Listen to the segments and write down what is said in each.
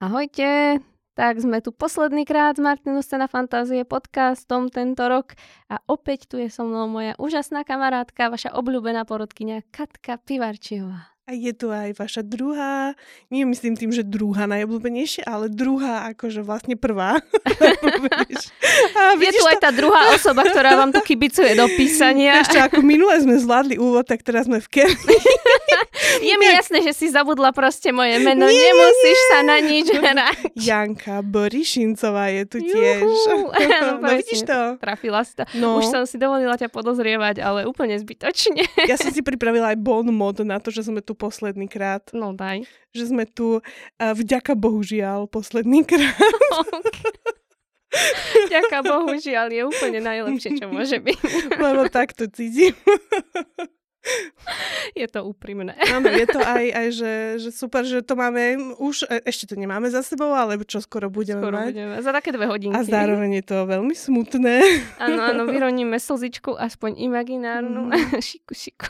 Ahojte, tak sme tu posledný krát z Martinu Scena Fantázie podcastom tento rok a opäť tu je so mnou moja úžasná kamarátka, vaša obľúbená porodkynia Katka Pivarčiová. A je tu aj vaša druhá, nie myslím tým, že druhá najobľúbenejšia, ale druhá akože vlastne prvá. a je tu to... aj tá druhá osoba, ktorá vám tu kibicuje do písania. Ešte ako minule sme zvládli úvod, tak teraz sme v Kerli. je mi jasné, že si zabudla proste moje meno, nie, nemusíš nie. sa na nič hrať. Janka Borišincová je tu tiež. no, no vidíš to? Trafila si to. No. Už som si dovolila ťa podozrievať, ale úplne zbytočne. ja som si pripravila aj bon mod na to, že sme tu posledný krát. No daj. Že sme tu uh, vďaka Bohužiaľ posledný krát. Vďaka Bohužiaľ je úplne najlepšie, čo môže byť. Lebo tak to cítim. Je to úprimné. Áno, je to aj, aj že, že super, že to máme už, e, ešte to nemáme za sebou, ale čo skoro budeme skoro mať. Budeme. Za také dve hodinky. A zároveň je to veľmi smutné. Áno, áno, vyroníme slzičku, aspoň imaginárnu. Mm. šiku, šiku.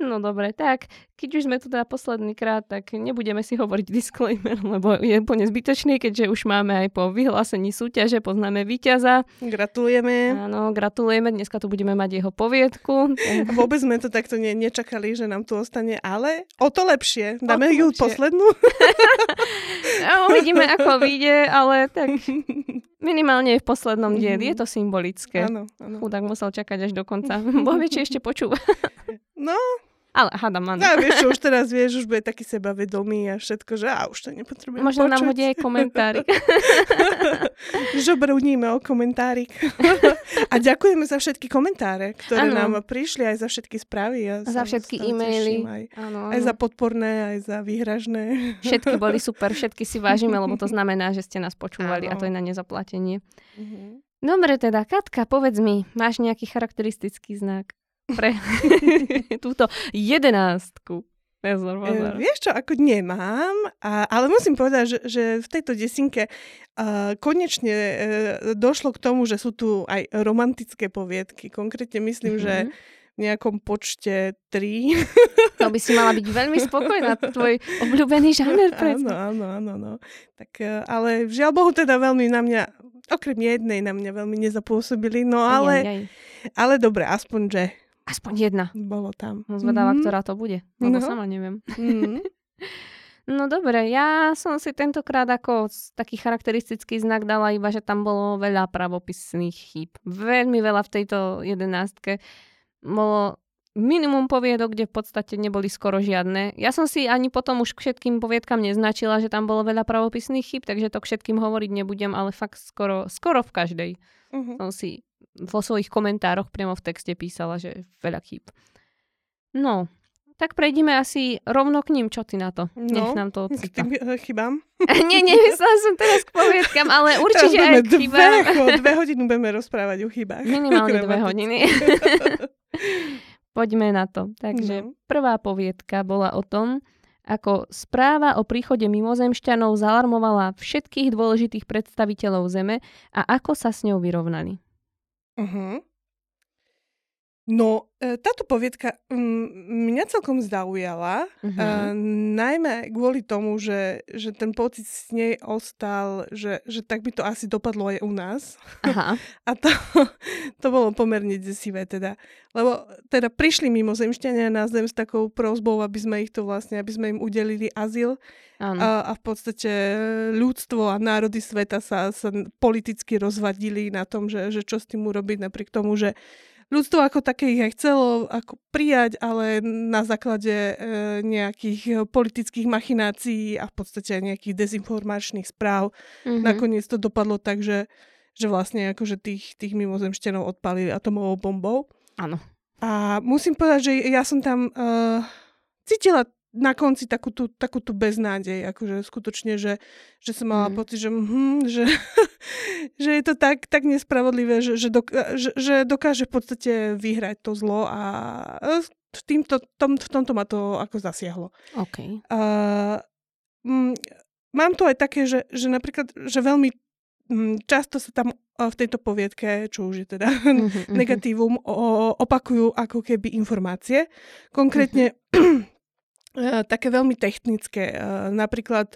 No dobre, tak keď už sme tu teda posledný krát, tak nebudeme si hovoriť disclaimer, lebo je úplne zbytočný, keďže už máme aj po vyhlásení súťaže, poznáme víťaza. Gratulujeme. Áno, gratulujeme, dneska tu budeme mať jeho poviedku. Vôbec sme to takto ne, nečakali, že nám tu ostane, ale o to lepšie. Dáme to ju lepšie. poslednú? no, uvidíme, ako vyjde, ale tak minimálne je v poslednom dieli. Je to symbolické. Áno, áno. Chudák musel čakať až do konca. Boh vie, či ešte počúva. No, ale hádam, áno. No, vieš, už teraz vieš, už bude taký sebavedomý a všetko, že a už to nepotrebujem Možno počuť. nám hodí aj komentárik. Žobruníme o komentárik. a ďakujeme za všetky komentáre, ktoré ano. nám prišli, aj za všetky správy. Ja za všetky e-maily. Aj, ano, ano. aj za podporné, aj za výhražné. všetky boli super, všetky si vážime, lebo to znamená, že ste nás počúvali ano. a to je na nezaplatenie. Uh-huh. Dobre teda, Katka, povedz mi, máš nejaký charakteristický znak? Pre túto jedenástku. Pozor, pozor. Vieš čo, ako nemám, a, ale musím povedať, že, že v tejto desinke uh, konečne uh, došlo k tomu, že sú tu aj romantické poviedky. Konkrétne myslím, mm-hmm. že v nejakom počte tri. To by si mala byť veľmi spokojná, tvoj obľúbený žáner. Áno, áno, áno. No. Tak, uh, ale žiaľ Bohu teda veľmi na mňa, okrem jednej na mňa veľmi nezapôsobili, no ale, aj, aj. ale dobre, aspoň, že Aspoň jedna. Bolo tam. No zvedáva, mm-hmm. ktorá to bude. Lebo no. sama neviem. Mm-hmm. no dobre, ja som si tentokrát ako taký charakteristický znak dala iba, že tam bolo veľa pravopisných chýb. Veľmi veľa v tejto jedenástke. Bolo minimum poviedok, kde v podstate neboli skoro žiadne. Ja som si ani potom už k všetkým poviedkam neznačila, že tam bolo veľa pravopisných chyb, takže to k všetkým hovoriť nebudem, ale fakt skoro, skoro v každej uh-huh. som si vo svojich komentároch priamo v texte písala, že veľa chýb. No, tak prejdeme asi rovno k ním. Čo ty na to? No, Nech nám to odcita. K tým eh, chybám? nie, nemyslela som teraz k poviedkam, ale určite aj k chybám. Dve, dve hodiny budeme rozprávať o chybách. Minimálne dve hodiny. Poďme na to. Takže no. prvá poviedka bola o tom, ako správa o príchode mimozemšťanov zalarmovala všetkých dôležitých predstaviteľov Zeme a ako sa s ňou vyrovnali. Uh-huh. No, e, táto poviedka mňa celkom zaujala, uh-huh. uh, najmä kvôli tomu, že, že ten pocit s nej ostal, že, že tak by to asi dopadlo aj u nás. Aha. A to, to bolo pomerne desivé teda. Lebo teda prišli mimozemšťania na zem s takou prozbou, aby sme ich to vlastne, aby sme im udelili azyl. A, a v podstate ľudstvo a národy sveta sa, sa politicky rozvadili na tom, že, že čo s tým urobiť, napriek tomu, že ľudstvo ako také ich aj chcelo ako prijať, ale na základe e, nejakých politických machinácií a v podstate nejakých dezinformačných správ mm-hmm. nakoniec to dopadlo tak, že, že vlastne akože tých, tých mimozemšťanov odpalili atomovou bombou. Áno. A musím povedať, že ja som tam uh, cítila na konci takú tú, takú tú beznádej, akože skutočne, že, že som mala mm. pocit, že, hm, že, že je to tak, tak nespravodlivé, že, že, dok, že, že dokáže v podstate vyhrať to zlo a v, týmto, tom, v tomto ma to ako zasiahlo. Okay. Uh, m, mám to aj také, že, že napríklad, že veľmi m, často sa tam v tejto poviedke, čo už je teda mm-hmm, negatívum, o, opakujú ako keby informácie. Konkrétne mm-hmm také veľmi technické. Napríklad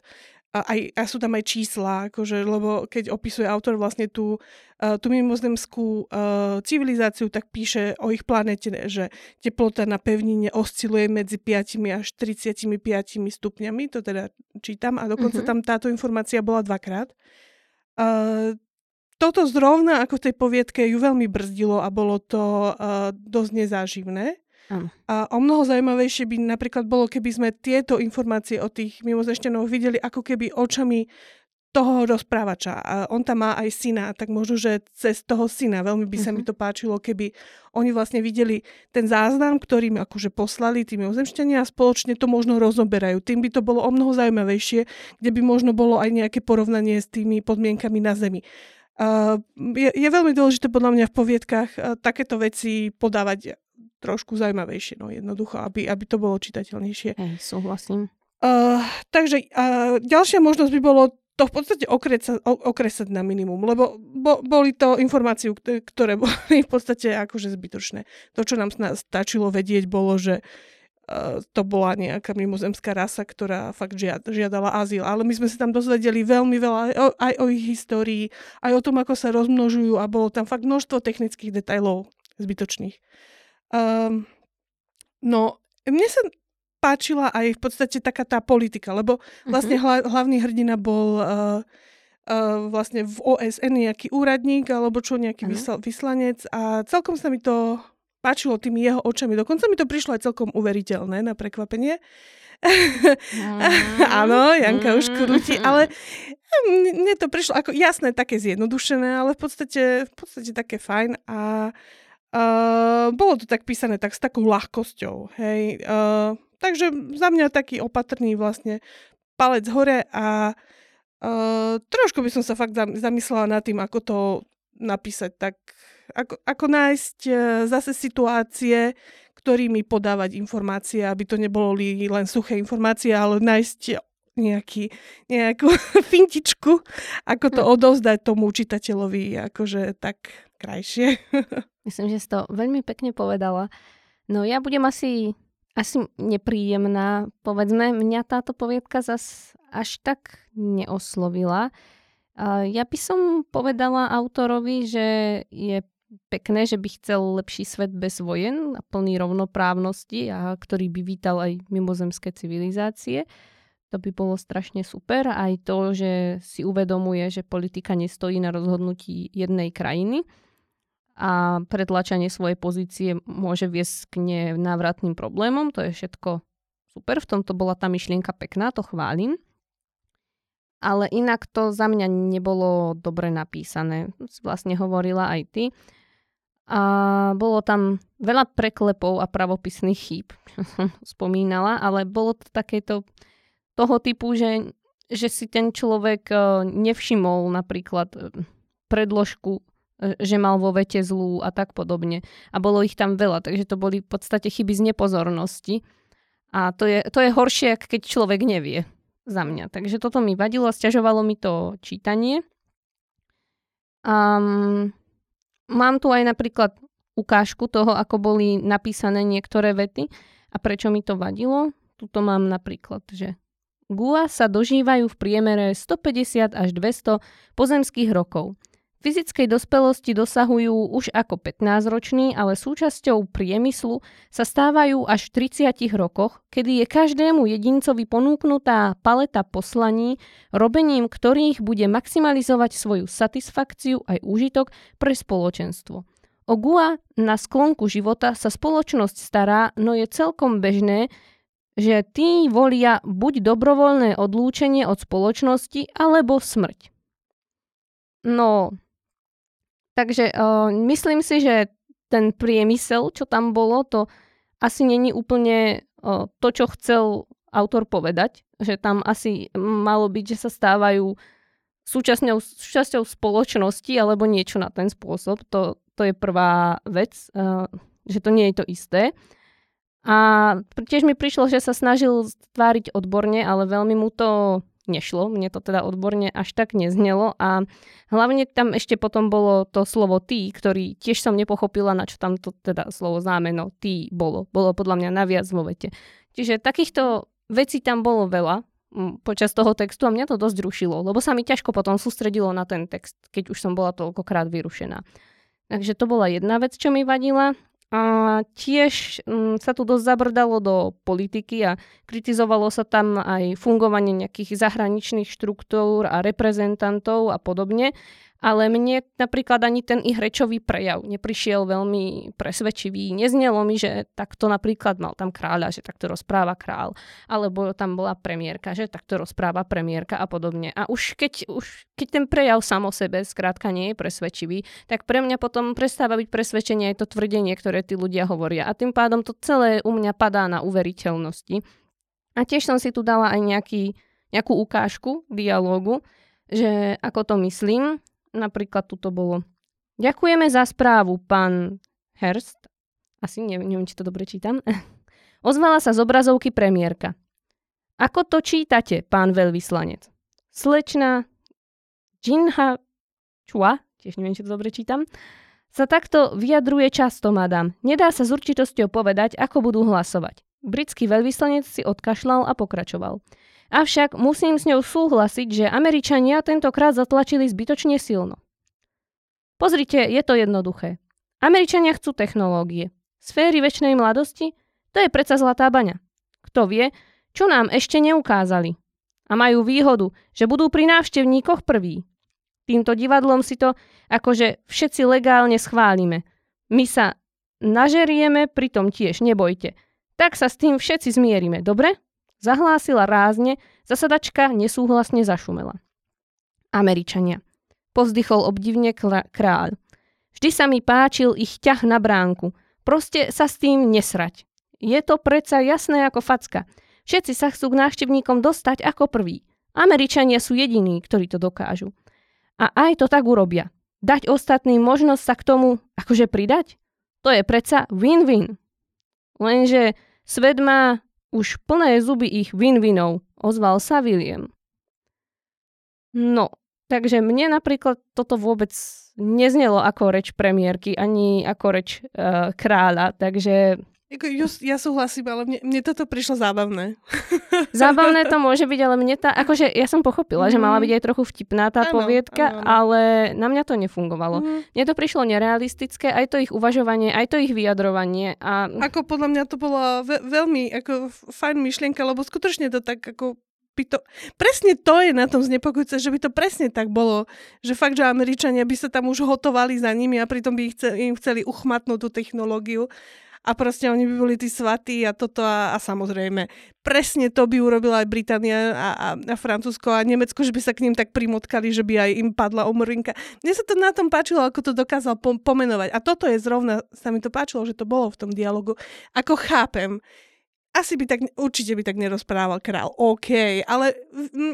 aj, a sú tam aj čísla, akože, lebo keď opisuje autor vlastne tú, tú mimozemskú civilizáciu, tak píše o ich planete, že teplota na pevnine osciluje medzi 5 až 35 stupňami, to teda čítam a dokonca mm-hmm. tam táto informácia bola dvakrát. Toto zrovna ako v tej poviedke ju veľmi brzdilo a bolo to dosť nezáživné. Ano. A o mnoho zaujímavejšie by napríklad bolo, keby sme tieto informácie o tých mimozemšťanoch videli ako keby očami toho rozprávača. A on tam má aj syna, tak možno, že cez toho syna. Veľmi by sa uh-huh. mi to páčilo, keby oni vlastne videli ten záznam, ktorý mi akože poslali tí mimozemšťania a spoločne to možno rozoberajú. Tým by to bolo o mnoho zaujímavejšie, kde by možno bolo aj nejaké porovnanie s tými podmienkami na Zemi. Uh, je, je veľmi dôležité podľa mňa v poviedkach uh, takéto veci podávať trošku zaujímavejšie, no jednoducho, aby, aby to bolo čitateľnejšie. Hej, súhlasím. Uh, takže uh, ďalšia možnosť by bolo to v podstate okresať, okresať na minimum, lebo bo, boli to informácie, ktoré boli v podstate akože zbytočné. To, čo nám stačilo vedieť, bolo, že uh, to bola nejaká mimozemská rasa, ktorá fakt žiad, žiadala azyl. Ale my sme sa tam dozvedeli veľmi veľa aj o, aj o ich histórii, aj o tom, ako sa rozmnožujú a bolo tam fakt množstvo technických detajlov zbytočných. Um, no, mne sa páčila aj v podstate taká tá politika, lebo vlastne uh-huh. hlavný hrdina bol uh, uh, vlastne v OSN nejaký úradník alebo čo nejaký uh-huh. vyslanec a celkom sa mi to páčilo tými jeho očami. Dokonca mi to prišlo aj celkom uveriteľné na prekvapenie. Mm. Áno, Janka už krúti, ale mne to prišlo ako jasné, také zjednodušené, ale v podstate, v podstate také fajn a Uh, bolo to tak písané tak s takou ľahkosťou, hej. Uh, takže za mňa taký opatrný vlastne palec hore a uh, trošku by som sa fakt zamyslela nad tým, ako to napísať, tak ako, ako nájsť uh, zase situácie, ktorými podávať informácie, aby to nebolo len suché informácie, ale nájsť nejaký, nejakú fintičku, ako to hm. odovzdať tomu čitateľovi, akože tak krajšie. Myslím, že si to veľmi pekne povedala. No ja budem asi, asi nepríjemná. Povedzme, mňa táto poviedka zas až tak neoslovila. Ja by som povedala autorovi, že je pekné, že by chcel lepší svet bez vojen a plný rovnoprávnosti a ktorý by vítal aj mimozemské civilizácie. To by bolo strašne super. Aj to, že si uvedomuje, že politika nestojí na rozhodnutí jednej krajiny, a pretlačanie svojej pozície môže viesť k nenávratným problémom. To je všetko super, v tomto bola tá myšlienka pekná, to chválim. Ale inak to za mňa nebolo dobre napísané. Vlastne hovorila aj ty. A bolo tam veľa preklepov a pravopisných chýb, spomínala, ale bolo to takéto toho typu, že, že si ten človek eh, nevšimol napríklad eh, predložku E, že mal vo vete zlú a tak podobne. A bolo ich tam veľa, takže to boli v podstate chyby z nepozornosti. A to je, to je horšie, keď človek nevie za mňa. Takže toto mi vadilo stiažovalo mi to čítanie. Um, mám tu aj napríklad ukážku toho, ako boli napísané niektoré vety a prečo mi to vadilo. Tuto mám napríklad, že Gua sa dožívajú v priemere 150 až 200 pozemských rokov. Fyzickej dospelosti dosahujú už ako 15-roční, ale súčasťou priemyslu sa stávajú až v 30 rokoch, kedy je každému jedincovi ponúknutá paleta poslaní, robením ktorých bude maximalizovať svoju satisfakciu aj úžitok pre spoločenstvo. O GUA na sklonku života sa spoločnosť stará, no je celkom bežné, že tí volia buď dobrovoľné odlúčenie od spoločnosti, alebo smrť. No, Takže uh, myslím si, že ten priemysel, čo tam bolo, to asi není úplne uh, to, čo chcel autor povedať. Že tam asi malo byť, že sa stávajú súčasťou, súčasťou spoločnosti alebo niečo na ten spôsob. To, to je prvá vec, uh, že to nie je to isté. A tiež mi prišlo, že sa snažil tváriť odborne, ale veľmi mu to nešlo, mne to teda odborne až tak neznelo a hlavne tam ešte potom bolo to slovo ty, ktorý tiež som nepochopila, na čo tam to teda slovo zámeno ty bolo. Bolo podľa mňa naviac vo vete. Čiže takýchto veci tam bolo veľa počas toho textu a mňa to dosť rušilo, lebo sa mi ťažko potom sústredilo na ten text, keď už som bola toľkokrát vyrušená. Takže to bola jedna vec, čo mi vadila. A tiež m, sa tu dosť zabrdalo do politiky a kritizovalo sa tam aj fungovanie nejakých zahraničných štruktúr a reprezentantov a podobne ale mne napríklad ani ten ich rečový prejav neprišiel veľmi presvedčivý. Neznelo mi, že takto napríklad mal tam kráľa, že takto rozpráva král, alebo tam bola premiérka, že takto rozpráva premiérka a podobne. A už keď, už keď ten prejav sam o sebe skrátka nie je presvedčivý, tak pre mňa potom prestáva byť presvedčenie aj to tvrdenie, ktoré tí ľudia hovoria. A tým pádom to celé u mňa padá na uveriteľnosti. A tiež som si tu dala aj nejaký, nejakú ukážku dialógu, že ako to myslím, Napríklad tuto bolo. Ďakujeme za správu, pán Herst. Asi neviem, neviem, či to dobre čítam. Ozvala sa z obrazovky premiérka. Ako to čítate, pán veľvyslanec? Slečna Jinha Chua, tiež neviem, či to dobre čítam, sa takto vyjadruje často, madam. Nedá sa s určitosťou povedať, ako budú hlasovať. Britský veľvyslanec si odkašľal a pokračoval. Avšak musím s ňou súhlasiť, že Američania tentokrát zatlačili zbytočne silno. Pozrite, je to jednoduché. Američania chcú technológie. Sféry väčšnej mladosti? To je predsa zlatá baňa. Kto vie, čo nám ešte neukázali. A majú výhodu, že budú pri návštevníkoch prví. Týmto divadlom si to akože všetci legálne schválime. My sa nažerieme, pritom tiež nebojte. Tak sa s tým všetci zmierime, dobre? Zahlásila rázne, zasadačka nesúhlasne zašumela. Američania. Povzdychol obdivne kráľ. Vždy sa mi páčil ich ťah na bránku. Proste sa s tým nesrať. Je to predsa jasné ako facka. Všetci sa chcú k návštevníkom dostať ako prví. Američania sú jediní, ktorí to dokážu. A aj to tak urobia. Dať ostatným možnosť sa k tomu akože pridať? To je predsa win-win. Lenže svet má už plné zuby ich win-winov, ozval sa William. No, takže mne napríklad toto vôbec neznelo ako reč premiérky, ani ako reč uh, kráľa, takže ja súhlasím, ale mne, mne toto prišlo zábavné. Zábavné to môže byť, ale mne tá, akože ja som pochopila, mm. že mala mhm. byť aj trochu vtipná tá ano, poviedka, ano. ale na mňa to nefungovalo. Mm. Mne to prišlo nerealistické, aj to ich uvažovanie, aj to ich vyjadrovanie. A... Ako podľa mňa to bolo ve- veľmi ako fajn myšlienka, lebo skutočne to tak ako by to, presne to je na tom znepokojúce, že by to presne tak bolo, že fakt, že Američania by sa tam už hotovali za nimi a pritom by ich chceli, im chceli uchmatnúť tú technológiu a proste oni by boli tí svatí a toto a, a samozrejme presne to by urobila aj Británia a, a, a Francúzsko a Nemecko, že by sa k ním tak primotkali, že by aj im padla umrvinka. Mne sa to na tom páčilo, ako to dokázal po- pomenovať. A toto je zrovna, sa mi to páčilo, že to bolo v tom dialogu. Ako chápem, asi by tak, určite by tak nerozprával král, OK, ale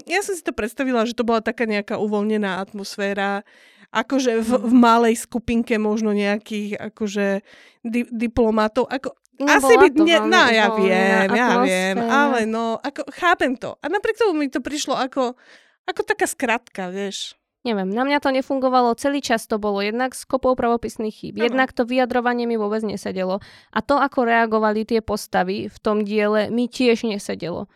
ja som si to predstavila, že to bola taká nejaká uvoľnená atmosféra, akože v, v malej skupinke možno nejakých akože di, diplomatov. Ako, asi by, nie, no ja viem, ja viem, ale no, ako, chápem to. A napriek tomu mi to prišlo ako, ako taká skratka, vieš. Neviem, na mňa to nefungovalo, celý čas to bolo jednak s kopou pravopisných chýb, ano. jednak to vyjadrovanie mi vôbec nesedelo a to, ako reagovali tie postavy v tom diele, mi tiež nesedelo.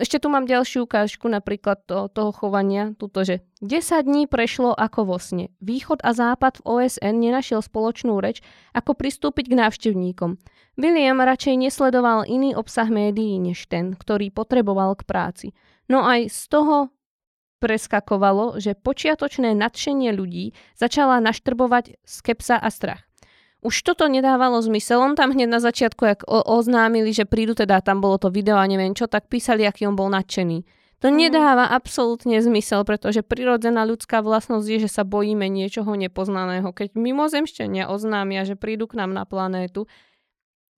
Ešte tu mám ďalšiu ukážku napríklad to, toho chovania, tuto, že 10 dní prešlo ako vo sne. Východ a západ v OSN nenašiel spoločnú reč, ako pristúpiť k návštevníkom. William radšej nesledoval iný obsah médií než ten, ktorý potreboval k práci. No aj z toho preskakovalo, že počiatočné nadšenie ľudí začala naštrbovať skepsa a strach. Už toto nedávalo zmysel. On tam hneď na začiatku, ak o- oznámili, že prídu, teda tam bolo to video a neviem čo, tak písali, aký on bol nadšený. To mm. nedáva absolútne zmysel, pretože prirodzená ľudská vlastnosť je, že sa bojíme niečoho nepoznaného. Keď mimozemšťania oznámia, že prídu k nám na planétu,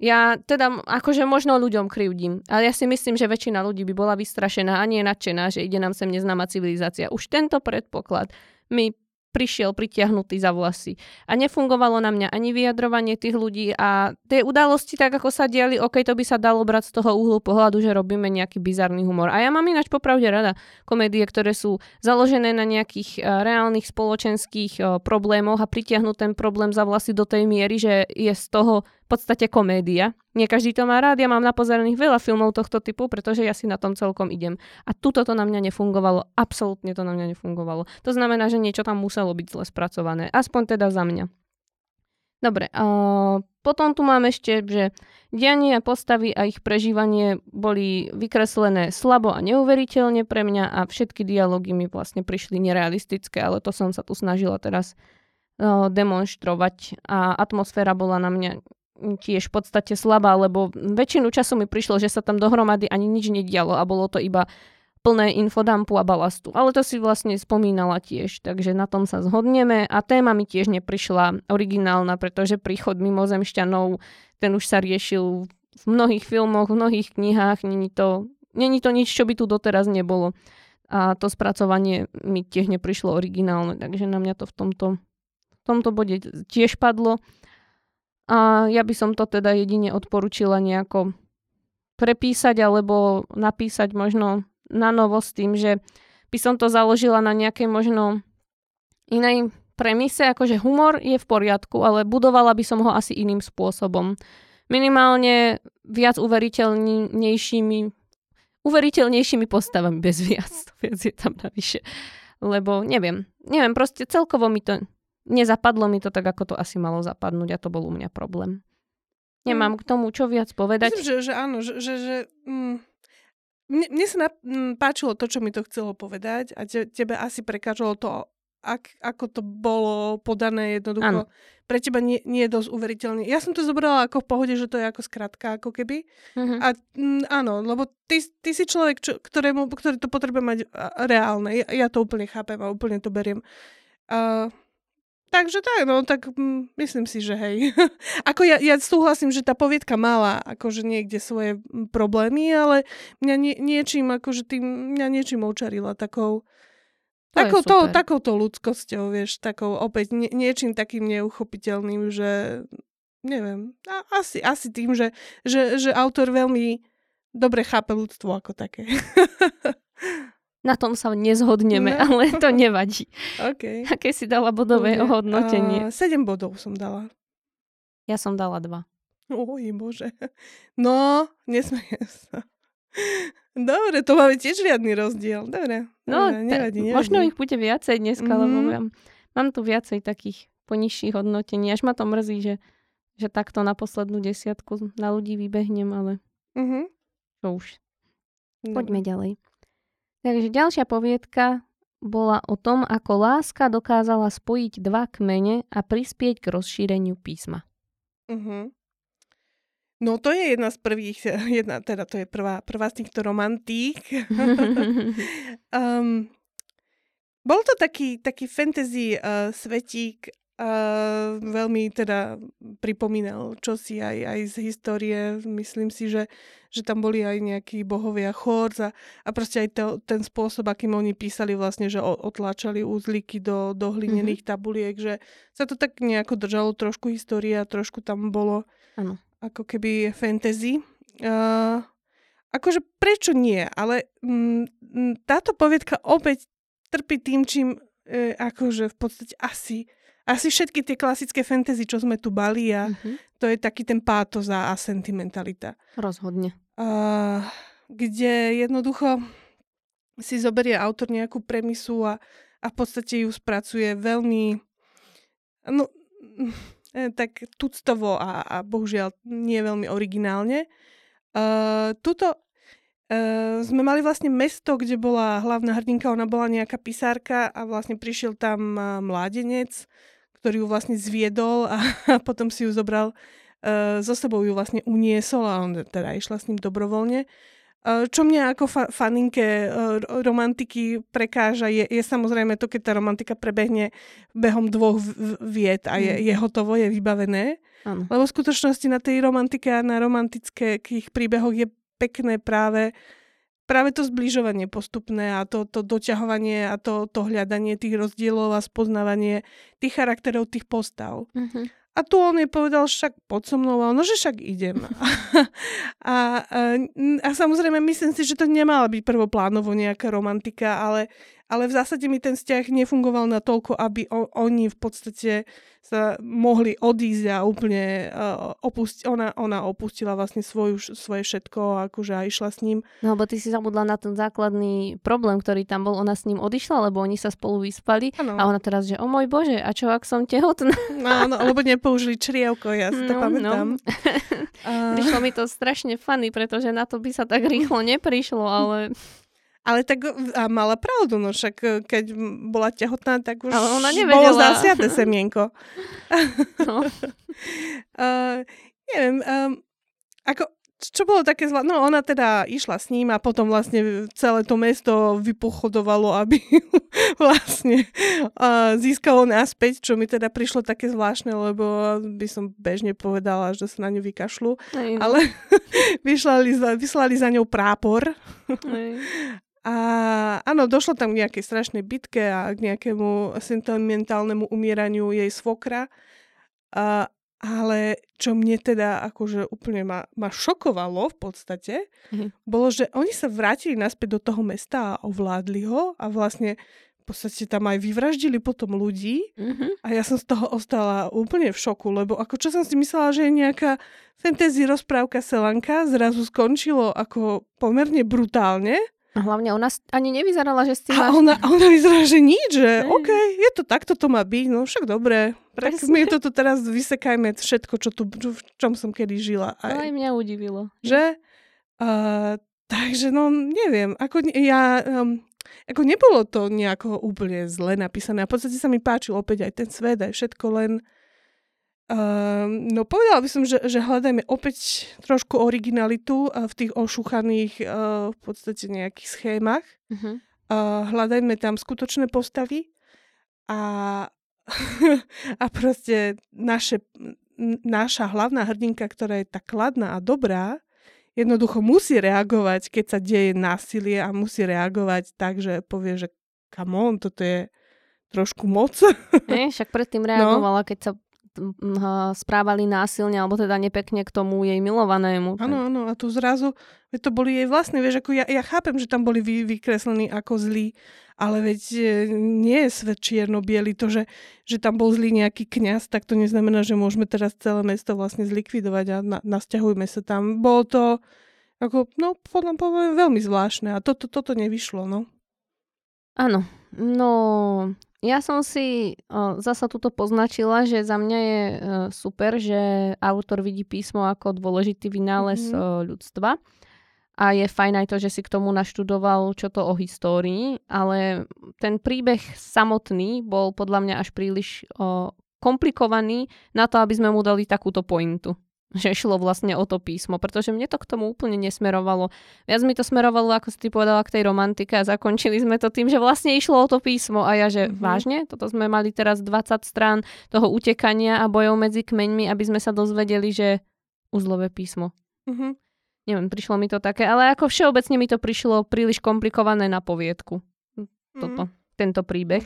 ja teda akože možno ľuďom krivdím, ale ja si myslím, že väčšina ľudí by bola vystrašená a nie nadšená, že ide nám sem neznáma civilizácia. Už tento predpoklad mi prišiel pritiahnutý za vlasy. A nefungovalo na mňa ani vyjadrovanie tých ľudí a tie udalosti, tak ako sa diali, ok, to by sa dalo brať z toho uhlu pohľadu, že robíme nejaký bizarný humor. A ja mám ináč popravde rada komédie, ktoré sú založené na nejakých uh, reálnych spoločenských uh, problémoch a pritiahnuť ten problém za vlasy do tej miery, že je z toho podstate komédia. Nie každý to má rád, ja mám napozeraných veľa filmov tohto typu, pretože ja si na tom celkom idem. A tuto to na mňa nefungovalo, absolútne to na mňa nefungovalo. To znamená, že niečo tam muselo byť zle spracované, aspoň teda za mňa. Dobre, a potom tu mám ešte, že dianie a postavy a ich prežívanie boli vykreslené slabo a neuveriteľne pre mňa a všetky dialógy mi vlastne prišli nerealistické, ale to som sa tu snažila teraz demonstrovať a atmosféra bola na mňa tiež v podstate slabá, lebo väčšinu času mi prišlo, že sa tam dohromady ani nič nedialo a bolo to iba plné infodampu a balastu. Ale to si vlastne spomínala tiež, takže na tom sa zhodneme a téma mi tiež neprišla originálna, pretože príchod mimozemšťanov, ten už sa riešil v mnohých filmoch, v mnohých knihách, není to, není to nič, čo by tu doteraz nebolo. A to spracovanie mi tiež neprišlo originálne, takže na mňa to v tomto, v tomto bode tiež padlo. A ja by som to teda jedine odporúčila nejako prepísať alebo napísať možno na novo s tým, že by som to založila na nejakej možno inej premise, akože humor je v poriadku, ale budovala by som ho asi iným spôsobom. Minimálne viac uveriteľnejšími uveriteľnejšími postavami bez viac. Viac je tam navyše. Lebo neviem, neviem, proste celkovo mi to nezapadlo mi to tak, ako to asi malo zapadnúť a to bol u mňa problém. Nemám mm. k tomu čo viac povedať. Myslím, že, že áno, že, že, že mm, mne, mne sa na, m, páčilo to, čo mi to chcelo povedať a te, tebe asi prekážalo to, ak, ako to bolo podané jednoducho. Áno. Pre teba nie, nie je dosť uveriteľný. Ja som to zobrala ako v pohode, že to je ako skratka, ako keby. Mm-hmm. A m, áno, lebo ty, ty si človek, čo, ktorému, ktorý to potrebuje mať reálne. Ja, ja to úplne chápem a úplne to beriem. Uh, Takže tak, no tak mm, myslím si, že hej. ako ja, ja súhlasím, že tá poviedka mala akože niekde svoje mm, problémy, ale mňa nie, niečím, akože tým, mňa niečím očarila takou, to takou, to, takouto ľudskosťou, vieš, takou opäť nie, niečím takým neuchopiteľným, že neviem, a, asi, asi tým, že, že, že autor veľmi dobre chápe ľudstvo ako také. Na tom sa nezhodneme, no. ale to nevadí. okay. Aké si dala bodové okay. ohodnotenie? Uh, 7 bodov som dala. Ja som dala 2. Oj, bože. No, nesmejem sa. Dobre, to máme tiež riadny rozdiel. Dobre, no, dobre nevadí, nevadí. Možno ich bude viacej dneska, mm-hmm. lebo mám, mám tu viacej takých ponižších hodnotení. Až ma to mrzí, že, že takto na poslednú desiatku na ľudí vybehnem, ale mm-hmm. čo už. Dobre. Poďme ďalej. Takže ďalšia poviedka bola o tom, ako láska dokázala spojiť dva kmene a prispieť k rozšíreniu písma. Uh-huh. No to je jedna z prvých, jedna, teda to je prvá, prvá z týchto romantík. um, bol to taký, taký fantasy uh, svetík Uh, veľmi teda pripomínal čosi aj, aj z histórie. Myslím si, že, že tam boli aj nejakí bohovia chórz a, a proste aj to, ten spôsob, akým oni písali vlastne, že otláčali úzliky do, do hlinených mm-hmm. tabuliek, že sa to tak nejako držalo trošku histórie a trošku tam bolo ano. ako keby fantasy. Uh, akože prečo nie? Ale m, táto poviedka opäť trpí tým, čím e, akože v podstate asi asi všetky tie klasické fantasy, čo sme tu bali a mm-hmm. to je taký ten pátos a, a sentimentalita. Rozhodne. Uh, kde jednoducho si zoberie autor nejakú premisu a, a v podstate ju spracuje veľmi no, eh, tak tuctovo a, a bohužiaľ nie veľmi originálne. Uh, tuto Uh, sme mali vlastne mesto, kde bola hlavná hrdinka, ona bola nejaká pisárka a vlastne prišiel tam mládenec, ktorý ju vlastne zviedol a, a potom si ju zobral, uh, so sebou ju vlastne uniesol a on teda išla s ním dobrovoľne. Uh, čo mňa ako fa- faninke uh, romantiky prekáža, je, je samozrejme to, keď tá romantika prebehne behom dvoch v- viet a je, mm. je hotovo, je vybavené. Ano. Lebo v skutočnosti na tej romantike a na romantických príbehoch je pekné práve práve to zbližovanie postupné a to, to doťahovanie a to, to hľadanie tých rozdielov a spoznávanie tých charakterov, tých postav. Mm-hmm. A tu on jej povedal, však pod so mnou, a no, že však idem. a, a, a samozrejme, myslím si, že to nemala byť prvoplánovo nejaká romantika, ale, ale v zásade mi ten vzťah nefungoval na toľko, aby o, oni v podstate sa mohli odísť a úplne uh, opusti- ona, ona opustila vlastne svoju, svoje všetko akože a išla s ním. No lebo ty si zabudla na ten základný problém, ktorý tam bol. Ona s ním odišla, lebo oni sa spolu vyspali ano. a ona teraz, že o môj bože, a čo ak som tehotná? No, no lebo nepoužili črievko, ja si to no, pamätám. No. uh... Prišlo mi to strašne funny, pretože na to by sa tak rýchlo neprišlo, ale... Ale tak a mala pravdu, no však e, keď bola tehotná, tak už Ale ona bolo zasiate semienko. No. uh, neviem, um, ako, čo bolo také zlá, no ona teda išla s ním a potom vlastne celé to mesto vypochodovalo, aby vlastne uh, získalo naspäť, čo mi teda prišlo také zvláštne, lebo by som bežne povedala, že sa na ňu vykašľú, no. ale vyslali, vyslali za ňou prápor a áno, došlo tam k nejakej strašnej bitke a k nejakému sentimentálnemu umieraniu jej svokra. A, ale čo mne teda akože úplne ma, ma šokovalo v podstate, mm-hmm. bolo, že oni sa vrátili naspäť do toho mesta a ovládli ho a vlastne v podstate tam aj vyvraždili potom ľudí mm-hmm. a ja som z toho ostala úplne v šoku, lebo ako čo som si myslela, že je nejaká fantasy rozprávka Selanka, zrazu skončilo ako pomerne brutálne a hlavne ona ani nevyzerala, že s tým a ona, ona vyzerá, že nič, že. OK, je to takto to má byť, no však dobre. Tak my to tu teraz vysekajme všetko, čo tu, v čom som kedy žila. Aj. To aj mňa udivilo. Že? Uh, takže no, neviem. Ako ja... Um, ako nebolo to nejako úplne zle napísané. A v podstate sa mi páčil opäť aj ten svet, aj všetko, len Uh, no povedala by som, že, že hľadajme opäť trošku originalitu uh, v tých ošúchaných uh, v podstate nejakých schémach. Uh-huh. Uh, hľadajme tam skutočné postavy a, a proste naše, naša hlavná hrdinka, ktorá je tak kladná a dobrá, jednoducho musí reagovať, keď sa deje násilie a musí reagovať tak, že povie, že come on, toto je trošku moc. Nie, však predtým no. reagovala, no. keď sa správali násilne alebo teda nepekne k tomu jej milovanému. Áno, áno, a tu zrazu, veď to boli jej vlastné, vieš, ako ja, ja chápem, že tam boli vy, vykreslení ako zlí, ale veď e, nie je svet čierno-biely, to, že, že tam bol zlý nejaký kňaz, tak to neznamená, že môžeme teraz celé mesto vlastne zlikvidovať a na, nasťahujme sa tam. Bolo to ako, no, podľa mňa veľmi zvláštne a toto, toto nevyšlo, no. Áno, no ja som si o, zasa tuto poznačila, že za mňa je o, super, že autor vidí písmo ako dôležitý vynález mm-hmm. o, ľudstva. A je fajn aj to, že si k tomu naštudoval čo to o histórii, ale ten príbeh samotný bol podľa mňa až príliš o, komplikovaný na to, aby sme mu dali takúto pointu že šlo vlastne o to písmo, pretože mne to k tomu úplne nesmerovalo. Viac mi to smerovalo, ako si ty povedala, k tej romantike a zakončili sme to tým, že vlastne išlo o to písmo a ja, že mm-hmm. vážne, toto sme mali teraz 20 strán toho utekania a bojov medzi kmeňmi, aby sme sa dozvedeli, že uzlové písmo. Mm-hmm. Neviem, prišlo mi to také, ale ako všeobecne mi to prišlo príliš komplikované na poviedku. Toto, mm-hmm. tento príbeh.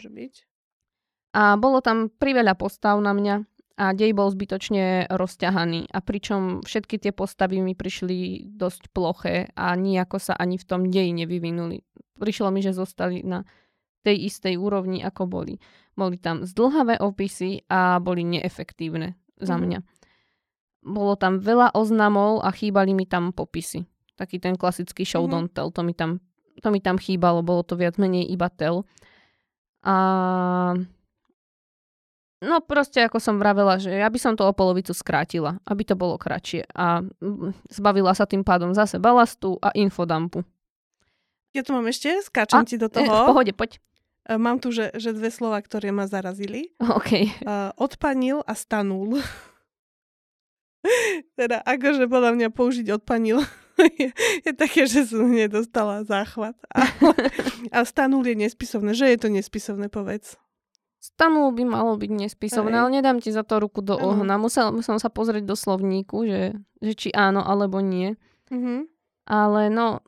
A bolo tam priveľa postav na mňa a dej bol zbytočne rozťahaný. A pričom všetky tie postavy mi prišli dosť ploché a nejako sa ani v tom deji nevyvinuli. Prišlo mi, že zostali na tej istej úrovni, ako boli. Boli tam zdlhavé opisy a boli neefektívne za mhm. mňa. Mm. Bolo tam veľa oznamov a chýbali mi tam popisy. Taký ten klasický show mm. don't tell, to mi, tam, to mi tam chýbalo, bolo to viac menej iba tell. A No proste, ako som vravela, že ja by som to o polovicu skrátila, aby to bolo kratšie. A mm, zbavila sa tým pádom zase balastu a infodampu. Ja tu mám ešte, skáčem a, ti do toho. v pohode, poď. E, mám tu, že, že dve slova, ktoré ma zarazili. OK. Uh, odpanil a stanul. teda akože podľa mňa použiť odpanil je, je také, že som nedostala záchvat. A, a stanul je nespisovné. Že je to nespisovné, povedz. Stanul by malo byť nespisovné, Aj. ale nedám ti za to ruku do ohna. Musel, musel sa pozrieť do slovníku, že, že či áno alebo nie. Mm-hmm. Ale no,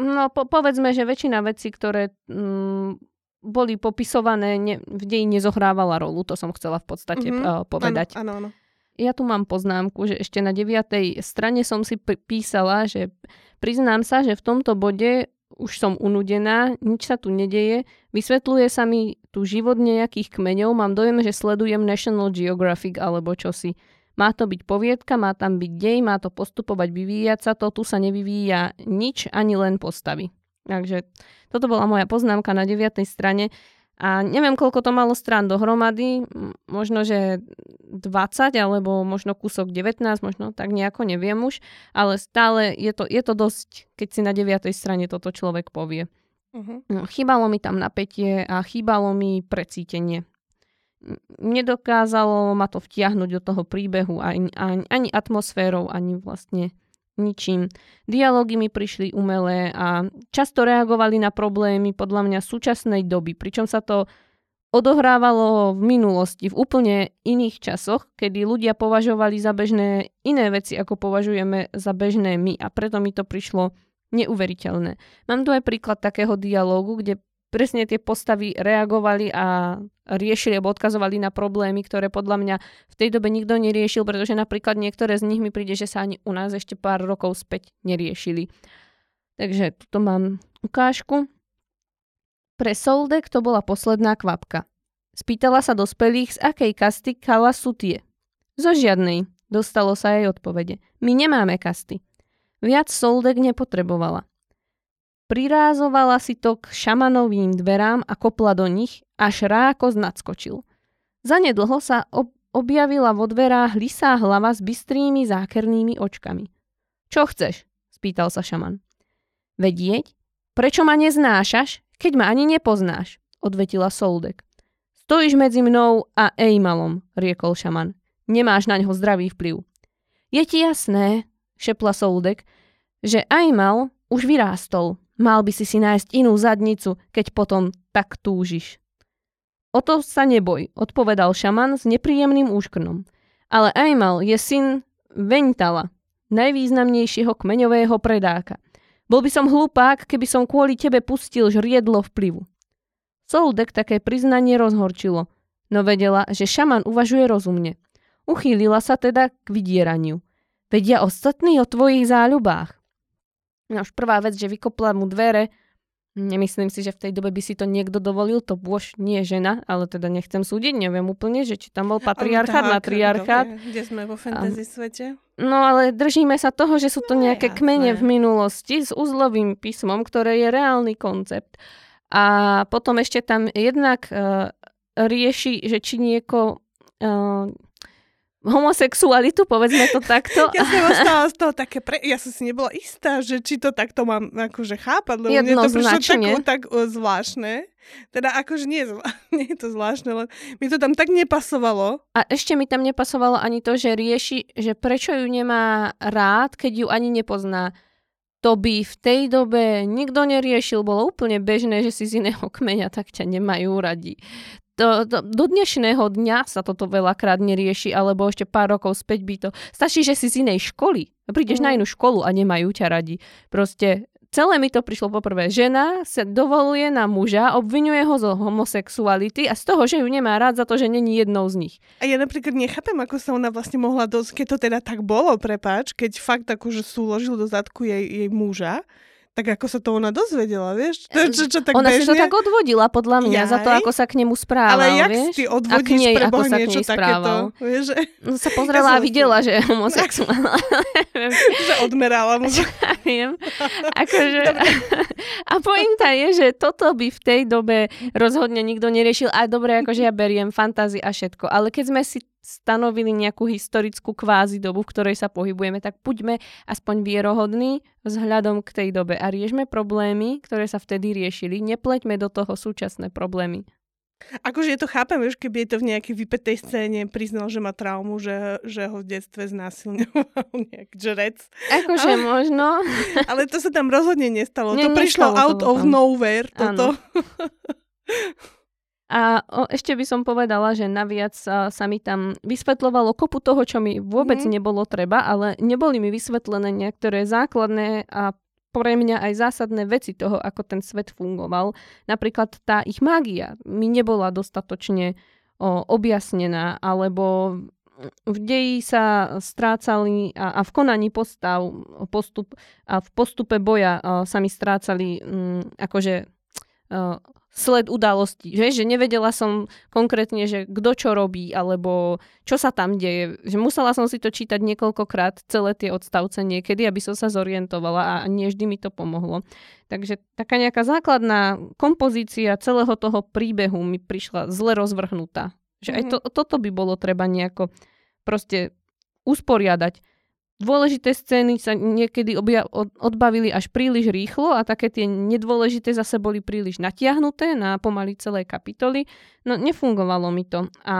no po, povedzme, že väčšina vecí, ktoré mm, boli popisované, ne, v deji nezohrávala rolu. To som chcela v podstate mm-hmm. uh, povedať. Áno, áno. Ja tu mám poznámku, že ešte na deviatej strane som si písala, že priznám sa, že v tomto bode už som unudená, nič sa tu nedeje, vysvetľuje sa mi tu život nejakých kmeňov, mám dojem, že sledujem National Geographic alebo čosi. Má to byť poviedka, má tam byť dej, má to postupovať, vyvíjať sa to, tu sa nevyvíja nič, ani len postavy. Takže toto bola moja poznámka na 9. strane. A neviem, koľko to malo strán dohromady, možno, že 20 alebo možno kúsok 19, možno tak nejako, neviem už, ale stále je to, je to dosť, keď si na 9. strane toto človek povie. Uh-huh. Chýbalo mi tam napätie a chýbalo mi precítenie. Nedokázalo ma to vtiahnuť do toho príbehu ani, ani, ani atmosférou, ani vlastne ničím. Dialógy mi prišli umelé a často reagovali na problémy podľa mňa súčasnej doby, pričom sa to odohrávalo v minulosti, v úplne iných časoch, kedy ľudia považovali za bežné iné veci, ako považujeme za bežné my a preto mi to prišlo neuveriteľné. Mám tu aj príklad takého dialógu, kde presne tie postavy reagovali a riešili alebo odkazovali na problémy, ktoré podľa mňa v tej dobe nikto neriešil, pretože napríklad niektoré z nich mi príde, že sa ani u nás ešte pár rokov späť neriešili. Takže tuto mám ukážku. Pre Soldek to bola posledná kvapka. Spýtala sa dospelých, z akej kasty kala sú tie. Zo žiadnej, dostalo sa jej odpovede. My nemáme kasty. Viac Soldek nepotrebovala. Prirázovala si to k šamanovým dverám a kopla do nich, až ráko nadskočil. Zanedlho sa ob- objavila vo dverách lisá hlava s bystrými zákernými očkami. Čo chceš? spýtal sa šaman. Vedieť? Prečo ma neznášaš, keď ma ani nepoznáš? odvetila Soldek. Stojíš medzi mnou a Ejmalom, riekol šaman. Nemáš na ňo zdravý vplyv. Je ti jasné, šepla Soldek, že Ejmal už vyrástol, Mal by si si nájsť inú zadnicu, keď potom tak túžiš. O to sa neboj, odpovedal šaman s nepríjemným úškrnom. Ale Aimal je syn Ventala, najvýznamnejšieho kmeňového predáka. Bol by som hlupák, keby som kvôli tebe pustil žriedlo vplyvu. Soldek také priznanie rozhorčilo, no vedela, že šaman uvažuje rozumne. Uchýlila sa teda k vydieraniu. Vedia ostatní o tvojich záľubách. No už prvá vec, že vykopla mu dvere, nemyslím si, že v tej dobe by si to niekto dovolil, to bôž nie žena, ale teda nechcem súdiť, neviem úplne, že či tam bol patriarchát, matriarchát. Kde sme vo fantasy svete? No ale držíme sa toho, že sú to no, nejaké jasné. kmene v minulosti s uzlovým písmom, ktoré je reálny koncept. A potom ešte tam jednak uh, rieši, že či nieko uh, homosexualitu, povedzme to takto. Ja som ostala z toho také, pre... ja som si nebola istá, že či to takto mám akože chápať, lebo mne to prišlo tak, tak zvláštne. Teda akože nie, nie je to zvláštne, len mi to tam tak nepasovalo. A ešte mi tam nepasovalo ani to, že rieši, že prečo ju nemá rád, keď ju ani nepozná. To by v tej dobe nikto neriešil, bolo úplne bežné, že si z iného kmeňa tak ťa nemajú radi do, do, do dnešného dňa sa toto veľakrát nerieši, alebo ešte pár rokov späť by to... Stačí, že si z inej školy. Prídeš mm. na mhm. inú školu a nemajú ťa radi. Proste celé mi to prišlo poprvé. Žena sa dovoluje na muža, obvinuje ho zo homosexuality a z toho, že ju nemá rád za to, že není jednou z nich. A ja napríklad nechápem, ako sa ona vlastne mohla dosť, keď to teda tak bolo, prepáč, keď fakt akože súložil do zadku jej, jej muža, tak ako sa to ona dozvedela, vieš? To, čo, čo, tak ona bežne? si to tak odvodila, podľa mňa, Jaj? za to, ako sa k nemu správal, Ale jak vieš? ty odvodíš nej, pre sa niečo takéto? Vieš, že... No sa pozrela ja a videla, že je homosexuál. že odmerala mu. Viem. Akože... a pointa je, že toto by v tej dobe rozhodne nikto neriešil. A dobre, akože ja beriem fantázi a všetko. Ale keď sme si stanovili nejakú historickú kvázi dobu, v ktorej sa pohybujeme, tak buďme aspoň vierohodní vzhľadom k tej dobe a riešme problémy, ktoré sa vtedy riešili. Nepleťme do toho súčasné problémy. Akože je to chápem, vieš, keby je to v nejakej vypetej scéne priznal, že má traumu, že, že ho v detstve znásilňoval nejak žrec. Akože ale, možno. Ale to sa tam rozhodne nestalo. Nie, to prišlo out of tam. nowhere, toto. A o, ešte by som povedala, že naviac sa, sa mi tam vysvetľovalo kopu toho, čo mi vôbec mm. nebolo treba, ale neboli mi vysvetlené niektoré základné a pre mňa aj zásadné veci toho, ako ten svet fungoval. Napríklad tá ich mágia mi nebola dostatočne o, objasnená, alebo v deji sa strácali a, a v konaní postav postup, a v postupe boja a, sa mi strácali m, akože a, sled udalostí, že? že nevedela som konkrétne, že kto čo robí, alebo čo sa tam deje. Že musela som si to čítať niekoľkokrát, celé tie odstavce niekedy, aby som sa zorientovala a nie vždy mi to pomohlo. Takže taká nejaká základná kompozícia celého toho príbehu mi prišla zle rozvrhnutá. Že aj to, toto by bolo treba nejako proste usporiadať dôležité scény sa niekedy obja- odbavili až príliš rýchlo a také tie nedôležité zase boli príliš natiahnuté na pomaly celé kapitoly. No nefungovalo mi to. A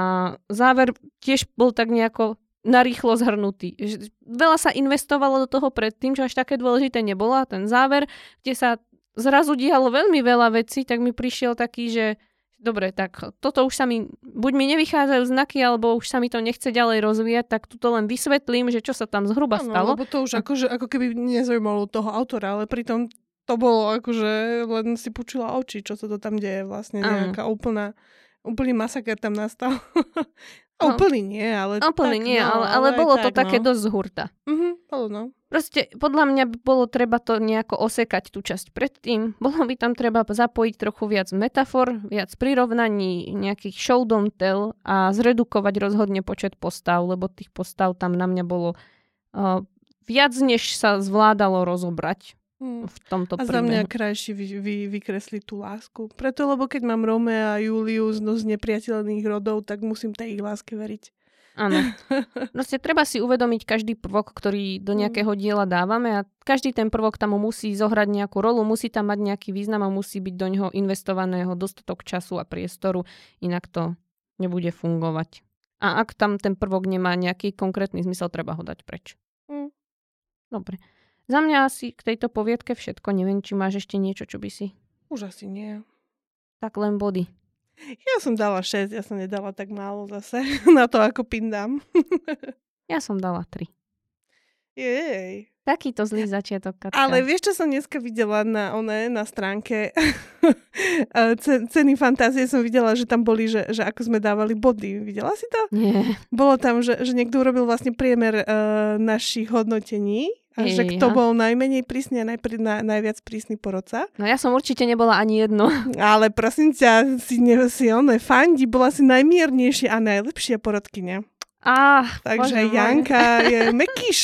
záver tiež bol tak nejako narýchlo zhrnutý. Veľa sa investovalo do toho predtým, čo až také dôležité nebolo a ten záver, kde sa zrazu dialo veľmi veľa vecí, tak mi prišiel taký, že dobre, tak toto už sa mi, buď mi nevychádzajú znaky, alebo už sa mi to nechce ďalej rozvíjať, tak tuto len vysvetlím, že čo sa tam zhruba ano, stalo. lebo to už akože, ako keby nezaujímalo toho autora, ale pritom to bolo akože len si počula oči, čo sa to tam deje vlastne, nejaká úplná, úplný masaker tam nastal. No. Úplný nie, ale... Úplný tak, nie, no, ale, ale, bolo tak, to no. také dosť z hurta. Mhm, bolo no. Proste podľa mňa by bolo treba to nejako osekať tú časť predtým. Bolo by tam treba zapojiť trochu viac metafor, viac prirovnaní, nejakých show don't tell a zredukovať rozhodne počet postav, lebo tých postav tam na mňa bolo uh, viac, než sa zvládalo rozobrať mm. v tomto A za mňa krajšie vy, vy, vykresli tú lásku. Preto, lebo keď mám Romea a Juliu z, no, z nepriateľných rodov, tak musím tej ich láske veriť. Áno. Proste treba si uvedomiť každý prvok, ktorý do mm. nejakého diela dávame a každý ten prvok tam musí zohrať nejakú rolu, musí tam mať nejaký význam a musí byť do neho investovaného dostatok času a priestoru, inak to nebude fungovať. A ak tam ten prvok nemá nejaký konkrétny zmysel, treba ho dať preč. Mm. Dobre. Za mňa asi k tejto poviedke všetko. Neviem, či máš ešte niečo, čo by si... Už asi nie. Tak len body. Ja som dala 6, ja som nedala tak málo zase na to, ako pindám. ja som dala 3. Jej. Takýto zlý začiatok, Katka. Ale vieš, čo som dneska videla na, one, na stránke ceny fantázie som videla, že tam boli, že, že ako sme dávali body. Videla si to? Nie. Bolo tam, že, že niekto urobil vlastne priemer uh, našich hodnotení a že kto bol najmenej prísny a najpr- na, najviac prísny porodca. No ja som určite nebola ani jedno. Ale prosím ťa, si, ne, si one, fandi, bola si najmiernejšia a najlepšia porodkynia. Ah, Takže Janka môj. je mekyš.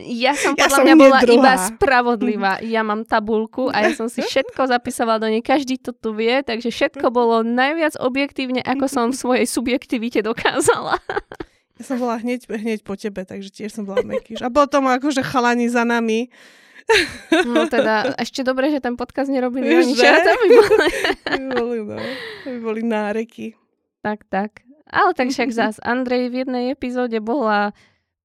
Ja som podľa ja mňa bola druhá. iba spravodlivá. Ja mám tabulku a ja som si všetko zapisovala do nej. Každý to tu vie, takže všetko bolo najviac objektívne, ako som v svojej subjektivite dokázala. Ja som bola hneď, hneď po tebe, takže tiež som bola mekýš. A potom akože chalani za nami. No teda, ešte dobre, že ten podcast nerobili oni. Čo to by boli? by boli, no. by boli náreky. Tak, tak. Ale tak však zás Andrej v jednej epizóde bola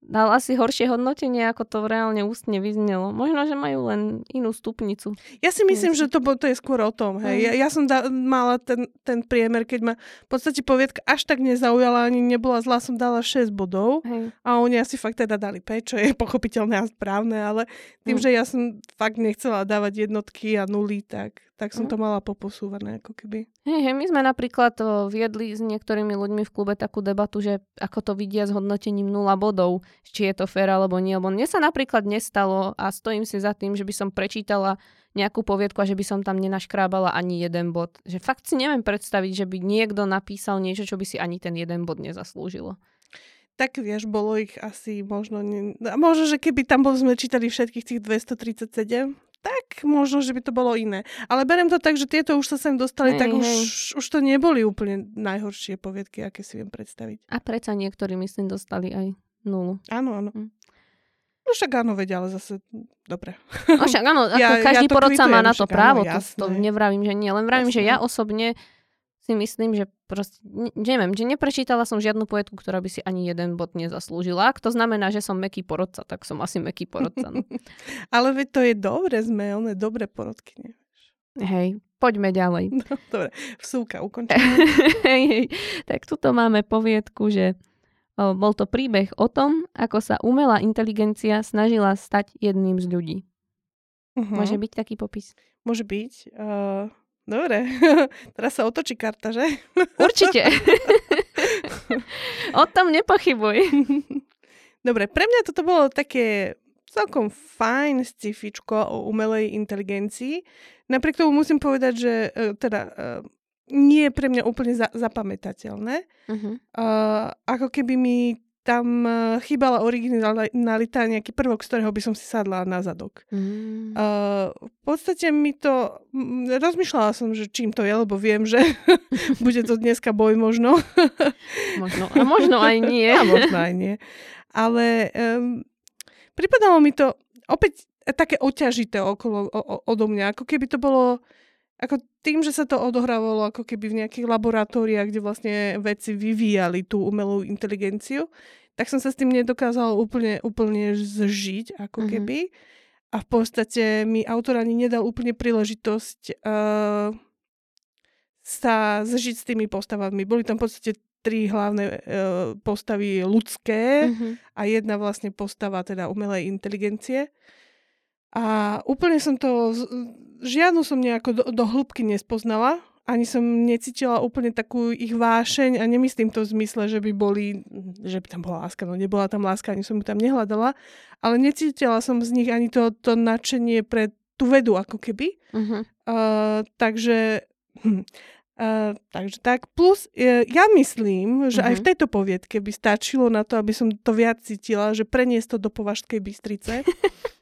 dal asi horšie hodnotenie, ako to reálne ústne vyznelo. Možno, že majú len inú stupnicu. Ja si myslím, že to, to je skôr o tom. Hej. Mm. Ja, ja som da, mala ten, ten priemer, keď ma v podstate poviedka až tak nezaujala, ani nebola zlá, som dala 6 bodov hej. a oni asi fakt teda dali 5, čo je pochopiteľné a správne, ale tým, mm. že ja som fakt nechcela dávať jednotky a nuly, tak tak som to mala poposúvané ako keby. Hej, hej, my sme napríklad viedli s niektorými ľuďmi v klube takú debatu, že ako to vidia s hodnotením 0 bodov, či je to fér alebo nie. Lebo mne sa napríklad nestalo a stojím si za tým, že by som prečítala nejakú poviedku a že by som tam nenaškrábala ani jeden bod. Že fakt si neviem predstaviť, že by niekto napísal niečo, čo by si ani ten jeden bod nezaslúžilo. Tak vieš, bolo ich asi možno... Ne... Možno, že keby tam bol, sme čítali všetkých tých 237, tak možno, že by to bolo iné. Ale berem to tak, že tieto už sa sem dostali, hej, tak hej. Už, už to neboli úplne najhoršie poviedky, aké si viem predstaviť. A predsa niektorí, myslím, dostali aj nulu. Áno, áno. Hm. No však áno, vedia, ale zase dobre. No však áno, ako ja, každý ja porodca má na to právo, áno, to, to nevravím, že nie, len vravím, jasné. že ja osobne si myslím, že proste, neviem, že neprečítala som žiadnu poetku, ktorá by si ani jeden bod nezaslúžila. Ak to znamená, že som meký porodca, tak som asi meký porodca. No. Ale veď to je dobre, sme one dobre porodky. Hej, poďme ďalej. No, dobre, vsúka, ukončená. hej, hej. Tak tuto máme poviedku, že o, bol to príbeh o tom, ako sa umelá inteligencia snažila stať jedným z ľudí. Uh-huh. Môže byť taký popis? Môže byť. Uh Dobre, teraz sa otočí karta, že? Určite. o tom nepochybuj. Dobre, pre mňa toto bolo také celkom fajn scifičko o umelej inteligencii. Napriek tomu musím povedať, že uh, teda uh, nie je pre mňa úplne za- zapamätateľné. Uh-huh. Uh, ako keby mi tam uh, chýbala originalita, nejaký prvok, z ktorého by som si sadla na zadok. Mm. Uh, v podstate mi to... Rozmýšľala som, že čím to je, lebo viem, že bude to dneska boj možno. možno. A možno aj nie. A možno aj nie. Ale um, pripadalo mi to opäť také oťažité okolo, o, o, odo mňa, ako keby to bolo ako tým, že sa to odohrávalo ako keby v nejakých laboratóriách, kde vlastne veci vyvíjali tú umelú inteligenciu, tak som sa s tým nedokázala úplne, úplne zžiť, ako mm-hmm. keby. A v podstate mi autor ani nedal úplne príležitosť uh, sa zžiť s tými postavami. Boli tam v podstate tri hlavné uh, postavy ľudské mm-hmm. a jedna vlastne postava teda umelej inteligencie. A úplne som to, žiadnu som nejako do, do hĺbky nespoznala, ani som necítila úplne takú ich vášeň a nemyslím to v zmysle, že by boli, že by tam bola láska, no nebola tam láska, ani som ju tam nehľadala, ale necítila som z nich ani to, to nadšenie pre tú vedu ako keby. Uh-huh. Uh, takže hm, Uh, takže tak. Plus, uh, ja myslím, že uh-huh. aj v mhm. tejto poviedke by stačilo na to, aby som to viac cítila, že preniesť to do Považskej Bystrice.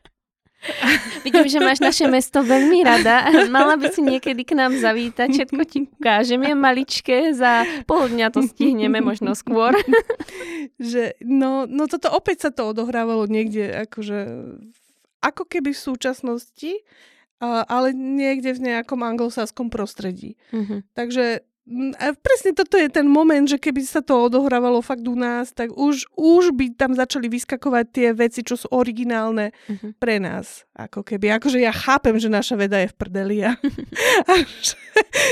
Vidím, že máš naše mesto veľmi rada. Mala by si niekedy k nám zavítať, všetko ti ukážem. Je maličké, za pol dňa to stihneme, možno skôr. že, no, no toto opäť sa to odohrávalo niekde, akože ako keby v súčasnosti, ale niekde v nejakom anglosáskom prostredí. Uh-huh. Takže a presne toto je ten moment, že keby sa to odohrávalo fakt u nás, tak už, už by tam začali vyskakovať tie veci, čo sú originálne uh-huh. pre nás. Ako keby, akože ja chápem, že naša veda je v prdeli a, a že,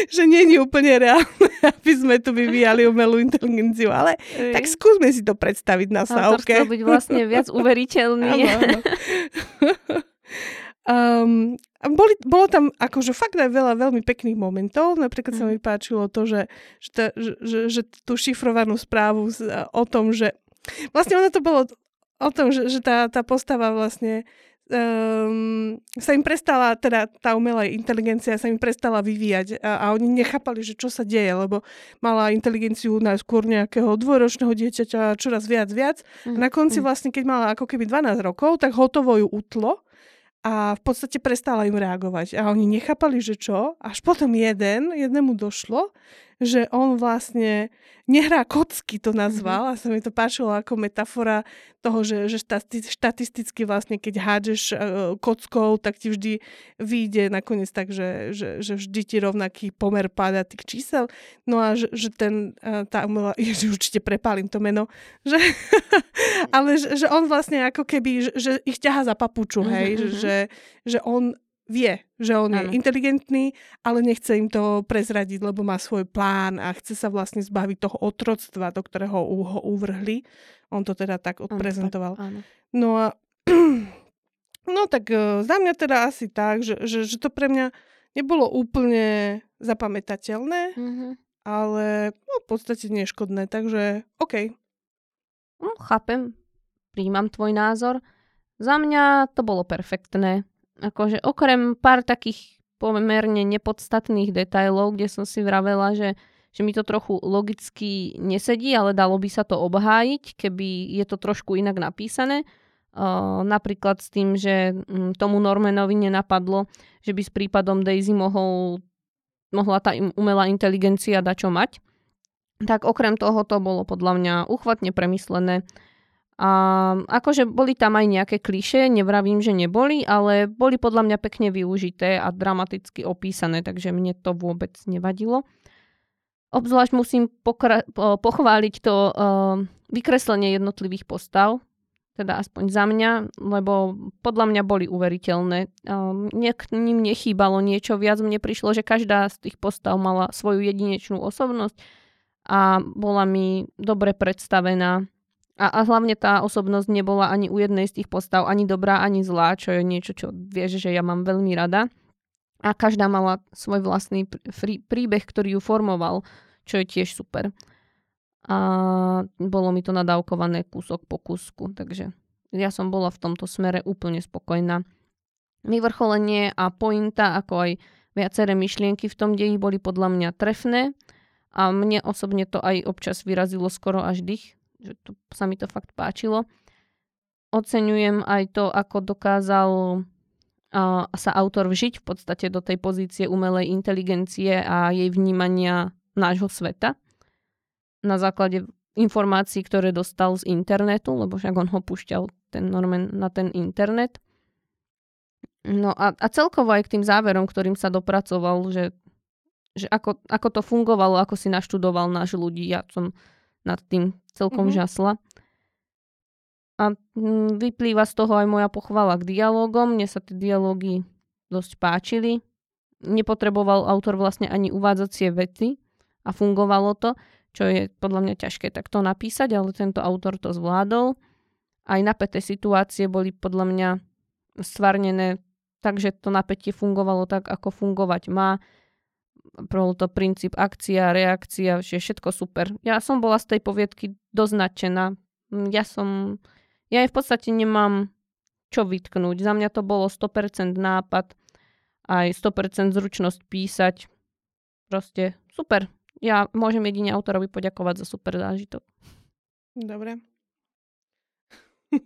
že nie je úplne reálne, aby sme tu vyvíjali umelú inteligenciu, ale Ej. tak skúsme si to predstaviť na sávke. byť vlastne viac uveriteľný. áno, áno. Um, boli, bolo tam akože fakt aj veľa veľmi pekných momentov. Napríklad sa mi mhm. páčilo to, že, že, ta, že, že, tú šifrovanú správu z, o tom, že vlastne ono to bolo o tom, že, že tá, tá postava vlastne um, sa im prestala, teda tá umelá inteligencia sa im prestala vyvíjať a, a oni nechápali, že čo sa deje, lebo mala inteligenciu najskôr nejakého dvojročného dieťaťa čoraz viac, viac. Mm. A na konci mhm. vlastne, keď mala ako keby 12 rokov, tak hotovo ju utlo a v podstate prestala im reagovať. A oni nechápali, že čo. Až potom jeden, jednému došlo, že on vlastne nehrá kocky, to nazval mm-hmm. a sa mi to páčilo ako metafora toho, že, že štatisticky vlastne, keď hádžeš uh, kockou, tak ti vždy vyjde nakoniec tak, že, že, že vždy ti rovnaký pomer páda tých čísel. No a že, že ten, uh, tá umelá, ježi, určite prepálim to meno, že, ale že, že on vlastne ako keby, že, že ich ťaha za papuču, hej, mm-hmm. že, že on vie, že on ano. je inteligentný, ale nechce im to prezradiť, lebo má svoj plán a chce sa vlastne zbaviť toho otroctva, do ktorého ho uvrhli. On to teda tak odprezentoval. Ano, tak, no a no tak e, za mňa teda asi tak, že, že, že to pre mňa nebolo úplne zapamätateľné, mm-hmm. ale no, v podstate neškodné, takže OK. No, chápem, príjmam tvoj názor. Za mňa to bolo perfektné akože okrem pár takých pomerne nepodstatných detajlov, kde som si vravela, že, že mi to trochu logicky nesedí, ale dalo by sa to obhájiť, keby je to trošku inak napísané. Uh, napríklad s tým, že um, tomu Normanovi nenapadlo, že by s prípadom Daisy mohol, mohla tá umelá inteligencia dačo mať. Tak okrem toho to bolo podľa mňa uchvatne premyslené a akože boli tam aj nejaké kliše, nevravím, že neboli, ale boli podľa mňa pekne využité a dramaticky opísané, takže mne to vôbec nevadilo. Obzvlášť musím pokra- pochváliť to uh, vykreslenie jednotlivých postav, teda aspoň za mňa, lebo podľa mňa boli uveriteľné. Um, k ním nechýbalo niečo viac, mne prišlo, že každá z tých postav mala svoju jedinečnú osobnosť a bola mi dobre predstavená a, a hlavne tá osobnosť nebola ani u jednej z tých postav ani dobrá, ani zlá, čo je niečo, čo vieš, že ja mám veľmi rada. A každá mala svoj vlastný prí, príbeh, ktorý ju formoval, čo je tiež super. a bolo mi to nadávkované kúsok po kúsku, takže ja som bola v tomto smere úplne spokojná. Vyvrcholenie a pointa, ako aj viaceré myšlienky v tom deji boli podľa mňa trefné a mne osobne to aj občas vyrazilo skoro až dých, že to, sa mi to fakt páčilo. Oceňujem aj to, ako dokázal uh, sa autor vžiť v podstate do tej pozície umelej inteligencie a jej vnímania nášho sveta na základe informácií, ktoré dostal z internetu, lebo však on ho púšťal ten Norman na ten internet. No a, a celkovo aj k tým záverom, ktorým sa dopracoval, že, že ako, ako to fungovalo, ako si naštudoval náš ľudí, ja som nad tým celkom mm-hmm. žasla. A mm, vyplýva z toho aj moja pochvala k dialogom. Mne sa tie dialógy dosť páčili. Nepotreboval autor vlastne ani uvádzacie vety a fungovalo to, čo je podľa mňa ťažké takto napísať, ale tento autor to zvládol. Aj napäté situácie boli podľa mňa stvarnené tak, že to napätie fungovalo tak, ako fungovať má. Bol to princíp akcia, reakcia, že všetko super. Ja som bola z tej poviedky doznačená. Ja som ja v podstate nemám čo vytknúť. Za mňa to bolo 100% nápad, aj 100% zručnosť písať. Proste super. Ja môžem jedine autorovi poďakovať za super zážitok. Dobre.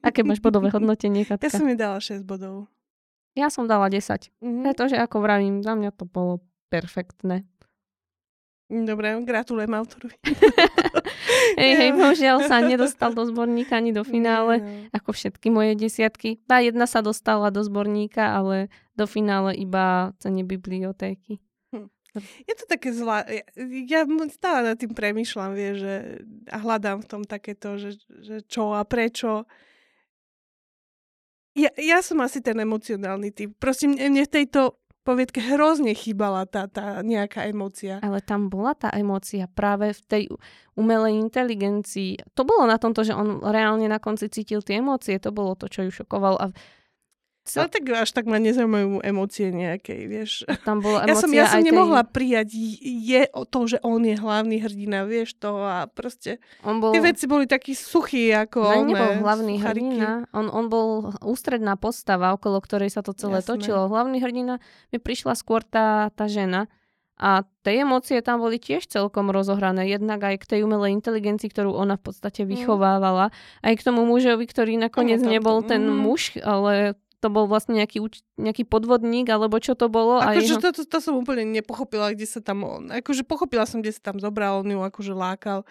Aké máš bodové hodnotenie, Katka? Ja som mi dala 6 bodov. Ja som dala 10. Mm-hmm. Pretože ako vravím, za mňa to bolo perfektné. Dobre, gratulujem autorovi. hej, hej, bohužiaľ sa nedostal do zborníka ani do finále, no. ako všetky moje desiatky. Tá jedna sa dostala do zborníka, ale do finále iba cene bibliotéky. Hm. Je to také zlá... Ja, ja stále nad tým premyšľam, vie, že a hľadám v tom takéto, že, že čo a prečo. Ja, ja som asi ten emocionálny typ. Prosím, mne v tejto poviedke hrozne chýbala tá, tá nejaká emócia. Ale tam bola tá emócia práve v tej umelej inteligencii. To bolo na tomto, že on reálne na konci cítil tie emócie. To bolo to, čo ju šokoval. A Ale tak až tak ma nezaujímajú emócie nejakej, vieš. Tam bola ja som, ja som nemohla tej... prijať je to, že on je hlavný hrdina, vieš to a proste on bol... tie veci boli takí suchí ako on. nebol hlavný suchariky. hrdina, on, on bol ústredná postava, okolo ktorej sa to celé Jasné. točilo. Hlavný hrdina mi prišla skôr tá, tá žena, a tie emócie tam boli tiež celkom rozohrané, jednak aj k tej umelej inteligencii, ktorú ona v podstate mm. vychovávala, aj k tomu mužovi, ktorý nakoniec nebol ten mm. muž, ale to bol vlastne nejaký, nejaký podvodník, alebo čo to bolo. Akože jeho... to, to, to som úplne nepochopila, kde sa tam on... Akože pochopila som, kde sa tam zobral, on ju akože lákal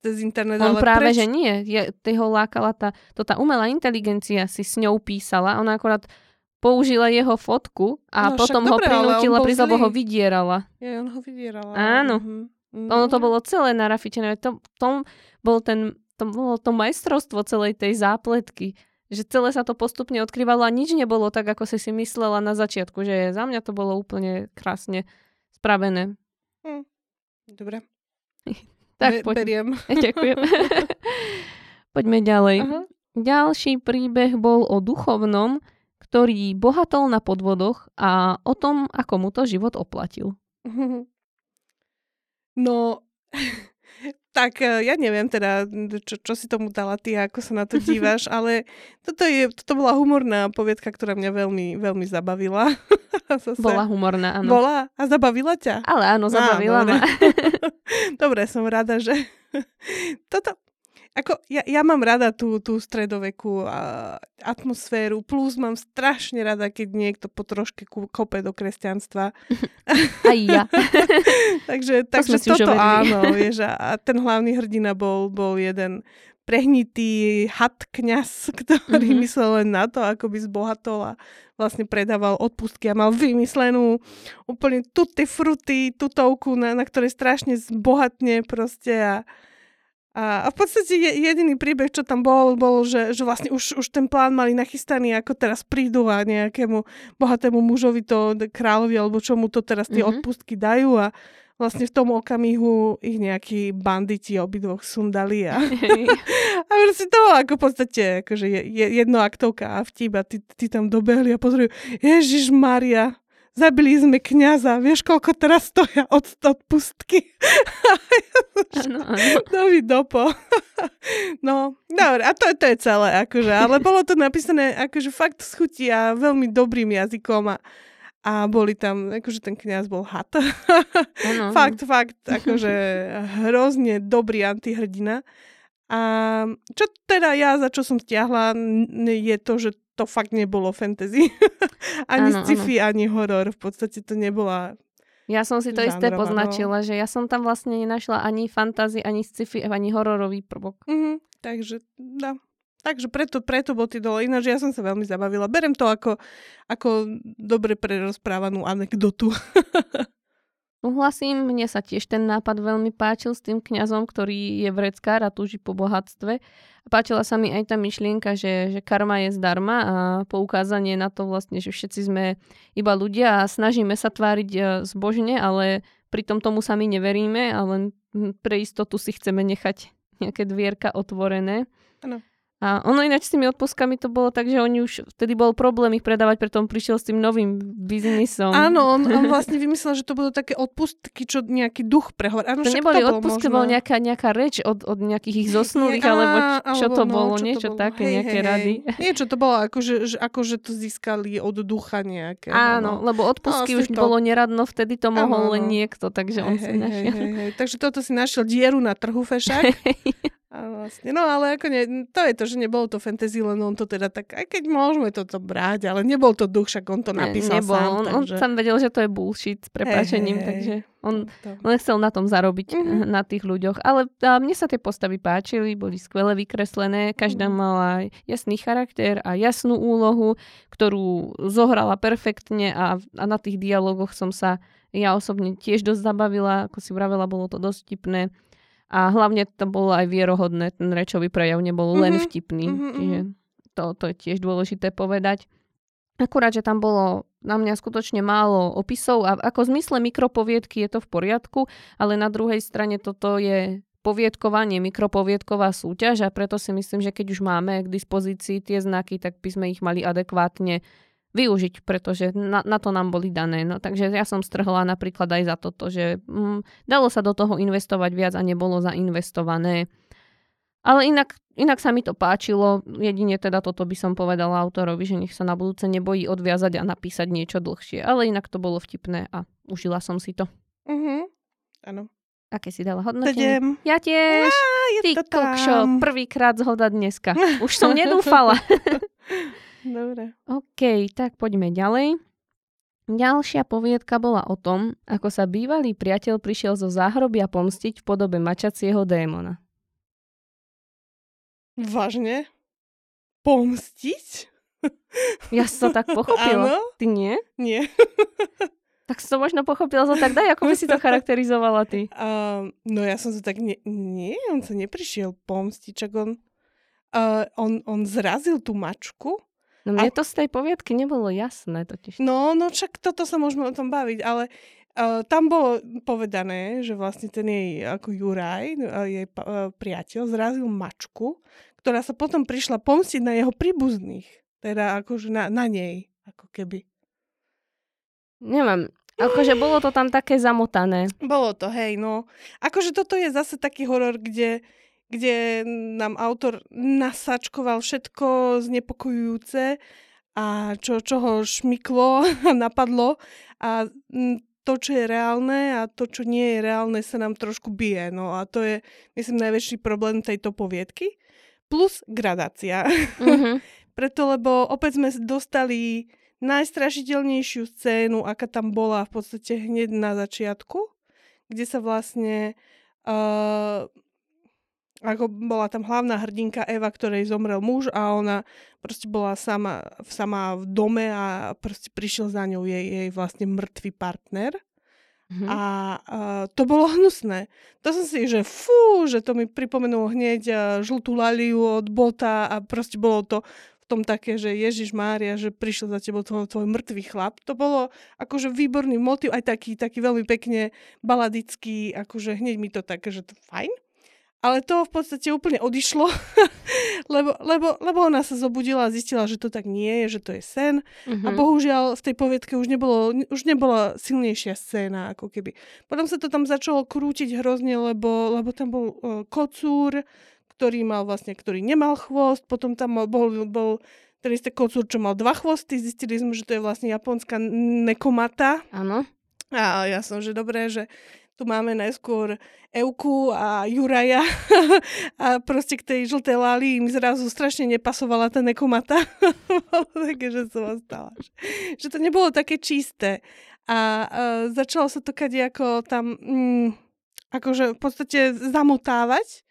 cez internet. On ale práve, preč... že nie. Je, ho lákala tá, to tá umelá inteligencia si s ňou písala. Ona akorát použila jeho fotku a no, potom ho prinútila, pri ho vydierala. Je, on ho vydierala. Áno. Mm-hmm. Ono to bolo celé narafičené. To, tom bol ten, to bolo to majstrovstvo celej tej zápletky že celé sa to postupne odkrývalo a nič nebolo tak, ako si si myslela na začiatku, že za mňa to bolo úplne krásne spravené. Hm. Dobre. tak Be- poď. Beriem. Ďakujem. Poďme ďalej. Aha. Ďalší príbeh bol o duchovnom, ktorý bohatol na podvodoch a o tom, ako mu to život oplatil. No, tak e, ja neviem teda, čo, čo si tomu dala ty, ako sa na to díváš, ale toto, je, toto bola humorná poviedka, ktorá mňa veľmi, veľmi zabavila. Zase. Bola humorná, áno. Bola? A zabavila ťa? Ale áno, zabavila Á, ma. dobre, som rada, že toto, ako, ja, ja mám rada tú, tú stredovekú a, atmosféru, plus mám strašne rada, keď niekto po troške kope do kresťanstva. Aj ja. takže to takže toto áno, vieš, a ten hlavný hrdina bol, bol jeden prehnitý had kňaz, ktorý mm-hmm. myslel len na to, ako by zbohatol a vlastne predával odpustky a mal vymyslenú úplne tutti fruty, tutovku, na, na ktorej strašne zbohatne proste a a, a v podstate jediný príbeh, čo tam bol, bol, že, že vlastne už, už ten plán mali nachystaný, ako teraz prídu a nejakému bohatému mužovi to kráľovi, alebo čo mu to teraz tie mm-hmm. odpustky dajú a vlastne v tom okamihu ich nejakí banditi obidvoch sundali a, a proste to bolo ako v podstate akože jedno aktovka a vtip a ty, ty tam dobehli a pozreli, Ježiš Maria, zabili sme kniaza, vieš, koľko teraz stoja od, odpustky? Áno, áno. Nový dopo. no, dobre, a to, to je celé, akože, ale bolo to napísané akože fakt schutí a veľmi dobrým jazykom a, a boli tam, akože ten kniaz bol hat. Ano, fakt, fakt, akože hrozne dobrý antihrdina. A čo teda ja, za čo som stiahla, je to, že to fakt nebolo fantasy. ani ano, sci-fi, ano. ani horor. V podstate to nebola ja som si to isté poznačila, že ja som tam vlastne nenašla ani fantasy, ani sci-fi, ani hororový prvok. Mm-hmm, takže, no. Takže preto, preto bol ty dole. Ináč ja som sa veľmi zabavila. Berem to ako, ako dobre prerozprávanú anekdotu. Súhlasím, mne sa tiež ten nápad veľmi páčil s tým kňazom, ktorý je vreckár a túži po bohatstve. Páčila sa mi aj tá myšlienka, že, že karma je zdarma a poukázanie na to vlastne, že všetci sme iba ľudia a snažíme sa tváriť e, zbožne, ale pritom tomu sami neveríme a len pre istotu si chceme nechať nejaké dvierka otvorené. Ano. A ono ináč s tými odpustkami to bolo tak, že oni už vtedy bol problém ich predávať, preto on prišiel s tým novým biznisom. Áno, on, on vlastne vymyslel, že to budú také odpustky, čo nejaký duch prehovorí. to neboli to odpustky, bol nejaká, nejaká reč od, od nejakých ich zosnulých, alebo čo to no, bolo, čo niečo to bolo? také, hej, nejaké hej, rady. Niečo to bolo, akože, že, akože to získali od ducha nejaké. Áno, no. lebo odpustky no, už to... bolo neradno, vtedy to mohol áno, len niekto, takže hej, on si hej, našiel. Hej, hej, hej. Takže toto si našiel dieru na trhu fešak. A vlastne, no ale ako nie, to je to, že nebolo to fantasy, len on to teda tak, aj keď môžeme toto brať, ale nebol to duch, však on to napísal nebol, sám. On, takže... on sám vedel, že to je bullshit s prepáčením, hey, hey, takže on len chcel na tom zarobiť mm-hmm. na tých ľuďoch. Ale a mne sa tie postavy páčili, boli skvele vykreslené, každá mm-hmm. mala jasný charakter a jasnú úlohu, ktorú zohrala perfektne a, a na tých dialogoch som sa ja osobne tiež dosť zabavila, ako si vravela, bolo to dosť tipné. A hlavne to bolo aj vierohodné, ten rečový prejav nebol mm-hmm. len vtipný. Mm-hmm. Čiže to, to je tiež dôležité povedať. Akurát, že tam bolo na mňa skutočne málo opisov a ako v zmysle mikropoviedky je to v poriadku, ale na druhej strane toto je poviedkovanie, mikropoviedková súťaž a preto si myslím, že keď už máme k dispozícii tie znaky, tak by sme ich mali adekvátne využiť, pretože na, na to nám boli dané. No, takže ja som strhla napríklad aj za toto, že mm, dalo sa do toho investovať viac a nebolo zainvestované. Ale inak, inak sa mi to páčilo, jedine teda toto by som povedala autorovi, že nech sa na budúce nebojí odviazať a napísať niečo dlhšie. Ale inak to bolo vtipné a užila som si to. Mhm, áno. Aké si dala hodnotenie? Sedem. Ja tiež. Á, je Ty kokšo, prvýkrát zhoda dneska. Už som nedúfala. Dobre. OK, tak poďme ďalej. Ďalšia poviedka bola o tom, ako sa bývalý priateľ prišiel zo záhrobia pomstiť v podobe mačacieho démona. Vážne? Pomstiť? Ja som tak pochopila. Áno? Ty nie? Nie. tak som to možno pochopila za tak daj, ako by si to charakterizovala ty. Uh, no ja som to tak... Nie, nie, on sa neprišiel pomstiť, čak on, uh, on, on zrazil tú mačku No mne a... to z tej poviedky nebolo jasné totiž. No, no však toto sa môžeme o tom baviť, ale uh, tam bolo povedané, že vlastne ten jej ako Juraj, uh, jej uh, priateľ, zrazil mačku, ktorá sa potom prišla pomstiť na jeho príbuzných. Teda akože na, na nej, ako keby. Neviem, akože bolo to tam také zamotané. Bolo to, hej, no. Akože toto je zase taký horor, kde kde nám autor nasačkoval všetko znepokojujúce a čo, čo ho šmyklo napadlo a to, čo je reálne a to, čo nie je reálne, sa nám trošku bije. No a to je, myslím, najväčší problém tejto poviedky. Plus gradácia. Mm-hmm. Preto, lebo opäť sme dostali najstrašiteľnejšiu scénu, aká tam bola v podstate hneď na začiatku, kde sa vlastne uh, ako bola tam hlavná hrdinka Eva, ktorej zomrel muž a ona proste bola sama, sama v dome a proste prišiel za ňou jej, jej vlastne mŕtvý partner. Mm-hmm. A uh, to bolo hnusné. To som si, že fú, že to mi pripomenulo hneď uh, žltú laliu od bota a proste bolo to v tom také, že Ježiš Mária, že prišiel za tebou tvoj, tvoj mŕtvý chlap. To bolo akože výborný motiv, aj taký, taký veľmi pekne baladický, akože hneď mi to také, že to fajn. Ale to v podstate úplne odišlo, lebo, lebo, lebo ona sa zobudila a zistila, že to tak nie je, že to je sen. Uh-huh. A mhm. bohužiaľ v tej poviedke už, nebolo, už nebola silnejšia scéna, ako keby. Potom sa to tam začalo krútiť hrozne, lebo, lebo tam bol uh, kocúr, ktorý mal vlastne, ktorý nemal chvost, potom tam bol, bol ten istý kocúr, čo mal dva chvosty, zistili sme, že to je vlastne japonská nekomata. Áno. A ja som, že dobré, že tu máme najskôr Euku a Juraja a proste k tej žltej lali im zrazu strašne nepasovala tá nekomata. také, že som ostala. Že, to nebolo také čisté. A uh, začalo sa to kade ako tam mm, akože v podstate zamotávať.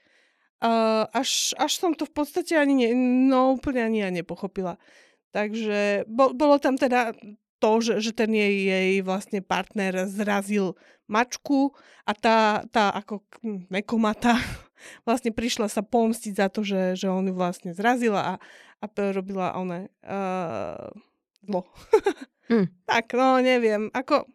Uh, až, až som to v podstate ani ne, no úplne ani ja nepochopila. Takže bol, bolo tam teda to, že, že ten jej, jej vlastne partner zrazil mačku a tá, tá ako nekomata vlastne prišla sa pomstiť za to, že, že on ju vlastne zrazila a, a robila ona uh, zlo. mm. tak, no neviem, ako,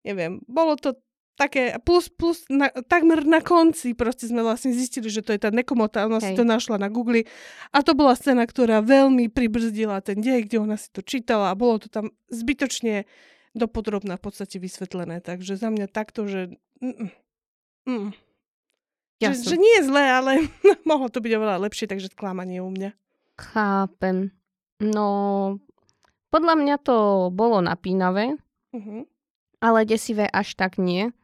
neviem, bolo to také, plus, plus na, takmer na konci proste sme vlastne zistili, že to je tá nekomota, ona Hej. si to našla na Google a to bola scéna, ktorá veľmi pribrzdila ten dej, kde ona si to čítala a bolo to tam zbytočne dopodrobná v podstate vysvetlené, takže za mňa takto, že mm, mm, že, že nie je zlé, ale mohlo to byť oveľa lepšie, takže sklamanie u mňa. Chápem. No, podľa mňa to bolo napínavé, uh-huh. ale desivé až tak nie.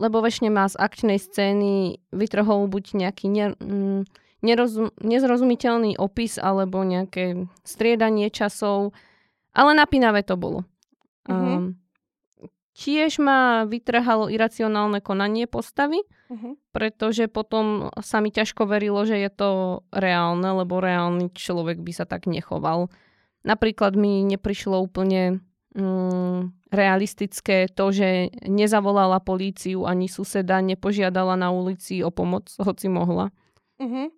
Lebo väčšine má z akčnej scény vytrhol buď nejaký ne, mm, nerozum, nezrozumiteľný opis alebo nejaké striedanie časov, ale napínavé to bolo. Uh-huh. Um, tiež ma vytrhalo iracionálne konanie postavy, uh-huh. pretože potom sa mi ťažko verilo, že je to reálne, lebo reálny človek by sa tak nechoval. Napríklad mi neprišlo úplne mm, realistické to, že nezavolala políciu ani suseda, nepožiadala na ulici o pomoc, hoci mohla. Uh-huh.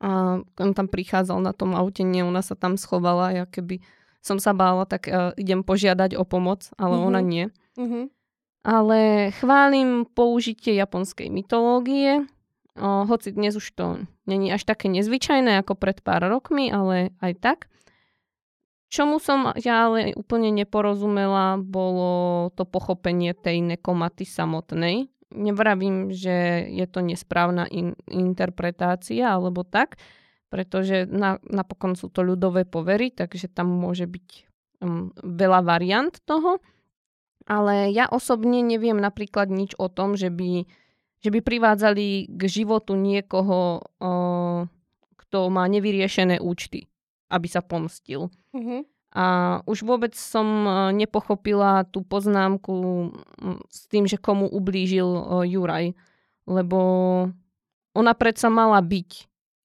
A on tam prichádzal na tom aute, nie, ona sa tam schovala, ja keby som sa bála, tak uh, idem požiadať o pomoc, ale uh-huh. ona nie. Uh-huh. Ale chválim použitie japonskej mytológie, o, hoci dnes už to není až také nezvyčajné ako pred pár rokmi, ale aj tak. Čomu som ja ale úplne neporozumela, bolo to pochopenie tej nekomaty samotnej. Nevravím, že je to nesprávna in- interpretácia alebo tak, pretože na, napokon sú to ľudové povery, takže tam môže byť um, veľa variant toho. Ale ja osobne neviem napríklad nič o tom, že by, že by privádzali k životu niekoho, o, kto má nevyriešené účty aby sa pomstil. Mm-hmm. A už vôbec som e, nepochopila tú poznámku s tým, že komu ublížil e, Juraj. Lebo ona predsa mala byť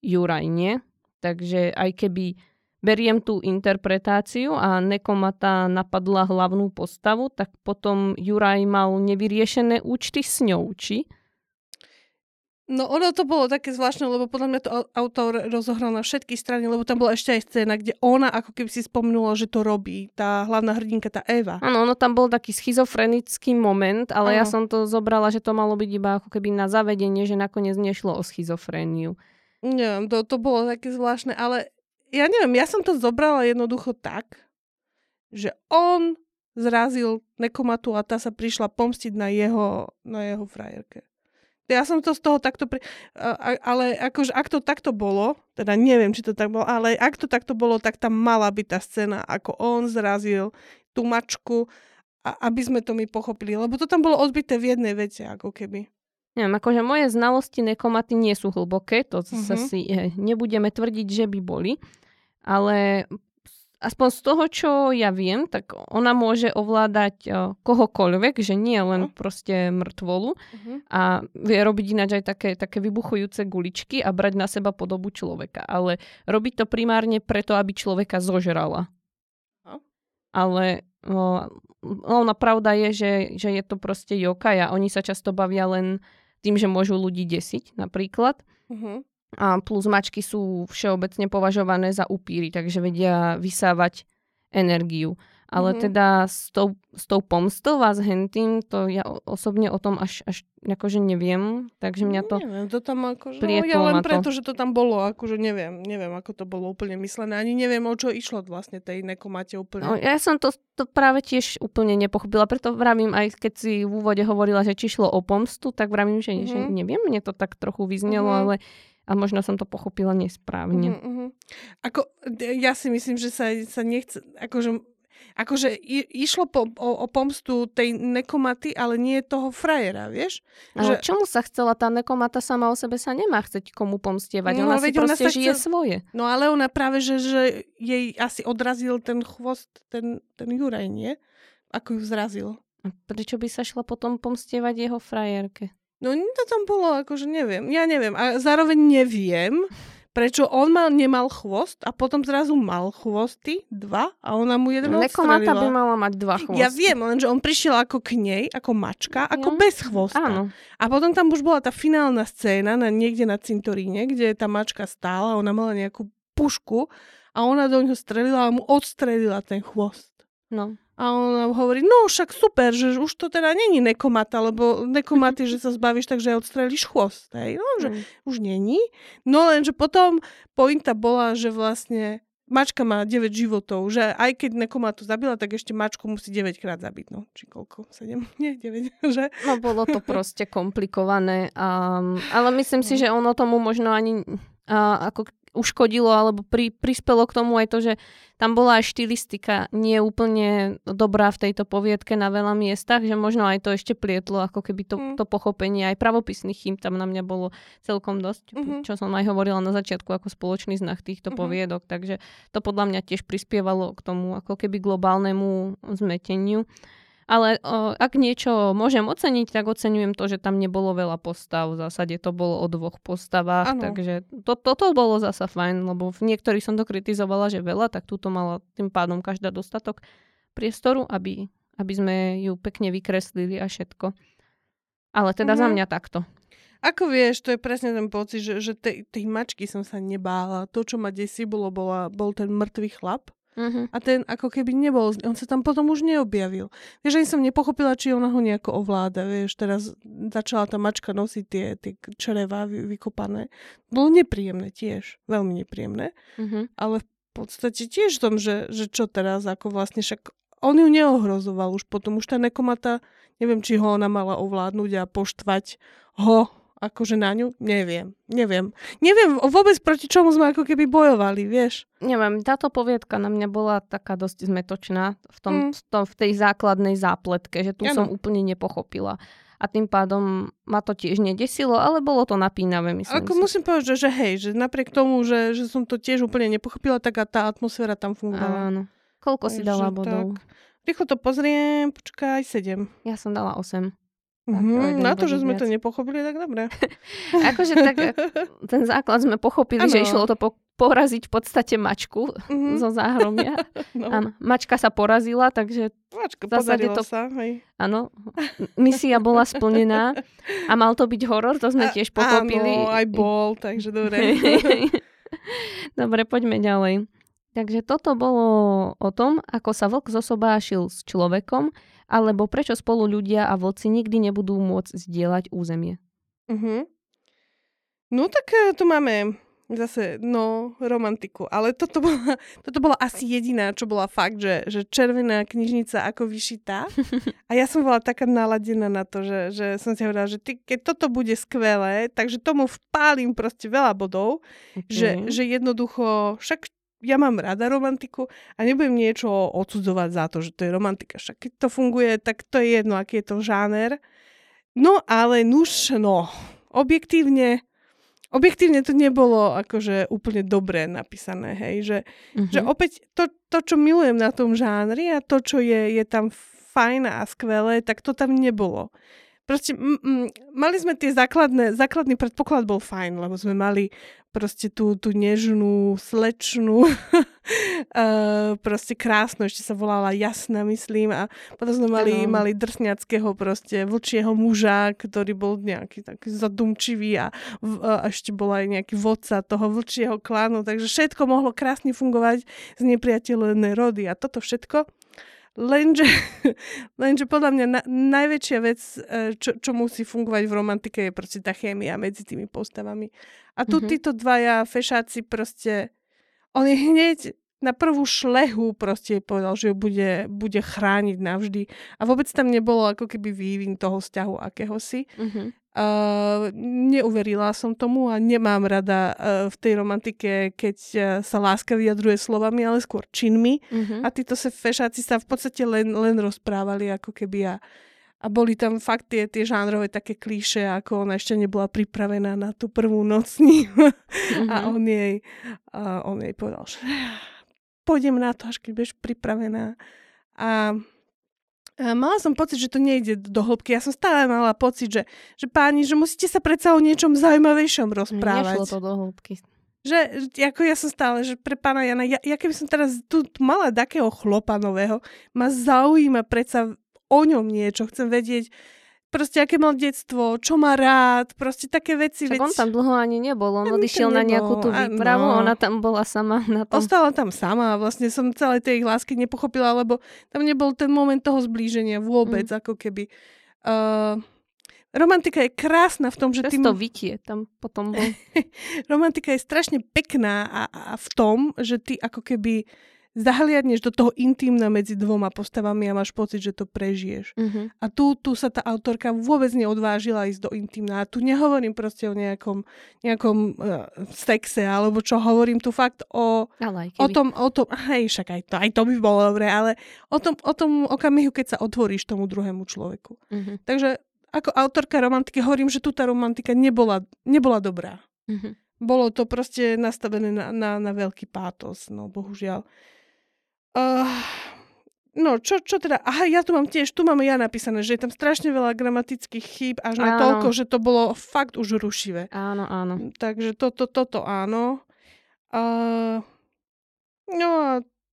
Juraj, nie? Takže aj keby beriem tú interpretáciu a Nekomata napadla hlavnú postavu, tak potom Juraj mal nevyriešené účty s ňou, či? No ono to bolo také zvláštne, lebo podľa mňa to autor rozohral na všetky strany, lebo tam bola ešte aj scéna, kde ona ako keby si spomenula, že to robí, tá hlavná hrdinka, tá Eva. Áno, ono tam bol taký schizofrenický moment, ale ano. ja som to zobrala, že to malo byť iba ako keby na zavedenie, že nakoniec nešlo o schizofréniu. Neviem, to, to bolo také zvláštne, ale ja neviem, ja som to zobrala jednoducho tak, že on zrazil nekomatu a tá sa prišla pomstiť na jeho, na jeho frajerke. Ja som to z toho takto... Pri... Ale akože ak to takto bolo, teda neviem, či to tak bolo, ale ak to takto bolo, tak tam mala byť tá scéna, ako on zrazil tú mačku, a aby sme to my pochopili. Lebo to tam bolo odbité v jednej vete, ako keby. Neviem, akože moje znalosti nekomaty nie sú hlboké, to uh-huh. sa si nebudeme tvrdiť, že by boli, ale aspoň z toho, čo ja viem, tak ona môže ovládať uh, kohokoľvek, že nie len uh-huh. proste mŕtvolu uh-huh. a vie robiť ináč aj také, také vybuchujúce guličky a brať na seba podobu človeka. Ale robiť to primárne preto, aby človeka zožrala. Uh-huh. Ale no, pravda je, že, že je to proste jokaj a oni sa často bavia len tým, že môžu ľudí desiť napríklad. Uh-huh. A plus mačky sú všeobecne považované za upíry, takže vedia vysávať energiu. Ale mm-hmm. teda s tou, s tou pomstou a s hentým, to ja osobne o tom až, až akože neviem, takže mňa to Neviem, to tam akože, no, ja len preto, to. že to tam bolo, akože neviem, neviem, ako to bolo úplne myslené, ani neviem, o čo išlo vlastne tej nekomate úplne. No, ja som to, to práve tiež úplne nepochopila, preto vravím, aj keď si v úvode hovorila, že či šlo o pomstu, tak vravím, že, mm-hmm. že mhm. neviem, mne to tak trochu vyznelo, mm-hmm. ale a možno som to pochopila nesprávne. Mm-hmm. Ako, ja si myslím, že sa, sa nechce, akože akože i, išlo po, o, o pomstu tej nekomaty, ale nie toho frajera, vieš? Ale že... čomu sa chcela tá nekomata sama o sebe sa nemá chceť komu pomstievať. No, ona si proste ona žije chcel... svoje. No ale ona práve, že, že jej asi odrazil ten chvost, ten, ten Juraj, nie? Ako ju zrazil. A prečo by sa šla potom pomstievať jeho frajerke? No to tam bolo, akože neviem. Ja neviem. A zároveň neviem, prečo on mal, nemal chvost a potom zrazu mal chvosty, dva, a ona mu jeden Nekomata by mala mať dva chvosty. Ja viem, lenže on prišiel ako k nej, ako mačka, ako ja. bez chvosta. Áno. A potom tam už bola tá finálna scéna na, niekde na cintoríne, kde tá mačka stála, ona mala nejakú pušku a ona do ňoho strelila a mu odstrelila ten chvost. No. A on hovorí, no však super, že už to teda není nekomata, lebo nekomaty, že sa zbavíš, takže odstrelíš chvost. Hej? No, že mm. už není. No lenže potom pointa bola, že vlastne mačka má 9 životov, že aj keď nekomatu zabila, tak ešte mačku musí 9 krát zabiť. No, či koľko? 7? Nie, 9. Že? No bolo to proste komplikované. Um, ale myslím si, no. že ono tomu možno ani uh, ako uškodilo alebo pri, prispelo k tomu aj to, že tam bola aj štilistika nie úplne dobrá v tejto poviedke na veľa miestach, že možno aj to ešte plietlo, ako keby to, mm. to pochopenie aj pravopisných chým tam na mňa bolo celkom dosť, mm-hmm. čo som aj hovorila na začiatku ako spoločný znak týchto mm-hmm. poviedok, takže to podľa mňa tiež prispievalo k tomu ako keby globálnemu zmeteniu. Ale o, ak niečo môžem oceniť, tak oceňujem to, že tam nebolo veľa postav. V zásade to bolo o dvoch postavách. Ano. Takže to, toto bolo zasa fajn, lebo v niektorých som to kritizovala, že veľa, tak túto mala tým pádom každá dostatok priestoru, aby, aby sme ju pekne vykreslili a všetko. Ale teda mhm. za mňa takto. Ako vieš, to je presne ten pocit, že, že tej, tej mačky som sa nebála. To, čo ma desí, bolo, bola, bol ten mŕtvý chlap. Uh-huh. A ten ako keby nebol, on sa tam potom už neobjavil. Vieš, ani som nepochopila, či ona ho nejako ovláda. Vieš, teraz začala tá mačka nosiť tie, tie čreva vykopané. Bolo nepríjemné tiež, veľmi nepríjemné. Uh-huh. Ale v podstate tiež tom, že, že čo teraz, ako vlastne však on ju neohrozoval už potom. Už tá nekomata, neviem, či ho ona mala ovládnuť a poštvať ho akože na ňu? Neviem, neviem. Neviem vôbec proti čomu sme ako keby bojovali, vieš. Neviem, táto poviedka na mňa bola taká dosť zmetočná v, tom, mm. v, tom, v tej základnej zápletke, že tu ano. som úplne nepochopila. A tým pádom ma to tiež nedesilo, ale bolo to napínavé, myslím Ako si. musím povedať, že, že hej, že napriek tomu, že, že som to tiež úplne nepochopila, tak a tá atmosféra tam fungovala. Áno. Koľko si dala bodov? Tak. Rýchlo to pozriem, počkaj, 7. Ja som dala 8. Mm-hmm, na to, že sme viac. to nepochopili, tak dobre. akože tak, ten základ sme pochopili, ano. že išlo to po, poraziť v podstate mačku mm-hmm. zo záhromia. no. Áno, mačka sa porazila, takže Mačka, zásade to... sa, hej. Áno, misia bola splnená a mal to byť horor, to sme tiež pochopili. Áno, aj bol, takže dobre. dobre, poďme ďalej. Takže toto bolo o tom, ako sa vlk zosobášil s človekom, alebo prečo spolu ľudia a vlci nikdy nebudú môcť zdieľať územie. Uh-huh. No tak e, tu máme zase, no, romantiku. Ale toto bola, toto bola asi jediná, čo bola fakt, že, že červená knižnica ako vyšitá. A ja som bola taká naladená na to, že, že som si hovorila, že ty, keď toto bude skvelé, takže tomu vpálim proste veľa bodov, okay. že, že jednoducho, však ja mám rada romantiku a nebudem niečo odsudzovať za to, že to je romantika. Však keď to funguje, tak to je jedno, aký je to žáner. No ale nuž, no, objektívne, objektívne to nebolo akože úplne dobre napísané, hej, že, uh-huh. že opäť to, to, čo milujem na tom žánri a to, čo je, je tam fajn a skvelé, tak to tam nebolo. Proste m- m- mali sme tie základné, základný predpoklad bol fajn, lebo sme mali proste tú, tú nežnú, slečnú, uh, proste krásnu, ešte sa volala Jasná, myslím, a potom sme mali, ano. mali drsňackého proste vlčieho muža, ktorý bol nejaký taký zadumčivý a, a ešte bol aj nejaký vodca toho vlčieho klánu, takže všetko mohlo krásne fungovať z nepriateľné rody a toto všetko Lenže, lenže podľa mňa na, najväčšia vec, e, čo, čo musí fungovať v romantike, je proste tá chémia medzi tými postavami. A tu mm-hmm. títo dvaja fešáci proste, on je hneď na prvú šlehu proste povedal, že ju bude, bude chrániť navždy. A vôbec tam nebolo ako keby vývin toho vzťahu akéhosi. Mm-hmm. Uh, neuverila som tomu a nemám rada uh, v tej romantike, keď uh, sa láska vyjadruje slovami, ale skôr činmi. Mm-hmm. A títo sa fešáci sa v podstate len, len rozprávali ako keby a, a boli tam fakt tie, tie žánrové také klíše, ako ona ešte nebola pripravená na tú prvú noc s ním. Mm-hmm. a on jej, uh, on jej povedal, že pôjdem na to, až keď budeš pripravená. A mala som pocit, že to nejde do hĺbky. Ja som stále mala pocit, že, že páni, že musíte sa predsa o niečom zaujímavejšom rozprávať. Nešlo to do hĺbky. Že, ako ja som stále, že pre pána Jana, ja, ja keby som teraz tu mala takého chlopa nového, ma zaujíma predsa o ňom niečo, chcem vedieť, proste aké mal detstvo, čo má rád, proste také veci. Však veď... on tam dlho ani nebol, on odišiel na nejakú tú výpravu, no. ona tam bola sama na tom. Ostala tam sama a vlastne som celé tej ich lásky nepochopila, lebo tam nebol ten moment toho zblíženia vôbec, mm. ako keby. Uh, romantika je krásna v tom, že ty... to vytie tam potom bol. romantika je strašne pekná a, a v tom, že ty ako keby zahliadneš do toho intimna medzi dvoma postavami a máš pocit, že to prežiješ. Uh-huh. A tu, tu sa tá autorka vôbec neodvážila ísť do intimna. A tu nehovorím proste o nejakom, nejakom uh, sexe, alebo čo hovorím tu fakt o, o tom, o tom, hej, však aj to, aj to by bolo dobré, ale o tom, o tom okamihu, keď sa otvoríš tomu druhému človeku. Uh-huh. Takže ako autorka romantiky hovorím, že tu tá romantika nebola, nebola dobrá. Uh-huh. Bolo to proste nastavené na, na, na veľký pátos, no bohužiaľ. Uh, no, čo, čo teda? Aha, ja tu mám tiež, tu máme ja napísané, že je tam strašne veľa gramatických chýb, až na áno. toľko, že to bolo fakt už rušivé. Áno, áno. Takže toto, toto áno. Uh, no a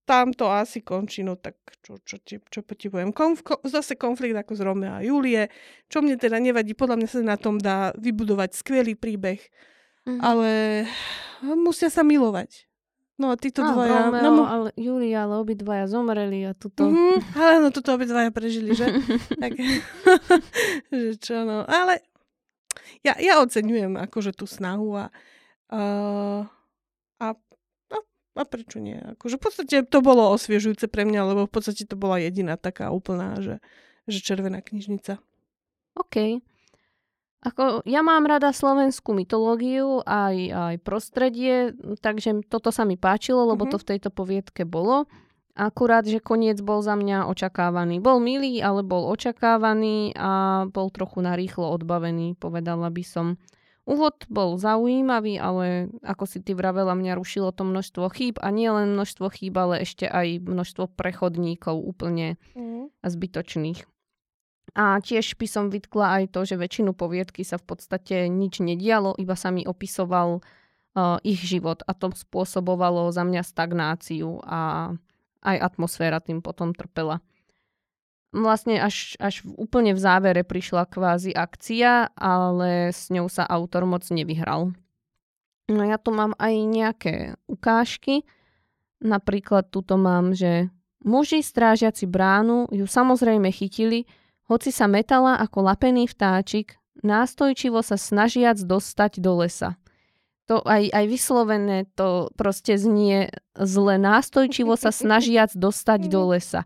tam to asi končí, no tak čo, čo, ti, čo ti poviem. Konf, ko, zase konflikt ako z Romea a Julie, čo mne teda nevadí, podľa mňa sa na tom dá vybudovať skvelý príbeh, mm. ale musia sa milovať. No a títo no, dvaja... Romeo, no, ale Julia, ale obidvaja zomreli a tuto... Mm-hmm, ale no tuto obidvaja prežili, že? tak, že čo no. Ale ja, ja oceňujem akože tú snahu a, uh, a, a, a prečo nie? Akože v podstate to bolo osviežujúce pre mňa, lebo v podstate to bola jediná taká úplná, že, že červená knižnica. OK. Ako, ja mám rada slovenskú mytológiu aj, aj prostredie, takže toto sa mi páčilo, lebo mm-hmm. to v tejto poviedke bolo. Akurát, že koniec bol za mňa očakávaný. Bol milý, ale bol očakávaný a bol trochu narýchlo odbavený, povedala by som. Úvod bol zaujímavý, ale ako si ty vravela, mňa rušilo to množstvo chýb a nie len množstvo chýb, ale ešte aj množstvo prechodníkov úplne mm. zbytočných. A tiež by som vytkla aj to, že väčšinu poviedky sa v podstate nič nedialo, iba sa mi opisoval uh, ich život a to spôsobovalo za mňa stagnáciu a aj atmosféra tým potom trpela. Vlastne až, až úplne v závere prišla kvázi akcia, ale s ňou sa autor moc nevyhral. No ja tu mám aj nejaké ukážky. Napríklad tuto mám, že muži strážiaci bránu ju samozrejme chytili, hoci sa metala ako lapený vtáčik, nástojčivo sa snažiac dostať do lesa. To aj, aj vyslovené to proste znie zle. Nástojčivo sa snažiac dostať do lesa.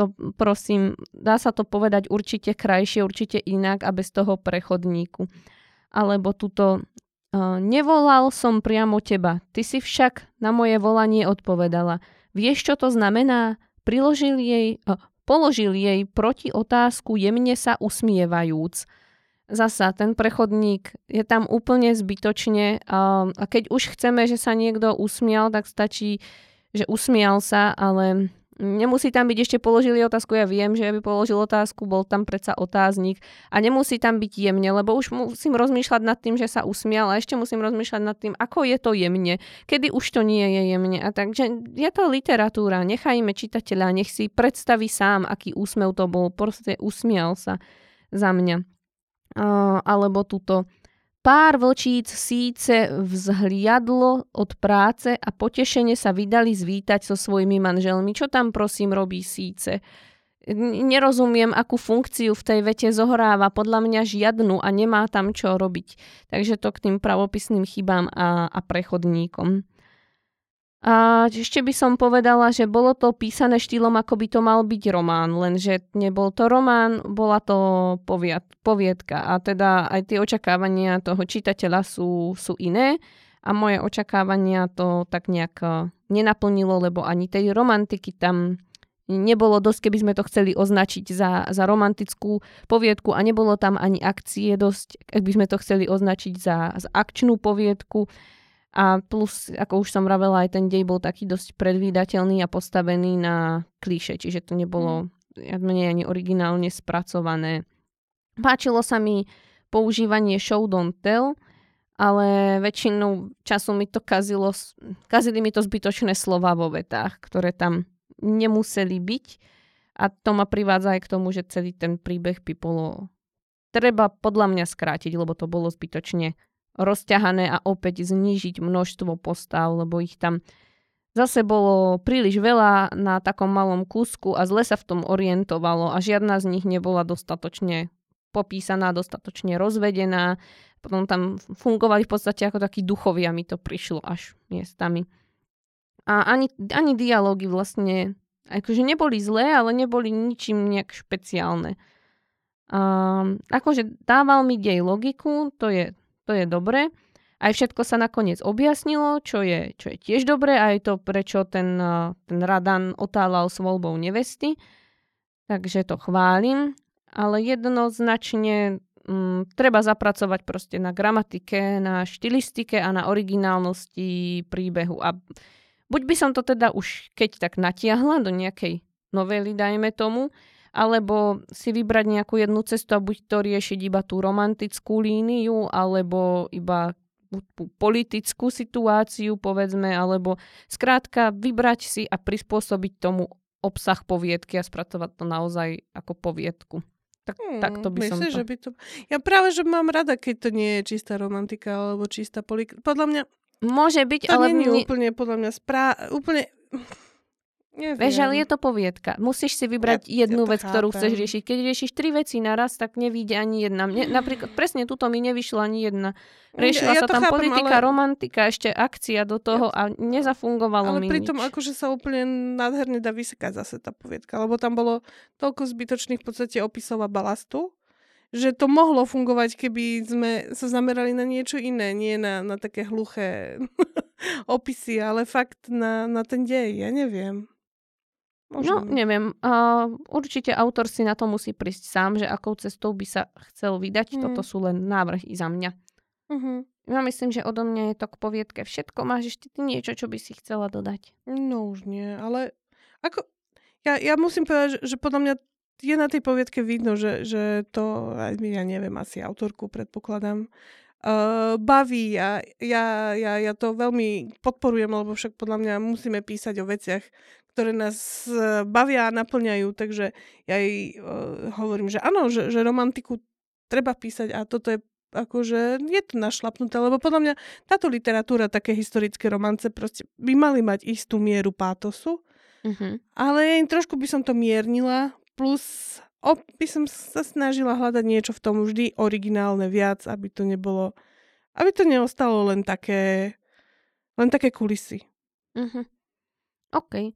To prosím, dá sa to povedať určite krajšie, určite inak a bez toho prechodníku. Alebo tuto nevolal som priamo teba, ty si však na moje volanie odpovedala. Vieš, čo to znamená? Priložil jej, Položil jej proti otázku jemne sa usmievajúc. Zasa ten prechodník je tam úplne zbytočne a, a keď už chceme, že sa niekto usmial, tak stačí, že usmial sa, ale Nemusí tam byť ešte položili otázku, ja viem, že by položil otázku, bol tam predsa otáznik a nemusí tam byť jemne, lebo už musím rozmýšľať nad tým, že sa usmial a ešte musím rozmýšľať nad tým, ako je to jemne, kedy už to nie je jemne. A takže je to literatúra, nechajme čitateľa, nech si predstaví sám, aký úsmev to bol, proste usmial sa za mňa. Uh, alebo túto Pár vlčíc síce vzhliadlo od práce a potešene sa vydali zvítať so svojimi manželmi. Čo tam prosím robí síce? Nerozumiem, akú funkciu v tej vete zohráva. Podľa mňa žiadnu a nemá tam čo robiť. Takže to k tým pravopisným chybám a, a prechodníkom. A ešte by som povedala, že bolo to písané štýlom, ako by to mal byť román, lenže nebol to román, bola to poviad, poviedka. A teda aj tie očakávania toho čitateľa sú, sú iné. A moje očakávania to tak nejak e, nenaplnilo, lebo ani tej romantiky tam nebolo dosť, keby sme to chceli označiť za, za romantickú poviedku. A nebolo tam ani akcie dosť, ak by sme to chceli označiť za, za akčnú poviedku. A plus, ako už som vravela, aj ten dej bol taký dosť predvídateľný a postavený na klíše, čiže to nebolo mm. menej ani originálne spracované. Páčilo sa mi používanie show don't tell, ale väčšinu času mi to kazilo, kazili mi to zbytočné slova vo vetách, ktoré tam nemuseli byť. A to ma privádza aj k tomu, že celý ten príbeh by bolo treba podľa mňa skrátiť, lebo to bolo zbytočne rozťahané a opäť znížiť množstvo postav, lebo ich tam zase bolo príliš veľa na takom malom kúsku a zle sa v tom orientovalo a žiadna z nich nebola dostatočne popísaná, dostatočne rozvedená. Potom tam fungovali v podstate ako takí duchovia, mi to prišlo až miestami. A ani, ani dialógy vlastne akože neboli zlé, ale neboli ničím nejak špeciálne. Um, akože dával mi dej logiku, to je to je dobre. Aj všetko sa nakoniec objasnilo, čo je, čo je tiež dobré, aj to, prečo ten, ten Radan otálal s voľbou nevesty. Takže to chválim. Ale jednoznačne m, mm, treba zapracovať proste na gramatike, na štilistike a na originálnosti príbehu. A buď by som to teda už keď tak natiahla do nejakej novely, dajme tomu, alebo si vybrať nejakú jednu cestu a buď to riešiť iba tú romantickú líniu, alebo iba politickú situáciu, povedzme, alebo skrátka vybrať si a prispôsobiť tomu obsah poviedky a spracovať to naozaj ako poviedku. Tak, hmm, tak to by myslíš, som to... že by to... Ja práve, že mám rada, keď to nie je čistá romantika alebo čistá politika. Podľa mňa... Môže byť, to ale... To nie je úplne, podľa mňa, sprá... úplne Neviem. Vieš, ale je to poviedka. Musíš si vybrať ja, jednu ja vec, chápem. ktorú chceš riešiť. Keď riešiš tri veci naraz, tak nevíde ani jedna. Mne, napríklad, presne tuto mi nevyšla ani jedna. Riešila ja sa tam chápem, politika, ale... romantika, ešte akcia do toho ja, a nezafungovalo ale mi pritom nič. akože sa úplne nádherne dá vysekať zase tá poviedka, lebo tam bolo toľko zbytočných v podstate opisov a balastu, že to mohlo fungovať, keby sme sa zamerali na niečo iné, nie na, na také hluché opisy, ale fakt na, na ten dej, ja neviem. Možno. No, neviem. Uh, určite autor si na to musí prísť sám, že akou cestou by sa chcel vydať. Mm. Toto sú len návrhy za mňa. Uh-huh. Ja myslím, že odo mňa je to k poviedke všetko. Máš ešte ty niečo, čo by si chcela dodať? No už nie, ale ako... Ja, ja musím povedať, že, že podľa mňa je na tej poviedke vidno, že, že to, ja neviem, asi autorku predpokladám, uh, baví a ja, ja, ja to veľmi podporujem, lebo však podľa mňa musíme písať o veciach, ktoré nás e, bavia a naplňajú, takže ja jej uh, hovorím, že áno, že, že romantiku treba písať a toto je akože je to našlapnuté, lebo podľa mňa táto literatúra, také historické romance proste by mali mať istú mieru pátosu, uh-huh. ale trošku by som to miernila, plus op, by som sa snažila hľadať niečo v tom vždy originálne viac, aby to nebolo, aby to neostalo len také, len také kulisy. Uh-huh. OK.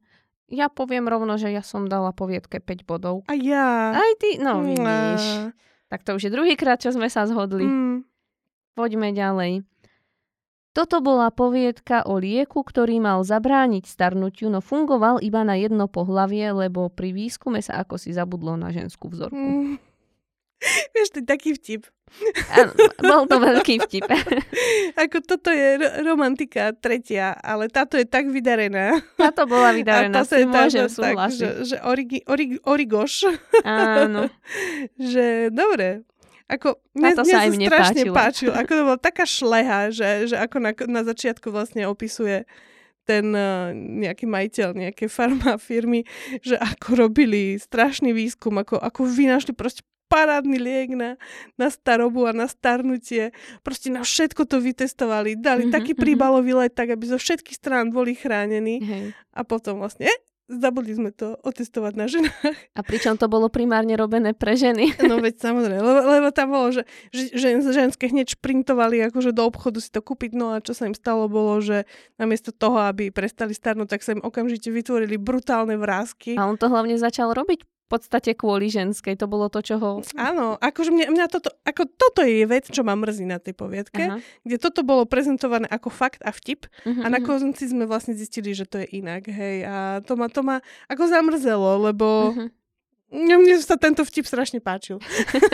Ja poviem rovno, že ja som dala poviedke 5 bodov. A ja. Aj ty, no vidíš. Tak to už je druhýkrát, čo sme sa zhodli. Mm. Poďme ďalej. Toto bola poviedka o lieku, ktorý mal zabrániť starnutiu, no fungoval iba na jedno pohlavie, lebo pri výskume sa ako si zabudlo na ženskú vzorku. Mm. Vieš, to je taký vtip. Áno, bol to veľký vtip. Ako toto je romantika tretia, ale táto je tak vydarená. Táto bola vydarená, si môžem tak, súhlasiť. Že, že origi, orig, origoš. Áno. že dobre. Ako, mne, mne sa, sa strašne páčilo. Ako to bola taká šleha, že, že ako na, na začiatku vlastne opisuje ten uh, nejaký majiteľ nejaké farma firmy, že ako robili strašný výskum, ako, ako vynašli proste parádny liek na, na starobu a na starnutie. Proste na všetko to vytestovali. Dali mm-hmm, taký príbalový let, tak aby zo všetkých strán boli chránení. Hej. A potom vlastne, eh, zabudli sme to otestovať na ženách. A pričom to bolo primárne robené pre ženy. No veď samozrejme, lebo, lebo tam bolo, že, že, že ženské hneď šprintovali akože do obchodu si to kúpiť, no a čo sa im stalo bolo, že namiesto toho, aby prestali starnúť, tak sa im okamžite vytvorili brutálne vrázky. A on to hlavne začal robiť podstate kvôli ženskej. To bolo to, čo ho... Áno, akože mňa, mňa toto, ako toto je vec, čo ma mrzí na tej poviedke, Aha. kde toto bolo prezentované ako fakt a vtip uh-huh, a na mhm. konci sme vlastne zistili, že to je inak, hej. A to ma, to ma ako zamrzelo, lebo uh-huh. mne sa tento vtip strašne páčil.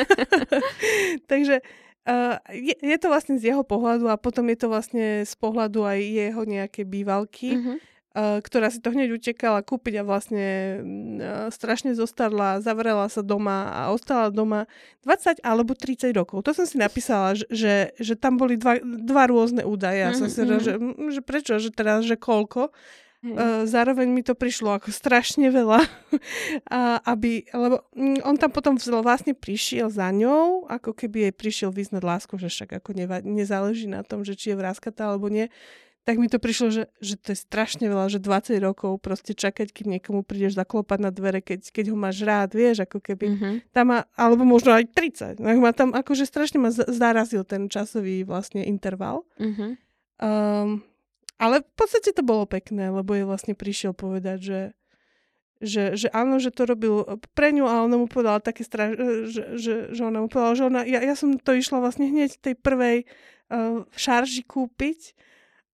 Takže Uh, je, je to vlastne z jeho pohľadu a potom je to vlastne z pohľadu aj jeho nejaké bývalky. Uh-huh. Eh, ktorá si to hneď utekala kúpiť a vlastne uh, strašne zostarla, zavrela sa doma a ostala doma 20 alebo 30 rokov. To som si napísala, že, že, tam boli dva, dva rôzne údaje. Ja som si mm-hmm. že, že prečo, že teraz, že koľko. Uh, zároveň mi to prišlo ako strašne veľa, a, aby, lebo mm, on tam potom vlastne prišiel za ňou, ako keby jej prišiel vyznať lásku, že však ako neva, nezáleží na tom, že či je vráskatá alebo nie tak mi to prišlo, že, že to je strašne veľa, že 20 rokov proste čakať, keď niekomu prídeš zaklopať na dvere, keď, keď ho máš rád, vieš, ako keby mm-hmm. tam má, alebo možno aj 30. No, ma tam akože strašne ma zarazil ten časový vlastne interval. Mm-hmm. Um, ale v podstate to bolo pekné, lebo je vlastne prišiel povedať, že že, že áno, že to robil pre ňu a ona mu povedala také straš, že, že, že ona mu povedala, že ona, ja, ja som to išla vlastne hneď tej prvej uh, šarži kúpiť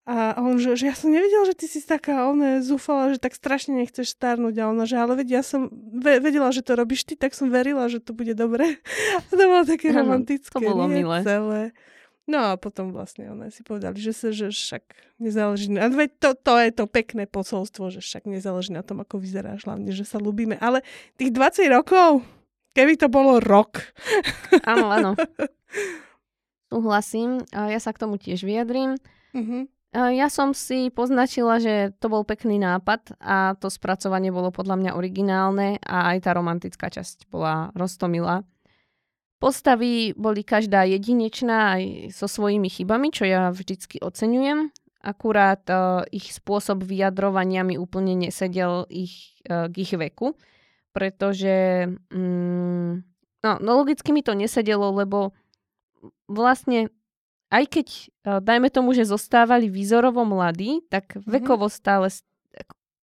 a on, že, že ja som nevedela, že ty si taká, ona zúfala, že tak strašne nechceš starnúť. A ona, že ale veď ja som vedela, že to robíš ty, tak som verila, že to bude dobre. A to bolo také romantické. To bolo nie, milé. Celé. No a potom vlastne ona si povedali, že sa, že však nezáleží. A veď to, to je to pekné posolstvo, že však nezáleží na tom, ako vyzeráš, hlavne, že sa ľúbime. Ale tých 20 rokov, keby to bolo rok. Áno, áno. Súhlasím. Ja sa k tomu tiež vyjadrím. Mm-hmm. Ja som si poznačila, že to bol pekný nápad a to spracovanie bolo podľa mňa originálne a aj tá romantická časť bola roztomilá. Postavy boli každá jedinečná aj so svojimi chybami, čo ja vždycky oceňujem. Akurát uh, ich spôsob vyjadrovania mi úplne nesedel ich, uh, k ich veku, pretože um, no, no logicky mi to nesedelo, lebo vlastne aj keď, eh, dajme tomu, že zostávali výzorovo mladí, tak mm-hmm. vekovo stále,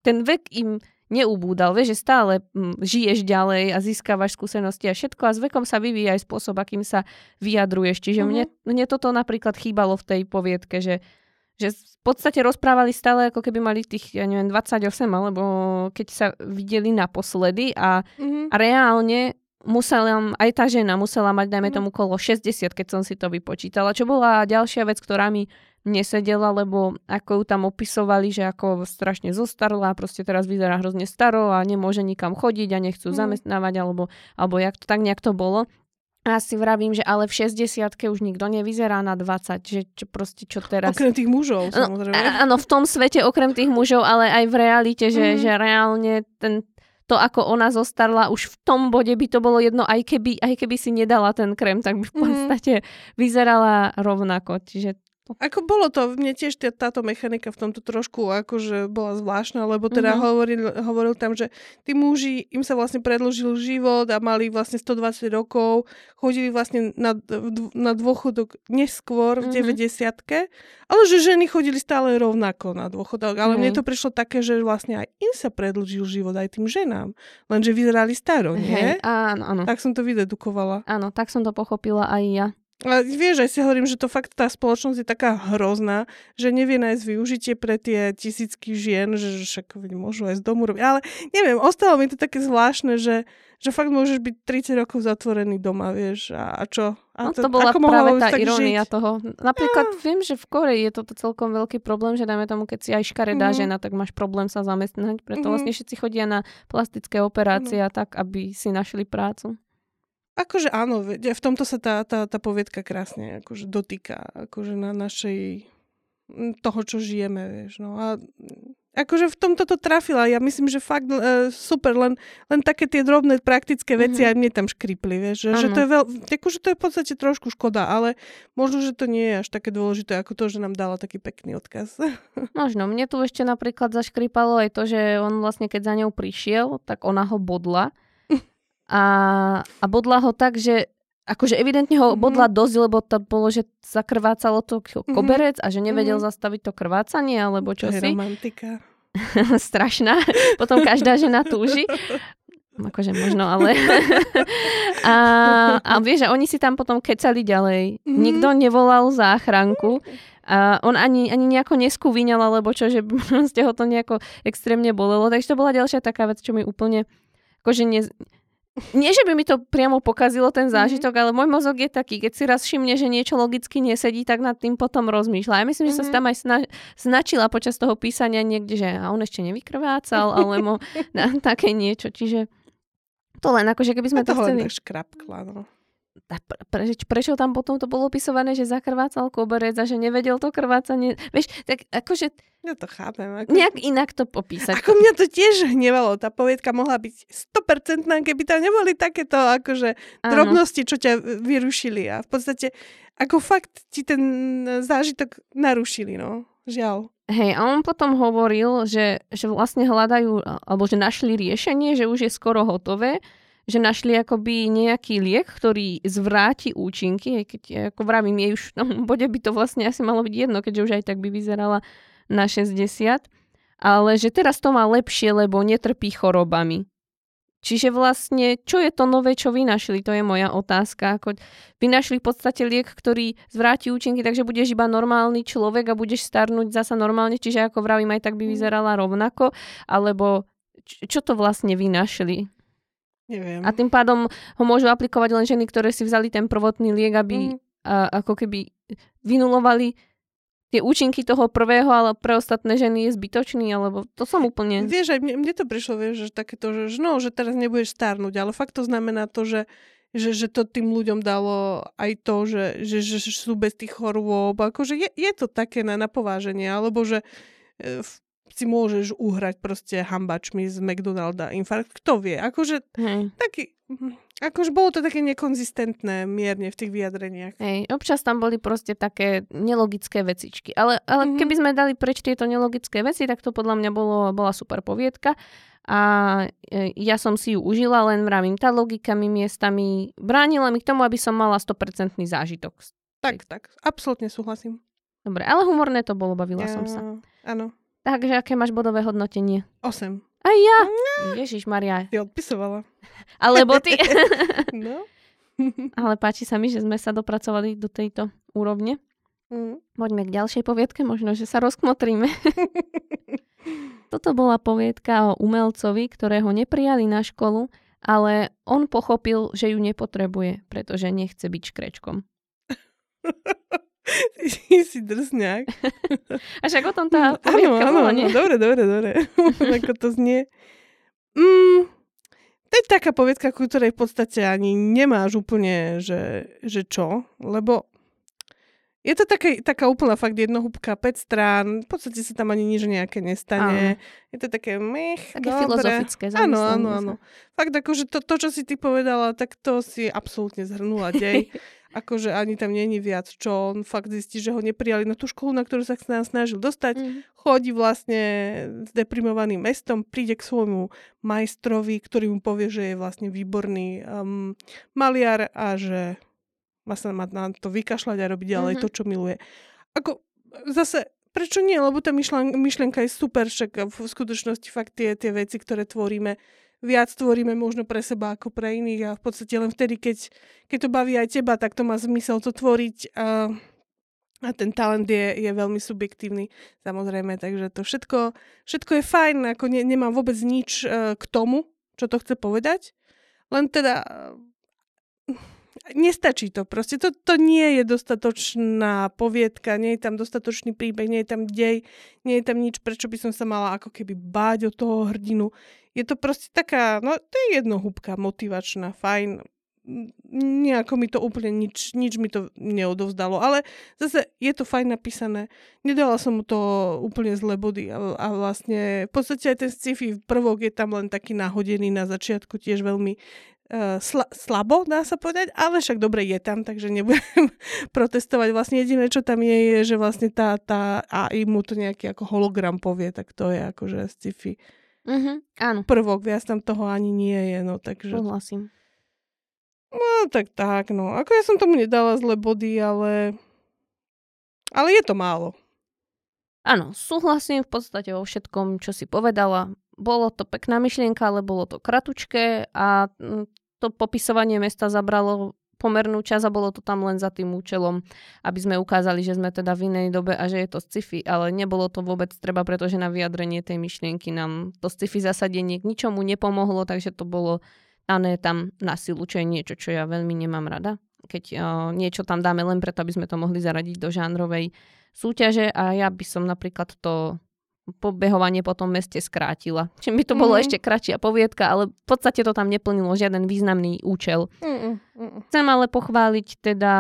ten vek im neubúdal, vieš, že stále hm, žiješ ďalej a získavaš skúsenosti a všetko a s vekom sa vyvíja aj spôsob, akým sa vyjadruješ. Čiže mm-hmm. mne, mne toto napríklad chýbalo v tej poviedke, že, že v podstate rozprávali stále, ako keby mali tých, ja neviem, 28, alebo keď sa videli naposledy a, mm-hmm. a reálne musela, aj tá žena musela mať, dajme mhm. tomu, kolo 60, keď som si to vypočítala. Čo bola ďalšia vec, ktorá mi nesedela, lebo ako ju tam opisovali, že ako strašne zostarla, proste teraz vyzerá hrozne staro a nemôže nikam chodiť a nechcú mm. zamestnávať, alebo, alebo jak to, tak nejak to bolo. A si vravím, že ale v 60 už nikto nevyzerá na 20, že čo proste čo teraz... Okrem tých mužov, no, samozrejme. No, áno, v tom svete okrem tých mužov, ale aj v realite, že, mm. že reálne ten, to, ako ona zostarla, už v tom bode by to bolo jedno, aj keby, aj keby si nedala ten krém, tak by v mhm. podstate mm. vyzerala rovnako. Čiže ako bolo to, mne tiež tá, táto mechanika v tomto trošku akože bola zvláštna, lebo teda mm-hmm. hovoril, hovoril tam, že tí muži, im sa vlastne predložil život a mali vlastne 120 rokov, chodili vlastne na, na dôchodok neskôr v mm-hmm. 90 ale že ženy chodili stále rovnako na dôchodok. Ale mm-hmm. mne to prišlo také, že vlastne aj im sa predlžil život, aj tým ženám. Lenže vyzerali staro, nie? Hej, áno, áno. Tak som to vydedukovala. Áno, tak som to pochopila aj ja. A vieš, aj si hovorím, že to fakt tá spoločnosť je taká hrozná, že nevie nájsť využitie pre tie tisícky žien, že však môžu aj z domu robiť. Ale neviem, ostalo mi to také zvláštne, že, že fakt môžeš byť 30 rokov zatvorený doma, vieš, a, a čo? A no, to, to bola ako práve tá irónia žiť? toho. Napríklad ja. viem, že v Koreji je toto celkom veľký problém, že dajme tomu, keď si aj škaredá mm. žena, tak máš problém sa zamestnať. Preto mm. vlastne všetci chodia na plastické operácie mm. a tak, aby si našli prácu. Akože áno, v tomto sa tá, tá, tá poviedka krásne akože dotýka akože na našej toho, čo žijeme, vieš. No a akože v tomto to trafila. Ja myslím, že fakt uh, super, len, len také tie drobné praktické veci mm-hmm. aj mne tam škripli, vieš, že, že to je veľ, akože to je v podstate trošku škoda, ale možno, že to nie je až také dôležité ako to, že nám dala taký pekný odkaz. Možno. Mne tu ešte napríklad zaškripalo aj to, že on vlastne keď za ňou prišiel, tak ona ho bodla. A, a bodla ho tak, že akože evidentne ho mm-hmm. bodla dosť, lebo to bolo, že zakrvácalo to mhm. koberec mm-hmm. a že nevedel mm-hmm. zastaviť to krvácanie, alebo čo si. romantika. Strašná. Potom každá žena túži. Akože možno, ale... a, a vieš, že oni si tam potom kecali ďalej. Mm-hmm. Nikto nevolal záchranku. A on ani, ani nejako neskúviňal, alebo čo, že ste ho to nejako extrémne bolelo. Takže to bola ďalšia taká vec, čo mi úplne akože ne, nie, že by mi to priamo pokazilo ten mhm. zážitok, mm-hmm. ale môj mozog je taký, keď si raz všimne, že niečo logicky nesedí, tak nad tým potom rozmýšľa. Ja myslím, že mm-hmm. sa tam aj sna- značila počas toho písania niekde, že a on ešte nevykrvácal, alebo na, také niečo. Čiže to len akože keby sme to, to chceli... škrapkla, no pre, prečo tam potom to bolo opisované, že zakrvácal koberec a že nevedel to krvácanie. Vieš, tak akože... Ja to chápem. Ako... Nejak inak to popísať. Ako mňa to tiež hnevalo. Tá poviedka mohla byť 100% keby tam neboli takéto akože drobnosti, čo ťa vyrušili. A v podstate ako fakt ti ten zážitok narušili, no. Žiaľ. Hej, a on potom hovoril, že, že vlastne hľadajú, alebo že našli riešenie, že už je skoro hotové, že našli akoby nejaký liek, ktorý zvráti účinky, aj keď ako vravím, jej už v tom bode by to vlastne asi malo byť jedno, keďže už aj tak by vyzerala na 60, ale že teraz to má lepšie, lebo netrpí chorobami. Čiže vlastne, čo je to nové, čo vynašli? To je moja otázka. Ako vynašli v podstate liek, ktorý zvráti účinky, takže budeš iba normálny človek a budeš starnúť zasa normálne, čiže ako vravím, aj tak by mm. vyzerala rovnako, alebo čo to vlastne vynašli? Neviem. A tým pádom ho môžu aplikovať len ženy, ktoré si vzali ten prvotný liek, aby mm. a, ako keby vynulovali tie účinky toho prvého, ale pre ostatné ženy je zbytočný, alebo to som úplne... Vieš, aj mne, mne to prišlo, vieš, že takéto, že, no, že teraz nebudeš starnúť, ale fakt to znamená to, že že, že to tým ľuďom dalo aj to, že, že, že sú bez tých chorôb. Akože je, je to také na napováženie, alebo že e, v si môžeš uhrať proste hambačmi z McDonalda infarkt. Kto vie? Akože Hej. taký... Akože bolo to také nekonzistentné mierne v tých vyjadreniach. Hej, občas tam boli proste také nelogické vecičky. Ale, ale mm-hmm. keby sme dali preč tieto nelogické veci, tak to podľa mňa bolo, bola super poviedka. A e, ja som si ju užila, len vravím, tá logika mi miestami bránila mi k tomu, aby som mala 100% zážitok. Tak, tak, absolútne súhlasím. Dobre, ale humorné to bolo, bavila ja, som sa. Áno. Takže aké máš bodové hodnotenie? 8. Aj ja? No. Ježiš Maria. Ty odpisovala. Alebo ty. no. Ale páči sa mi, že sme sa dopracovali do tejto úrovne. Mm. Poďme k ďalšej poviedke, možno, že sa rozkmotríme. Toto bola poviedka o umelcovi, ktorého neprijali na školu, ale on pochopil, že ju nepotrebuje, pretože nechce byť škrečkom. Ty si drsňák. A však o tom tá áno, áno, áno, dobre, dobre, dobre. Ako to znie. Mm, to je taká povietka, ku ktorej v podstate ani nemáš úplne, že, že čo, lebo je to také, taká úplná fakt jednohúbka, 5 strán, v podstate sa tam ani nič nejaké nestane. Áno. Je to také mech, Také dobre. filozofické. Áno, áno, áno. Fakt akože to, to, čo si ty povedala, tak to si absolútne zhrnula dej. akože ani tam není viac, čo on fakt zistí, že ho neprijali na tú školu, na ktorú sa snažil dostať. Mm. Chodí vlastne s deprimovaným mestom, príde k svojmu majstrovi, ktorý mu povie, že je vlastne výborný um, maliar a že má sa mať na to vykašľať a robiť ďalej mm-hmm. to, čo miluje. Ako zase prečo nie? Lebo tá myšlen- myšlenka je super, však v skutočnosti fakt tie, tie veci, ktoré tvoríme, viac tvoríme možno pre seba ako pre iných a v podstate len vtedy, keď, keď to baví aj teba, tak to má zmysel to tvoriť a, a ten talent je, je veľmi subjektívny, samozrejme, takže to všetko, všetko je fajn, ako ne, nemám vôbec nič uh, k tomu, čo to chce povedať, len teda nestačí to proste. To, to nie je dostatočná poviedka, nie je tam dostatočný príbeh, nie je tam dej, nie je tam nič, prečo by som sa mala ako keby báť o toho hrdinu. Je to proste taká, no to je jednohúbka, motivačná, fajn. nejako mi to úplne nič, nič mi to neodovzdalo. Ale zase je to fajn napísané. Nedala som mu to úplne zle body a, a vlastne v podstate aj ten sci-fi prvok je tam len taký nahodený na začiatku, tiež veľmi uh, sla, slabo, dá sa povedať, ale však dobre je tam, takže nebudem protestovať. Vlastne jediné, čo tam je, je, že vlastne tá, tá AI mu to nejaký ako hologram povie, tak to je akože sci-fi. Uh-huh, áno. Prvok, viac tam toho ani nie je, no takže... Súhlasím. No, tak tak, no. Ako ja som tomu nedala zle body, ale... Ale je to málo. Áno, súhlasím v podstate vo všetkom, čo si povedala. Bolo to pekná myšlienka, ale bolo to kratučké a mm, to popisovanie mesta zabralo pomernú čas a bolo to tam len za tým účelom, aby sme ukázali, že sme teda v inej dobe a že je to sci-fi, ale nebolo to vôbec treba, pretože na vyjadrenie tej myšlienky nám to sci-fi zasadenie k ničomu nepomohlo, takže to bolo dané tam na silu, čo je niečo, čo ja veľmi nemám rada. Keď uh, niečo tam dáme len preto, aby sme to mohli zaradiť do žánrovej súťaže a ja by som napríklad to pobehovanie po tom meste skrátila. Čím by to bolo mm. ešte kratšia poviedka, ale v podstate to tam neplnilo žiaden významný účel. Mm, mm. Chcem ale pochváliť teda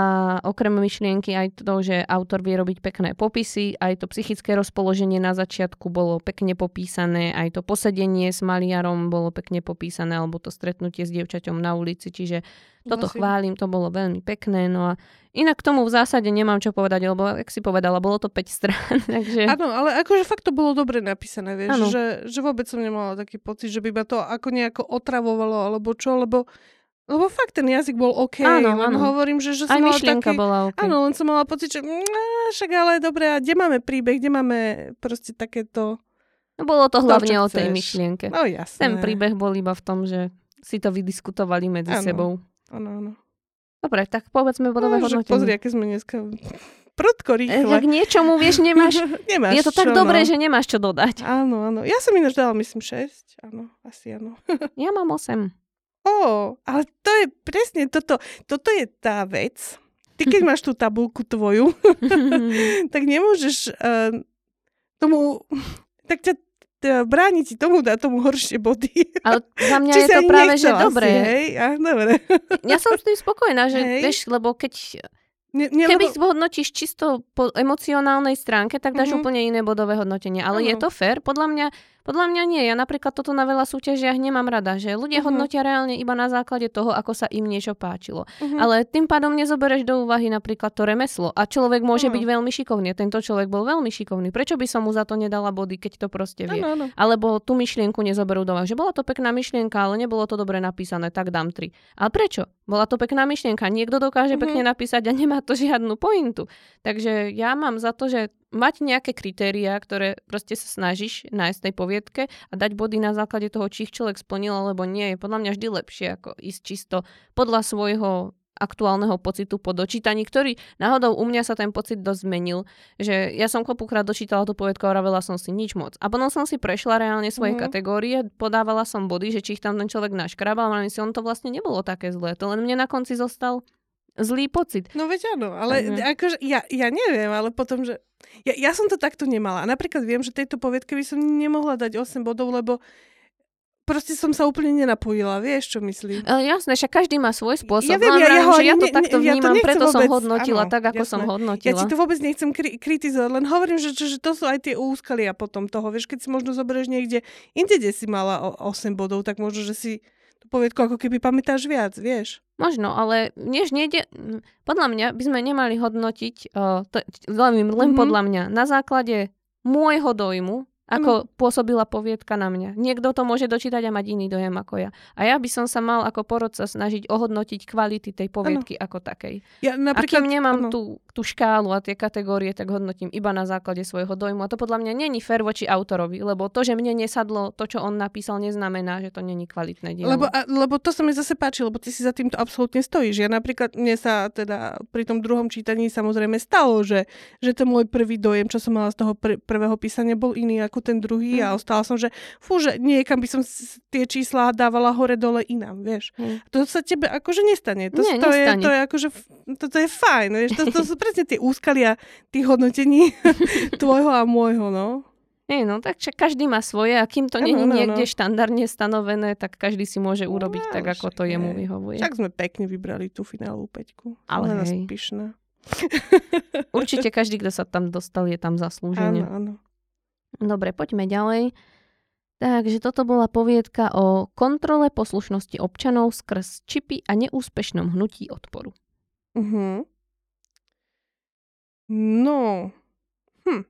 okrem myšlienky aj to, že autor vie robiť pekné popisy, aj to psychické rozpoloženie na začiatku bolo pekne popísané, aj to posedenie s maliarom bolo pekne popísané, alebo to stretnutie s dievčaťom na ulici, čiže toto Musím. chválim, to bolo veľmi pekné. No a inak k tomu v zásade nemám čo povedať, lebo, jak si povedala, bolo to 5 strán. takže... Áno, ale akože fakt to bolo dobre napísané, vieš, že, že vôbec som nemala taký pocit, že by ma to ako nejako otravovalo, alebo čo, lebo lebo fakt ten jazyk bol OK. Áno, áno. hovorím, že, že som Aj mala myšlienka taký, bola OK. Áno, len som mala pocit, že mm, však ale dobre, a kde máme príbeh, kde máme proste takéto... No bolo to hlavne to, o tej myšlienke. No jasné. Ten príbeh bol iba v tom, že si to vydiskutovali medzi áno. sebou. Áno, áno. Dobre, tak povedzme bodové no, hodnotenie. Pozri, aké sme dneska prudko rýchle. E, tak niečomu, vieš, nemáš... nemáš je to tak čo, dobré, no. že nemáš čo dodať. Áno, áno. Ja som ináč dala, myslím, 6. Áno, asi áno. ja mám 8. Ó, ale to je presne toto. Toto je tá vec. Ty keď máš tú tabulku tvoju, tak nemôžeš uh, tomu... Tak ťa bráni ti tomu dať tomu horšie body. Ale za mňa je to práve, že dobre. Hej? A, dobre. Ja som s tým spokojná, že hej. vieš, lebo keď Ne, ne, Keby lebo... hodnotíš čisto po emocionálnej stránke, tak dáš mm-hmm. úplne iné bodové hodnotenie. Ale ano. je to fér? Podľa mňa podľa mňa nie. Ja napríklad toto na veľa súťažiach nemám rada, že ľudia uh-huh. hodnotia reálne iba na základe toho, ako sa im niečo páčilo. Uh-huh. Ale tým pádom nezobereš do úvahy napríklad to remeslo. A človek môže uh-huh. byť veľmi šikovný. Tento človek bol veľmi šikovný. Prečo by som mu za to nedala body, keď to proste vie? Uh-huh. Alebo tú myšlienku nezoberú do úvahy. Že bola to pekná myšlienka, ale nebolo to dobre napísané, tak dám tri. Ale prečo? Bola to pekná myšlienka. Niekto dokáže uh-huh. pekne napísať a nemá to žiadnu pointu. Takže ja mám za to, že mať nejaké kritériá, ktoré proste sa snažíš nájsť tej poviedke a dať body na základe toho, či ich človek splnil alebo nie, je podľa mňa vždy lepšie, ako ísť čisto podľa svojho aktuálneho pocitu po dočítaní, ktorý náhodou u mňa sa ten pocit dosť zmenil, že ja som kopukrát dočítala tú poviedku a vravela som si nič moc. A potom som si prešla reálne svoje mm. kategórie, podávala som body, že či ich tam ten človek naškrabal, a si on to vlastne nebolo také zlé. To len mne na konci zostal zlý pocit. No veď áno, ale Takže... akože ja, ja neviem, ale potom, že... Ja, ja som to takto nemala. A napríklad viem, že tejto poviedke by som nemohla dať 8 bodov, lebo proste som sa úplne nenapojila, vieš, čo myslím. E, jasné, však každý má svoj spôsob. Ja viem, ja, ja, ho, že ja to ne, takto vnímam, ja to preto vôbec, som hodnotila áno, tak, ako jasné. som hodnotila. Ja ti to vôbec nechcem kri- kritizovať, len hovorím, že, že, že to sú aj tie úskalia potom toho. Vieš, keď si možno zoberieš niekde, inde, kde si mala 8 bodov, tak možno, že si poviedku ako keby pamätáš viac, vieš. Možno, ale než nejde... Podľa mňa by sme nemali hodnotiť, uh, to, len, len mm-hmm. podľa mňa, na základe môjho dojmu, ako ano. pôsobila poviedka na mňa. Niekto to môže dočítať a mať iný dojem ako ja. A ja by som sa mal ako porodca snažiť ohodnotiť kvality tej poviedky ano. ako takej. Ja napríklad, a kým nemám tú, tú škálu a tie kategórie, tak hodnotím iba na základe svojho dojmu. A to podľa mňa není fér voči autorovi, lebo to, že mne nesadlo to, čo on napísal, neznamená, že to není kvalitné dielo. Lebo, a, lebo to sa mi zase páči, lebo ty si za týmto absolútne stojíš. Ja napríklad, mne sa teda pri tom druhom čítaní samozrejme stalo, že, že ten môj prvý dojem, čo som mala z toho pr- prvého písania, bol iný ako ten druhý mm. a ostala som, že fú, že niekam by som tie čísla dávala hore dole inám, vieš. Mm. To sa tebe akože nestane. To, Nie, to, nestane. Je, to je akože, to, to je fajn, vieš. To, to sú presne tie úskalia tých hodnotení tvojho a môjho, no. Nie, no tak každý má svoje a kým to není no, niekde no. štandardne stanovené, tak každý si môže urobiť no, tak, ako to jemu vyhovuje. Tak sme pekne vybrali tú finálovú peťku. Ale hej. Pyšná. Určite každý, kto sa tam dostal, je tam zaslúžene. Áno, áno. Dobre, poďme ďalej. Takže toto bola poviedka o kontrole poslušnosti občanov skrz čipy a neúspešnom hnutí odporu. Uh-huh. No. Hm.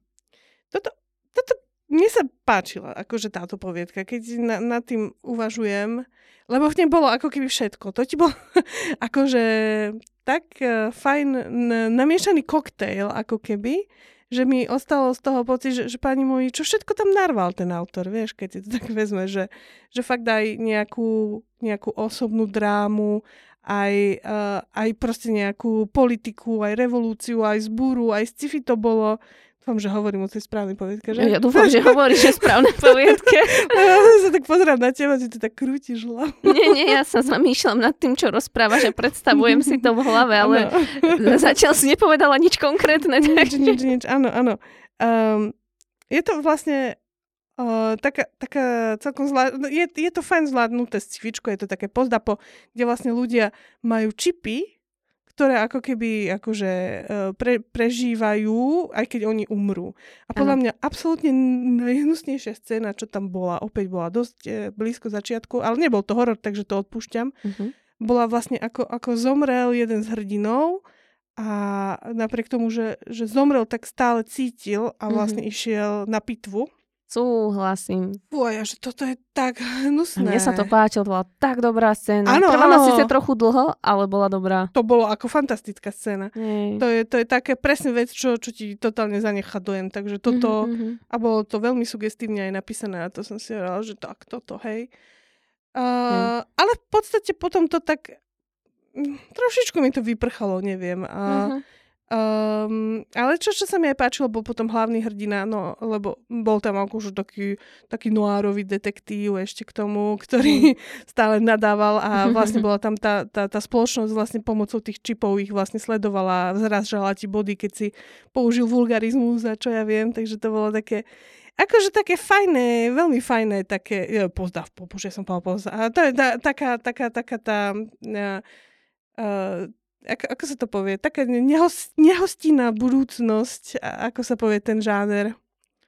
Toto, toto mne sa páčila akože táto poviedka, keď na, nad tým uvažujem, lebo v nej bolo ako keby všetko. To ti bol akože tak uh, fajn n- namiešaný koktejl, ako keby, že mi ostalo z toho pocit, že, že pani môj, čo všetko tam narval ten autor, vieš, keď si to tak vezme, že, že fakt aj nejakú, nejakú osobnú drámu, aj, uh, aj proste nejakú politiku, aj revolúciu, aj zbúru, aj sci-fi to bolo. Dúfam, že hovorím o tej správnej poviedke, že? Ja dúfam, že hovoríš o správnej poviedke. ja sa tak pozerám na teba, že ty tak krútiš hlavu. nie, nie, ja sa zamýšľam nad tým, čo rozpráva, že predstavujem si to v hlave, ale ano. zatiaľ si nepovedala nič konkrétne. Nič, nič, nič, áno, áno. Um, je to vlastne Uh, taká, taká celkom zvlád... No, je, je to fajn zvládnuté scifičko, je to také pozdapo, kde vlastne ľudia majú čipy, ktoré ako keby akože e, pre, prežívajú, aj keď oni umrú. A podľa ano. mňa absolútne najhnusnejšia scéna, čo tam bola, opäť bola dosť e, blízko začiatku, ale nebol to horor, takže to odpúšťam, uh-huh. bola vlastne ako, ako zomrel jeden z hrdinov a napriek tomu, že, že zomrel, tak stále cítil a vlastne uh-huh. išiel na pitvu. Súhlasím. Fuj, že toto je tak hnusné. Mne sa to páčilo, to bola tak dobrá scéna. Áno, Trvala áno. síce trochu dlho, ale bola dobrá. To bolo ako fantastická scéna. To je, to je také presne vec, čo, čo ti totálne zanechá dojem. Takže toto, mm-hmm. a bolo to veľmi sugestívne aj napísané a to som si hovorila, že tak, toto, hej. Uh, mm. Ale v podstate potom to tak mm, trošičku mi to vyprchalo, neviem. A uh-huh. Um, ale čo, čo sa mi aj páčilo, bol potom hlavný hrdina, no, lebo bol tam akože taký, taký noárový detektív ešte k tomu, ktorý mm. stále nadával a vlastne bola tam tá, tá, tá spoločnosť vlastne pomocou tých čipov ich vlastne sledovala, zražala ti body, keď si použil vulgarizmus a čo ja viem, takže to bolo také, akože také fajné, veľmi fajné také, ja, pozdav, popuže som povedal pozdav, a to je tá, taká, taká, taká tá, uh, ako, ako sa to povie, taká nehost, nehostinná budúcnosť, ako sa povie ten žáner.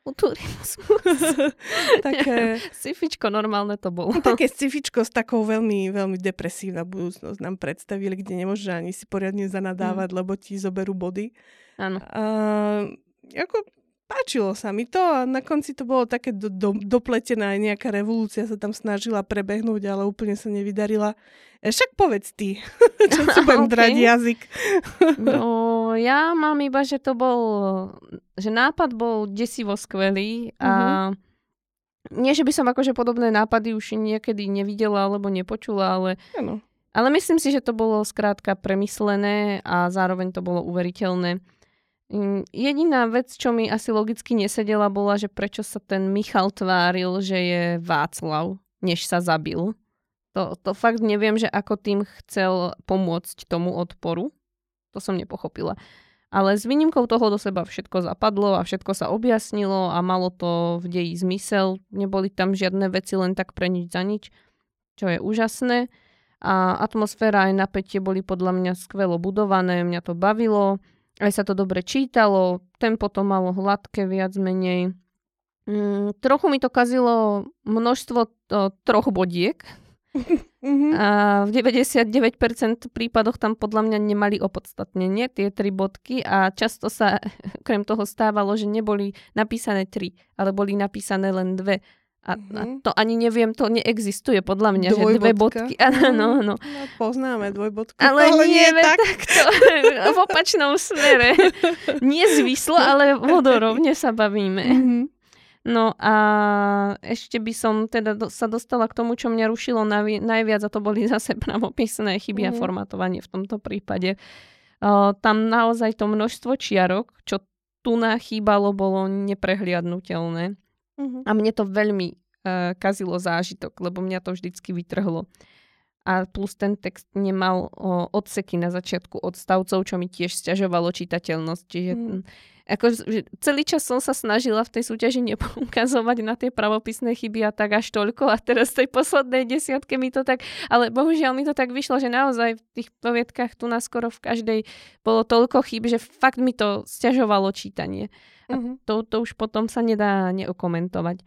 Futurizmus. také... Scifičko normálne to bolo. Také scifičko s takou veľmi, veľmi depresívna budúcnosť nám predstavili, kde nemôže ani si poriadne zanadávať, mm. lebo ti zoberú body. Áno. Uh, ako páčilo sa mi to a na konci to bolo také do, do, dopletené, aj nejaká revolúcia sa tam snažila prebehnúť, ale úplne sa nevydarila. E, však povedz ty, čo si budem okay. drať jazyk. no, ja mám iba, že to bol, že nápad bol desivo skvelý a uh-huh. nie, že by som akože podobné nápady už niekedy nevidela alebo nepočula, ale ano. ale myslím si, že to bolo skrátka premyslené a zároveň to bolo uveriteľné. Mm, jediná vec, čo mi asi logicky nesedela, bola, že prečo sa ten Michal tváril, že je Václav, než sa zabil. To, to fakt neviem, že ako tým chcel pomôcť tomu odporu. To som nepochopila. Ale s výnimkou toho do seba všetko zapadlo a všetko sa objasnilo a malo to v deji zmysel. Neboli tam žiadne veci len tak pre nič za nič, čo je úžasné. A atmosféra aj napätie boli podľa mňa skvelo budované, mňa to bavilo aj sa to dobre čítalo, tempo to malo hladké viac menej. Mm, trochu mi to kazilo množstvo to, troch bodiek. Mm-hmm. A v 99% prípadoch tam podľa mňa nemali opodstatnenie tie tri bodky a často sa krem toho stávalo, že neboli napísané tri, ale boli napísané len dve. A, mm-hmm. a mhm. to ani neviem, to neexistuje podľa mňa, Dvojbodka. že dve bodky. Áno, no, no. no. Poznáme dvojbodku. Ale, ale nie, nie tak. takto. v opačnom smere. Nie zvislo, ale vodorovne sa bavíme. Mm-hmm. No a ešte by som teda do, sa dostala k tomu, čo mňa rušilo navi- najviac a to boli zase pravopisné chyby mm-hmm. a mhm. formatovanie v tomto prípade. Uh, tam naozaj to množstvo čiarok, čo tu nachýbalo, bolo neprehliadnutelné. Uh-huh. A mne to veľmi uh, kazilo zážitok, lebo mňa to vždycky vytrhlo. A plus ten text nemal o, odseky na začiatku odstavcov, čo mi tiež stiažovalo čitateľnosť. Čiže mm. ako, celý čas som sa snažila v tej súťaži nepoukazovať na tie pravopisné chyby a tak až toľko a teraz v tej poslednej desiatke mi to tak, ale bohužiaľ mi to tak vyšlo, že naozaj v tých poviedkach tu na skoro v každej bolo toľko chyb, že fakt mi to stiažovalo čítanie. A mm-hmm. to, to už potom sa nedá neokomentovať.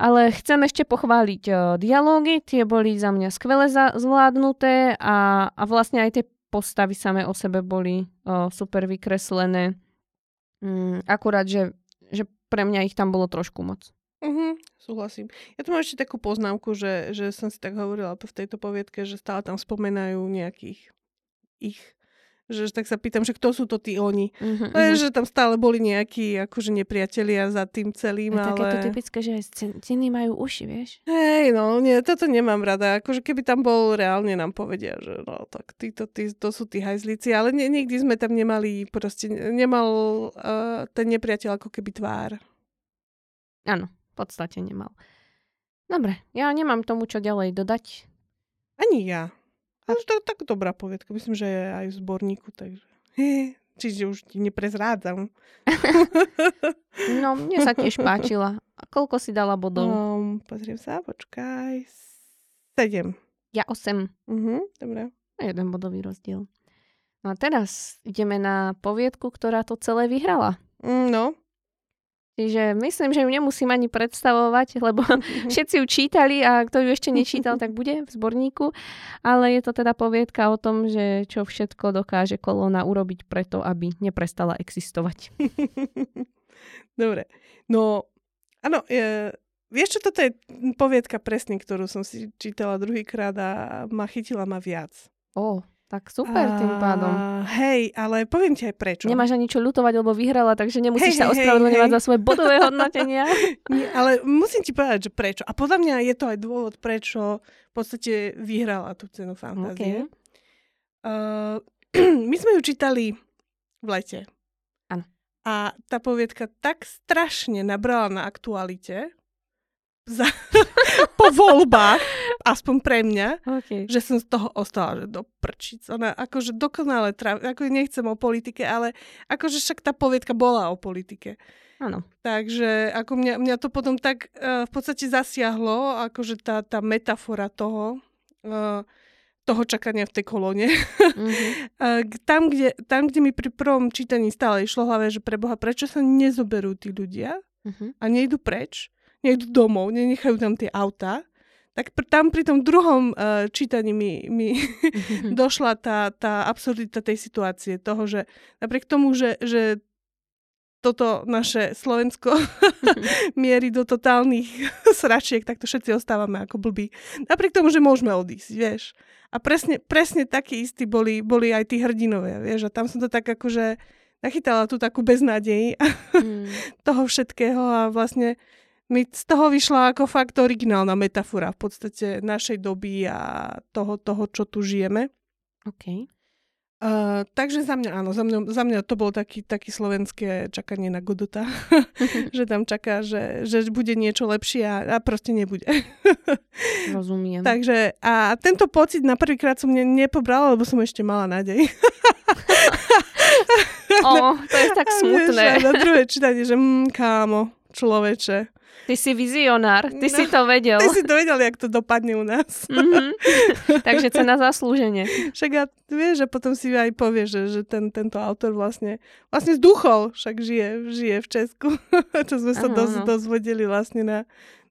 Ale chcem ešte pochváliť o, dialógy, tie boli za mňa skvele zvládnuté a, a vlastne aj tie postavy samé o sebe boli o, super vykreslené. Mm, akurát, že, že pre mňa ich tam bolo trošku moc. Mhm, súhlasím. Ja tu mám ešte takú poznámku, že, že som si tak hovorila v tejto poviedke, že stále tam spomenajú nejakých ich že tak sa pýtam, že kto sú to tí oni. Uh-huh, uh-huh. Že tam stále boli nejakí akože nepriatelia za tým celým, je ale... Také to typické, že ceny majú uši, vieš? Hej, no, nie, toto nemám rada. Akože keby tam bol reálne nám povedia, že no, tak títo, tí, to sú tí hajzlíci, ale nie, nikdy sme tam nemali, proste nemal uh, ten nepriateľ ako keby tvár. Áno, v podstate nemal. Dobre, ja nemám tomu čo ďalej dodať. Ani ja. Ale to je tak dobrá poviedka. Myslím, že je aj v zborníku, takže... Čiže už ti neprezrádzam. no, mne sa tiež páčila. A koľko si dala bodov? Um, pozriem sa, počkaj. Sedem. Ja osem. Uh-huh, dobre. A jeden bodový rozdiel. No a teraz ideme na poviedku, ktorá to celé vyhrala. Mm, no. Čiže myslím, že ju nemusím ani predstavovať, lebo všetci ju čítali a kto ju ešte nečítal, tak bude v zborníku. Ale je to teda poviedka o tom, že čo všetko dokáže kolóna urobiť preto, aby neprestala existovať. Dobre. No, áno, je, vieš čo, toto je poviedka presne, ktorú som si čítala druhýkrát a ma chytila ma viac. O, tak super tým pádom. Hej, ale poviem ti aj prečo. Nemáš ani čo ľutovať, lebo vyhrala, takže nemusíš hej, sa ospravedlňovať za svoje bodové hodnotenia. Nie, ale musím ti povedať, že prečo. A podľa mňa je to aj dôvod, prečo v podstate vyhrala tú cenu fantázie. Okay. Uh, my sme ju čítali v lete. Áno. A tá poviedka tak strašne nabrala na aktualite, za, po voľbách, aspoň pre mňa, okay. že som z toho ostala, že do prčic. Ona akože dokonale trávi, ako nechcem o politike, ale akože však tá poviedka bola o politike. Áno. Takže ako mňa, mňa to potom tak uh, v podstate zasiahlo, akože tá, tá metafora toho, uh, toho čakania v tej kolóne. Mm-hmm. tam, kde, tam, kde mi pri prvom čítaní stále išlo hlave, že pre Boha, prečo sa nezoberú tí ľudia mm-hmm. a nejdu preč, nejdu domov, nenechajú tam tie autá, tak pr- tam pri tom druhom uh, čítaní mi, mi došla tá, tá absurdita tej situácie, toho, že napriek tomu, že, že toto naše Slovensko mierí do totálnych sračiek, tak to všetci ostávame ako blbí. Napriek tomu, že môžeme odísť, vieš. A presne, presne takí istí boli, boli aj tí hrdinovia, vieš. A tam som to tak akože nachytala tú takú beznádej mm. toho všetkého a vlastne mi z toho vyšla ako fakt originálna metafora v podstate našej doby a toho, toho čo tu žijeme. OK. Uh, takže za mňa áno, za mňa, za mňa to bolo taký, taký slovenské čakanie na Godota, že tam čaká, že, že bude niečo lepšie a, a proste nebude. Rozumiem. Takže a tento pocit na prvýkrát som ne, nepobrala, lebo som ešte mala nádej. o, to je tak smutné. A na druhé čítanie, že mm, kámo, človeče, Ty si vizionár, ty no, si to vedel. Ty si to vedel, jak to dopadne u nás. Mm-hmm. Takže cena zaslúženie. Však ja vieš, že potom si aj povie, že, že ten, tento autor vlastne, vlastne zduchol, však žije, žije v Česku. čo sme sa dos, no. dozvedeli vlastne na,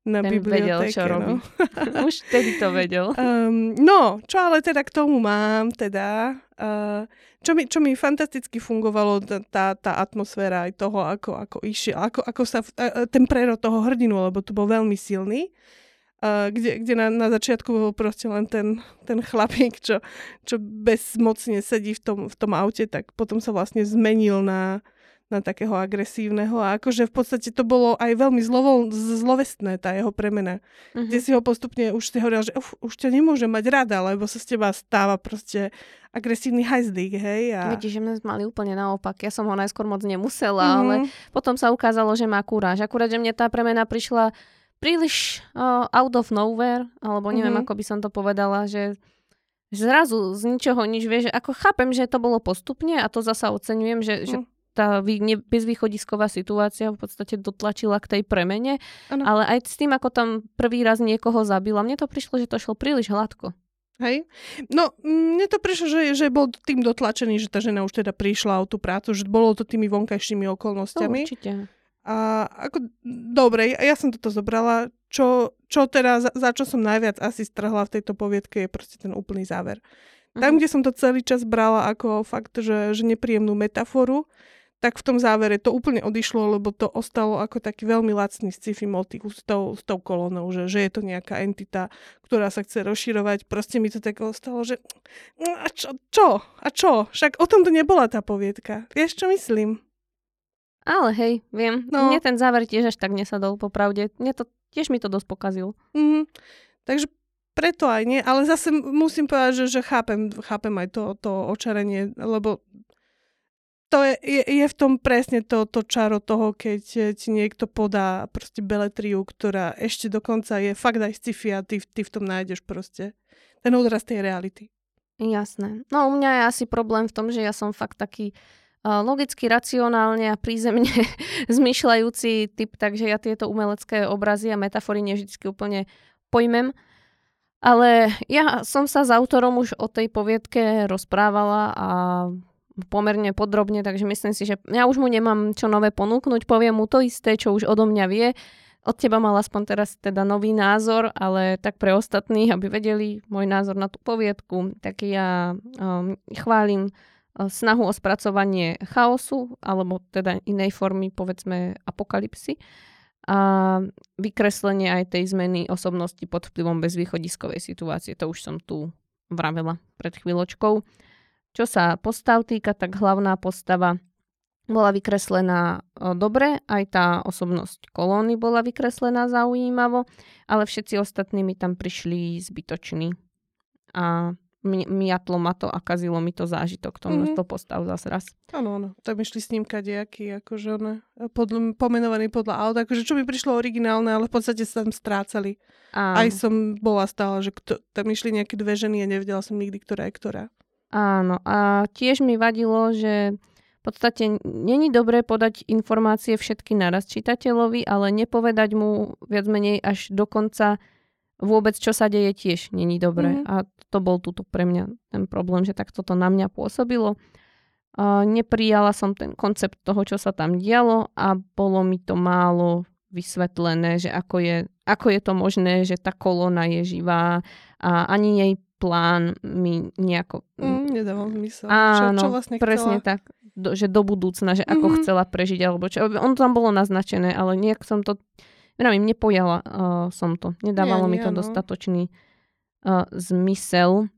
na Ten bibliotéke. vedel, čo no. robí. Už vtedy to vedel. Um, no, čo ale teda k tomu mám, teda... Uh, čo mi, čo mi fantasticky fungovalo, tá, tá atmosféra aj toho, ako, ako išiel, ako, ako sa, ten prerod toho hrdinu, lebo tu bol veľmi silný, uh, kde, kde na, na začiatku bol proste len ten, ten chlapík, čo, čo bezmocne sedí v tom, v tom aute, tak potom sa vlastne zmenil na, na takého agresívneho a akože v podstate to bolo aj veľmi zlovo, zlovestné tá jeho premena. Uh-huh. Kde si ho postupne už si hovoril, že uf, už ťa nemôže mať rada, lebo sa z teba stáva proste agresívny hajzlík, hej. A... Vidíš, že mňa mali úplne naopak. Ja som ho najskôr moc nemusela, uh-huh. ale potom sa ukázalo, že má kúráž. Akurát, že mne tá premena prišla príliš uh, out of nowhere, alebo neviem, mm-hmm. ako by som to povedala, že zrazu z ničoho nič vieš, ako chápem, že to bolo postupne a to zasa oceňujem, že, mm. že tá bezvýchodisková situácia v podstate dotlačila k tej premene, ano. ale aj s tým, ako tam prvý raz niekoho zabila, mne to prišlo, že to šlo príliš hladko. Hej? No, mne to prišlo, že, že bol tým dotlačený, že tá žena už teda prišla o tú prácu, že bolo to tými vonkajšími okolnostiami. No, určite. A ako, dobre, ja som toto zobrala. Čo, čo teda, za, za čo som najviac asi strhla v tejto poviedke je proste ten úplný záver. Tam, uh-huh. kde som to celý čas brala ako fakt, že, že nepríjemnú metaforu, tak v tom závere to úplne odišlo, lebo to ostalo ako taký veľmi lacný sci-fi motív s tou, s tou kolonou, že, že je to nejaká entita, ktorá sa chce rozširovať. Proste mi to tak ostalo, že a čo, čo? A čo? Však o tom to nebola tá poviedka. Vieš, čo myslím? Ale hej, viem. No. Mne ten záver tiež až tak nesadol, popravde. Mne to, tiež mi to dosť pokazil. Mm-hmm. Takže preto aj nie, ale zase musím povedať, že, že chápem, chápem aj to, to očarenie, lebo to je, je, je v tom presne to, to čaro toho, keď ti niekto podá proste beletriu, ktorá ešte dokonca je fakt aj sci-fi a ty, ty v tom nájdeš proste ten odraz tej reality. Jasné. No u mňa je asi problém v tom, že ja som fakt taký uh, logicky, racionálne a prízemne zmyšľajúci typ, takže ja tieto umelecké obrazy a metafory nevždy úplne pojmem. Ale ja som sa s autorom už o tej poviedke rozprávala a pomerne podrobne, takže myslím si, že ja už mu nemám čo nové ponúknuť, poviem mu to isté, čo už odo mňa vie. Od teba mal aspoň teraz teda nový názor, ale tak pre ostatných, aby vedeli môj názor na tú poviedku, tak ja um, chválim uh, snahu o spracovanie chaosu, alebo teda inej formy, povedzme, apokalipsy a vykreslenie aj tej zmeny osobnosti pod vplyvom bezvýchodiskovej situácie. To už som tu vravela pred chvíľočkou. Čo sa postav týka, tak hlavná postava bola vykreslená dobre, aj tá osobnosť kolóny bola vykreslená zaujímavo, ale všetci ostatní mi tam prišli zbytoční. A miatlo ma to a kazilo mi to zážitok, to mm-hmm. to postav zase raz. Áno, áno, tam išli s ním kadejaký, akože on, podľa, pomenovaný podľa aut, akože čo mi prišlo originálne, ale v podstate sa tam strácali. Áno. Aj som bola stále, že kto, tam išli nejaké dve ženy a nevedela som nikdy, ktorá je ktorá. Áno, a tiež mi vadilo, že v podstate není dobré podať informácie všetky naraz čitateľovi, ale nepovedať mu viac menej až do konca vôbec, čo sa deje, tiež není dobré. Mm. A to bol tuto pre mňa ten problém, že takto to na mňa pôsobilo. A neprijala som ten koncept toho, čo sa tam dialo a bolo mi to málo vysvetlené, že ako je, ako je to možné, že tá kolona je živá a ani jej plán mi nejako... Mm, nedával zmysel. Áno, čo, čo vlastne presne chcela? tak. Do, že do budúcna, že ako mm-hmm. chcela prežiť, alebo čo. On tam bolo naznačené, ale nejak som to... Vravím, nepojala uh, som to. Nedávalo nie, mi to nie, dostatočný uh, zmysel.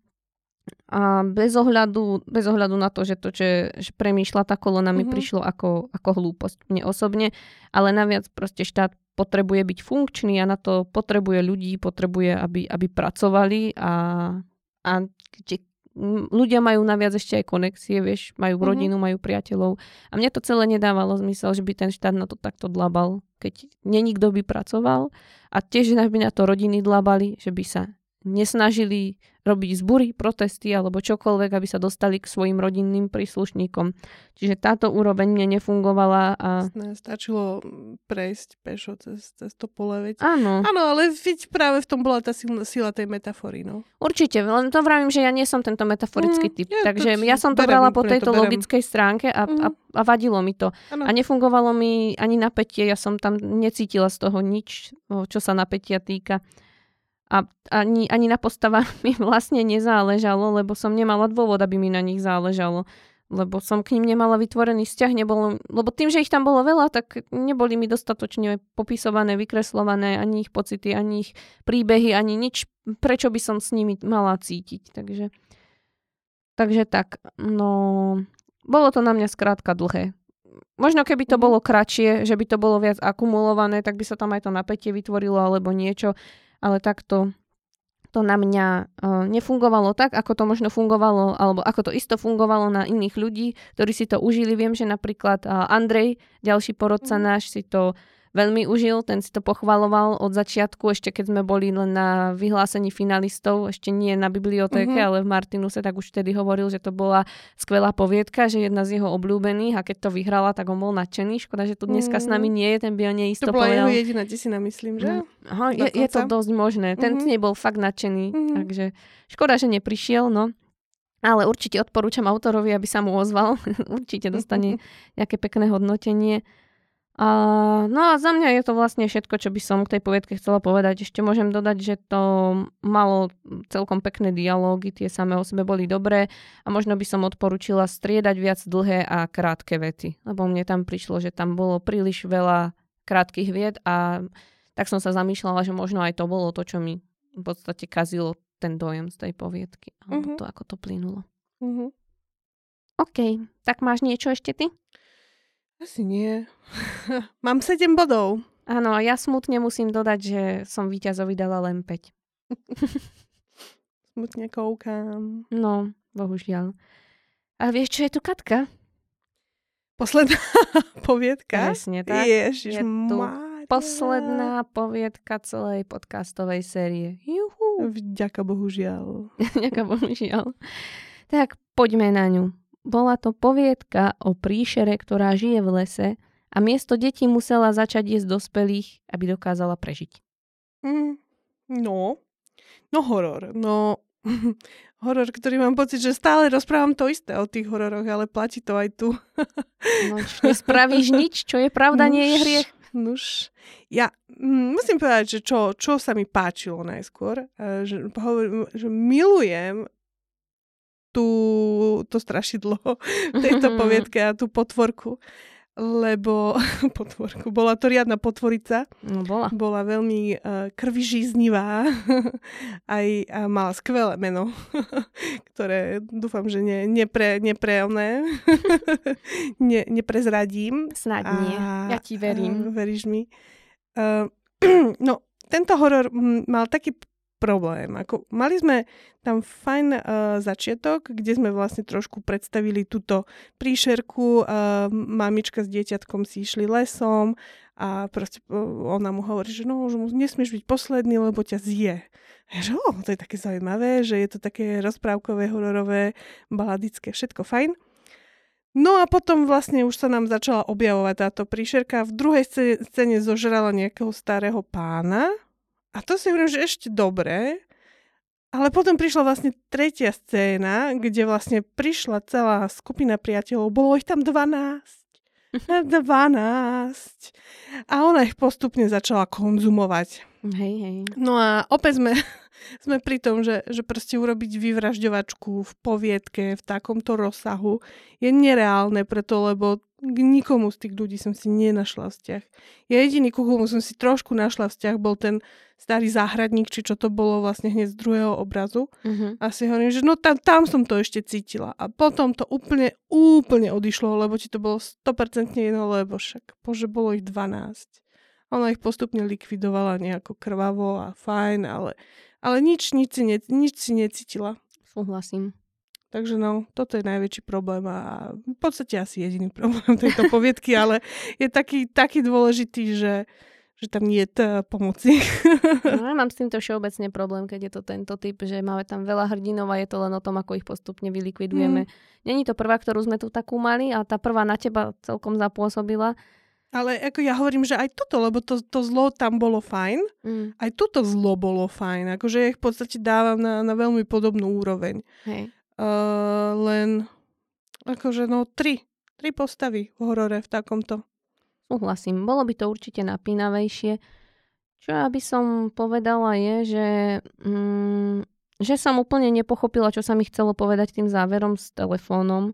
A bez ohľadu, bez ohľadu na to, že to, že, že premýšľa tá kolona, mi mm-hmm. prišlo ako, ako hlúposť mne osobne, ale naviac proste štát potrebuje byť funkčný a na to potrebuje ľudí, potrebuje, aby, aby pracovali a a že ľudia majú naviac ešte aj konexie, vieš, majú mm-hmm. rodinu, majú priateľov. A mne to celé nedávalo zmysel, že by ten štát na to takto dlabal, keď nenikto by pracoval a tiež by na to rodiny dlabali, že by sa nesnažili robiť zbury, protesty alebo čokoľvek, aby sa dostali k svojim rodinným príslušníkom. Čiže táto úroveň mne nefungovala. A... Stačilo prejsť pešo cez, cez to pole. Veď. Áno. Áno, ale veď práve v tom bola tá sila, sila tej metafory. No. Určite, len to vravím, že ja nie som tento metaforický mm, typ. Ja, takže ja som to brala po tejto logickej stránke a, mm. a, a vadilo mi to. Ano. A nefungovalo mi ani napätie, ja som tam necítila z toho nič, čo sa napätia týka. A ani, ani na postavách mi vlastne nezáležalo, lebo som nemala dôvod, aby mi na nich záležalo. Lebo som k ním nemala vytvorený vzťah, nebolo, lebo tým, že ich tam bolo veľa, tak neboli mi dostatočne popisované, vykreslované ani ich pocity, ani ich príbehy, ani nič, prečo by som s nimi mala cítiť. Takže, takže tak, no, bolo to na mňa skrátka dlhé. Možno keby to mhm. bolo kratšie, že by to bolo viac akumulované, tak by sa tam aj to napätie vytvorilo alebo niečo ale takto to na mňa uh, nefungovalo tak, ako to možno fungovalo, alebo ako to isto fungovalo na iných ľudí, ktorí si to užili. Viem, že napríklad uh, Andrej, ďalší porodca mm. náš, si to veľmi užil, ten si to pochvaloval od začiatku, ešte keď sme boli len na vyhlásení finalistov, ešte nie na bibliotéke, mm-hmm. ale v Martinuse, tak už vtedy hovoril, že to bola skvelá poviedka, že jedna z jeho obľúbených a keď to vyhrala, tak on bol nadšený. Škoda, že tu dneska mm-hmm. s nami nie je, ten by o nej isto To bola jeho jediná desina, myslím, že? Mm. Aha, je, je to dosť možné. Ten mm-hmm. bol fakt nadšený, mm-hmm. takže škoda, že neprišiel, no. Ale určite odporúčam autorovi, aby sa mu ozval. určite dostane nejaké pekné hodnotenie. A, no a za mňa je to vlastne všetko, čo by som k tej poviedke chcela povedať. Ešte môžem dodať, že to malo celkom pekné dialógy, tie samé o sebe boli dobré a možno by som odporúčila striedať viac dlhé a krátke vety. Lebo mne tam prišlo, že tam bolo príliš veľa krátkých vied a tak som sa zamýšľala, že možno aj to bolo to, čo mi v podstate kazilo ten dojem z tej poviedky. Alebo uh-huh. to, ako to plynulo. Uh-huh. OK, tak máš niečo ešte ty? Asi nie. Mám 7 bodov. Áno, a ja smutne musím dodať, že som víťazovi dala len 5. smutne koukám. No, bohužiaľ. A vieš, čo je tu Katka? Posledná poviedka? Presne tak. Ježiš, je tu posledná poviedka celej podcastovej série. Juhu. Vďaka Bohužiaľ. Vďaka Bohužiaľ. Tak poďme na ňu. Bola to poviedka o príšere, ktorá žije v lese a miesto detí musela začať jesť dospelých, aby dokázala prežiť. Mm, no, no horor. No, horor, ktorý mám pocit, že stále rozprávam to isté o tých hororoch, ale platí to aj tu. no, nespravíš nič, čo je pravda, Nuž, nie je hriech. Nuž, ja mm, musím povedať, že čo, čo sa mi páčilo najskôr, eh, že, že milujem tú, to strašidlo v tejto poviedke a tú potvorku lebo potvorku, bola to riadna potvorica. No bola. Bola veľmi uh, krvižíznivá. Aj a mala skvelé meno, ktoré dúfam, že ne, nepre, nepre oné, ne, neprezradím. Snad nie. Ja ti verím. Uh, veríš mi. Uh, no, tento horor mal taký problém. Ako, mali sme tam fajn uh, začiatok, kde sme vlastne trošku predstavili túto príšerku. Uh, mamička s dieťatkom si išli lesom a proste uh, ona mu hovorí, že no, že nesmieš byť posledný, lebo ťa zje. A že, oh, to je také zaujímavé, že je to také rozprávkové, hororové, baladické, všetko fajn. No a potom vlastne už sa nám začala objavovať táto príšerka. V druhej scéne zožrala nejakého starého pána, a to si hovorím, že ešte dobré, ale potom prišla vlastne tretia scéna, kde vlastne prišla celá skupina priateľov, bolo ich tam 12. 12. A ona ich postupne začala konzumovať. Hej, hej. No a opäť sme, sme pri tom, že, že proste urobiť vyvražďovačku v poviedke v takomto rozsahu je nereálne preto, lebo k nikomu z tých ľudí som si nenašla vzťah. Ja jediný, ku komu som si trošku našla vzťah, bol ten starý záhradník, či čo to bolo vlastne hneď z druhého obrazu. Uh-huh. A si hovorím, že no tam, tam som to ešte cítila. A potom to úplne, úplne odišlo, lebo ti to bolo 100% jedno, lebo však, bože, bolo ich 12. Ona ich postupne likvidovala nejako krvavo a fajn, ale, ale nič, nič, si ne, nič si necítila. Súhlasím. Takže no, toto je najväčší problém a v podstate asi jediný problém tejto poviedky, ale je taký, taký dôležitý, že, že tam nie je pomoci. No, ja mám s týmto všeobecne problém, keď je to tento typ, že máme tam veľa hrdinov a je to len o tom, ako ich postupne vylikvidujeme. Mm. Není to prvá, ktorú sme tu takú mali a tá prvá na teba celkom zapôsobila. Ale ako ja hovorím, že aj toto, lebo to, to zlo tam bolo fajn, mm. aj toto zlo bolo fajn. Akože ja ich v podstate dávam na, na veľmi podobnú úroveň. Hej. Uh, len akože no tri, tri postavy v horore v takomto. Súhlasím, bolo by to určite napínavejšie. Čo ja by som povedala je, že, mm, že som úplne nepochopila, čo sa mi chcelo povedať tým záverom s telefónom,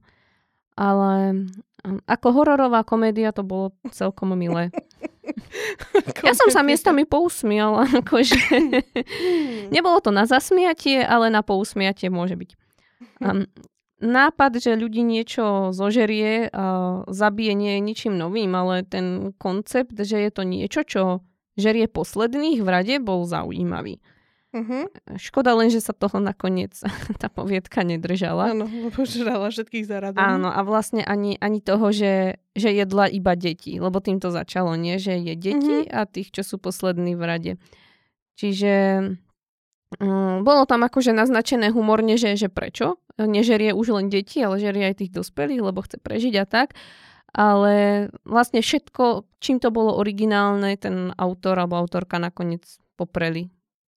ale ako hororová komédia to bolo celkom milé. ja som sa miestami pousmiala, akože nebolo to na zasmiatie, ale na pousmiatie môže byť. Um, nápad, že ľudí niečo zožerie a zabije nie je ničím novým, ale ten koncept, že je to niečo, čo žerie posledných v rade, bol zaujímavý. Uh-huh. Škoda len, že sa toho nakoniec tá poviedka nedržala. Áno, lebo žrala všetkých zaradom. Áno, a vlastne ani, ani toho, že, že jedla iba deti, lebo tým to začalo, nie? Že je deti uh-huh. a tých, čo sú poslední v rade. Čiže um, bolo tam akože naznačené humorne, že, že prečo. Nežerie už len deti, ale žerie aj tých dospelých, lebo chce prežiť a tak. Ale vlastne všetko, čím to bolo originálne, ten autor alebo autorka nakoniec popreli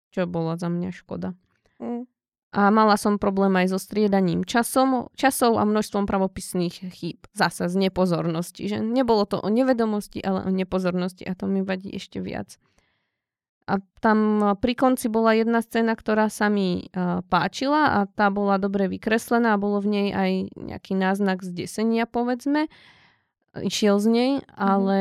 čo bola za mňa škoda. Mm. A mala som problém aj so striedaním časom, časov a množstvom pravopisných chýb. Zasa z nepozornosti. Že nebolo to o nevedomosti, ale o nepozornosti a to mi vadí ešte viac. A tam pri konci bola jedna scéna, ktorá sa mi uh, páčila a tá bola dobre vykreslená a bolo v nej aj nejaký náznak zdesenia, povedzme. Išiel z nej, mm. ale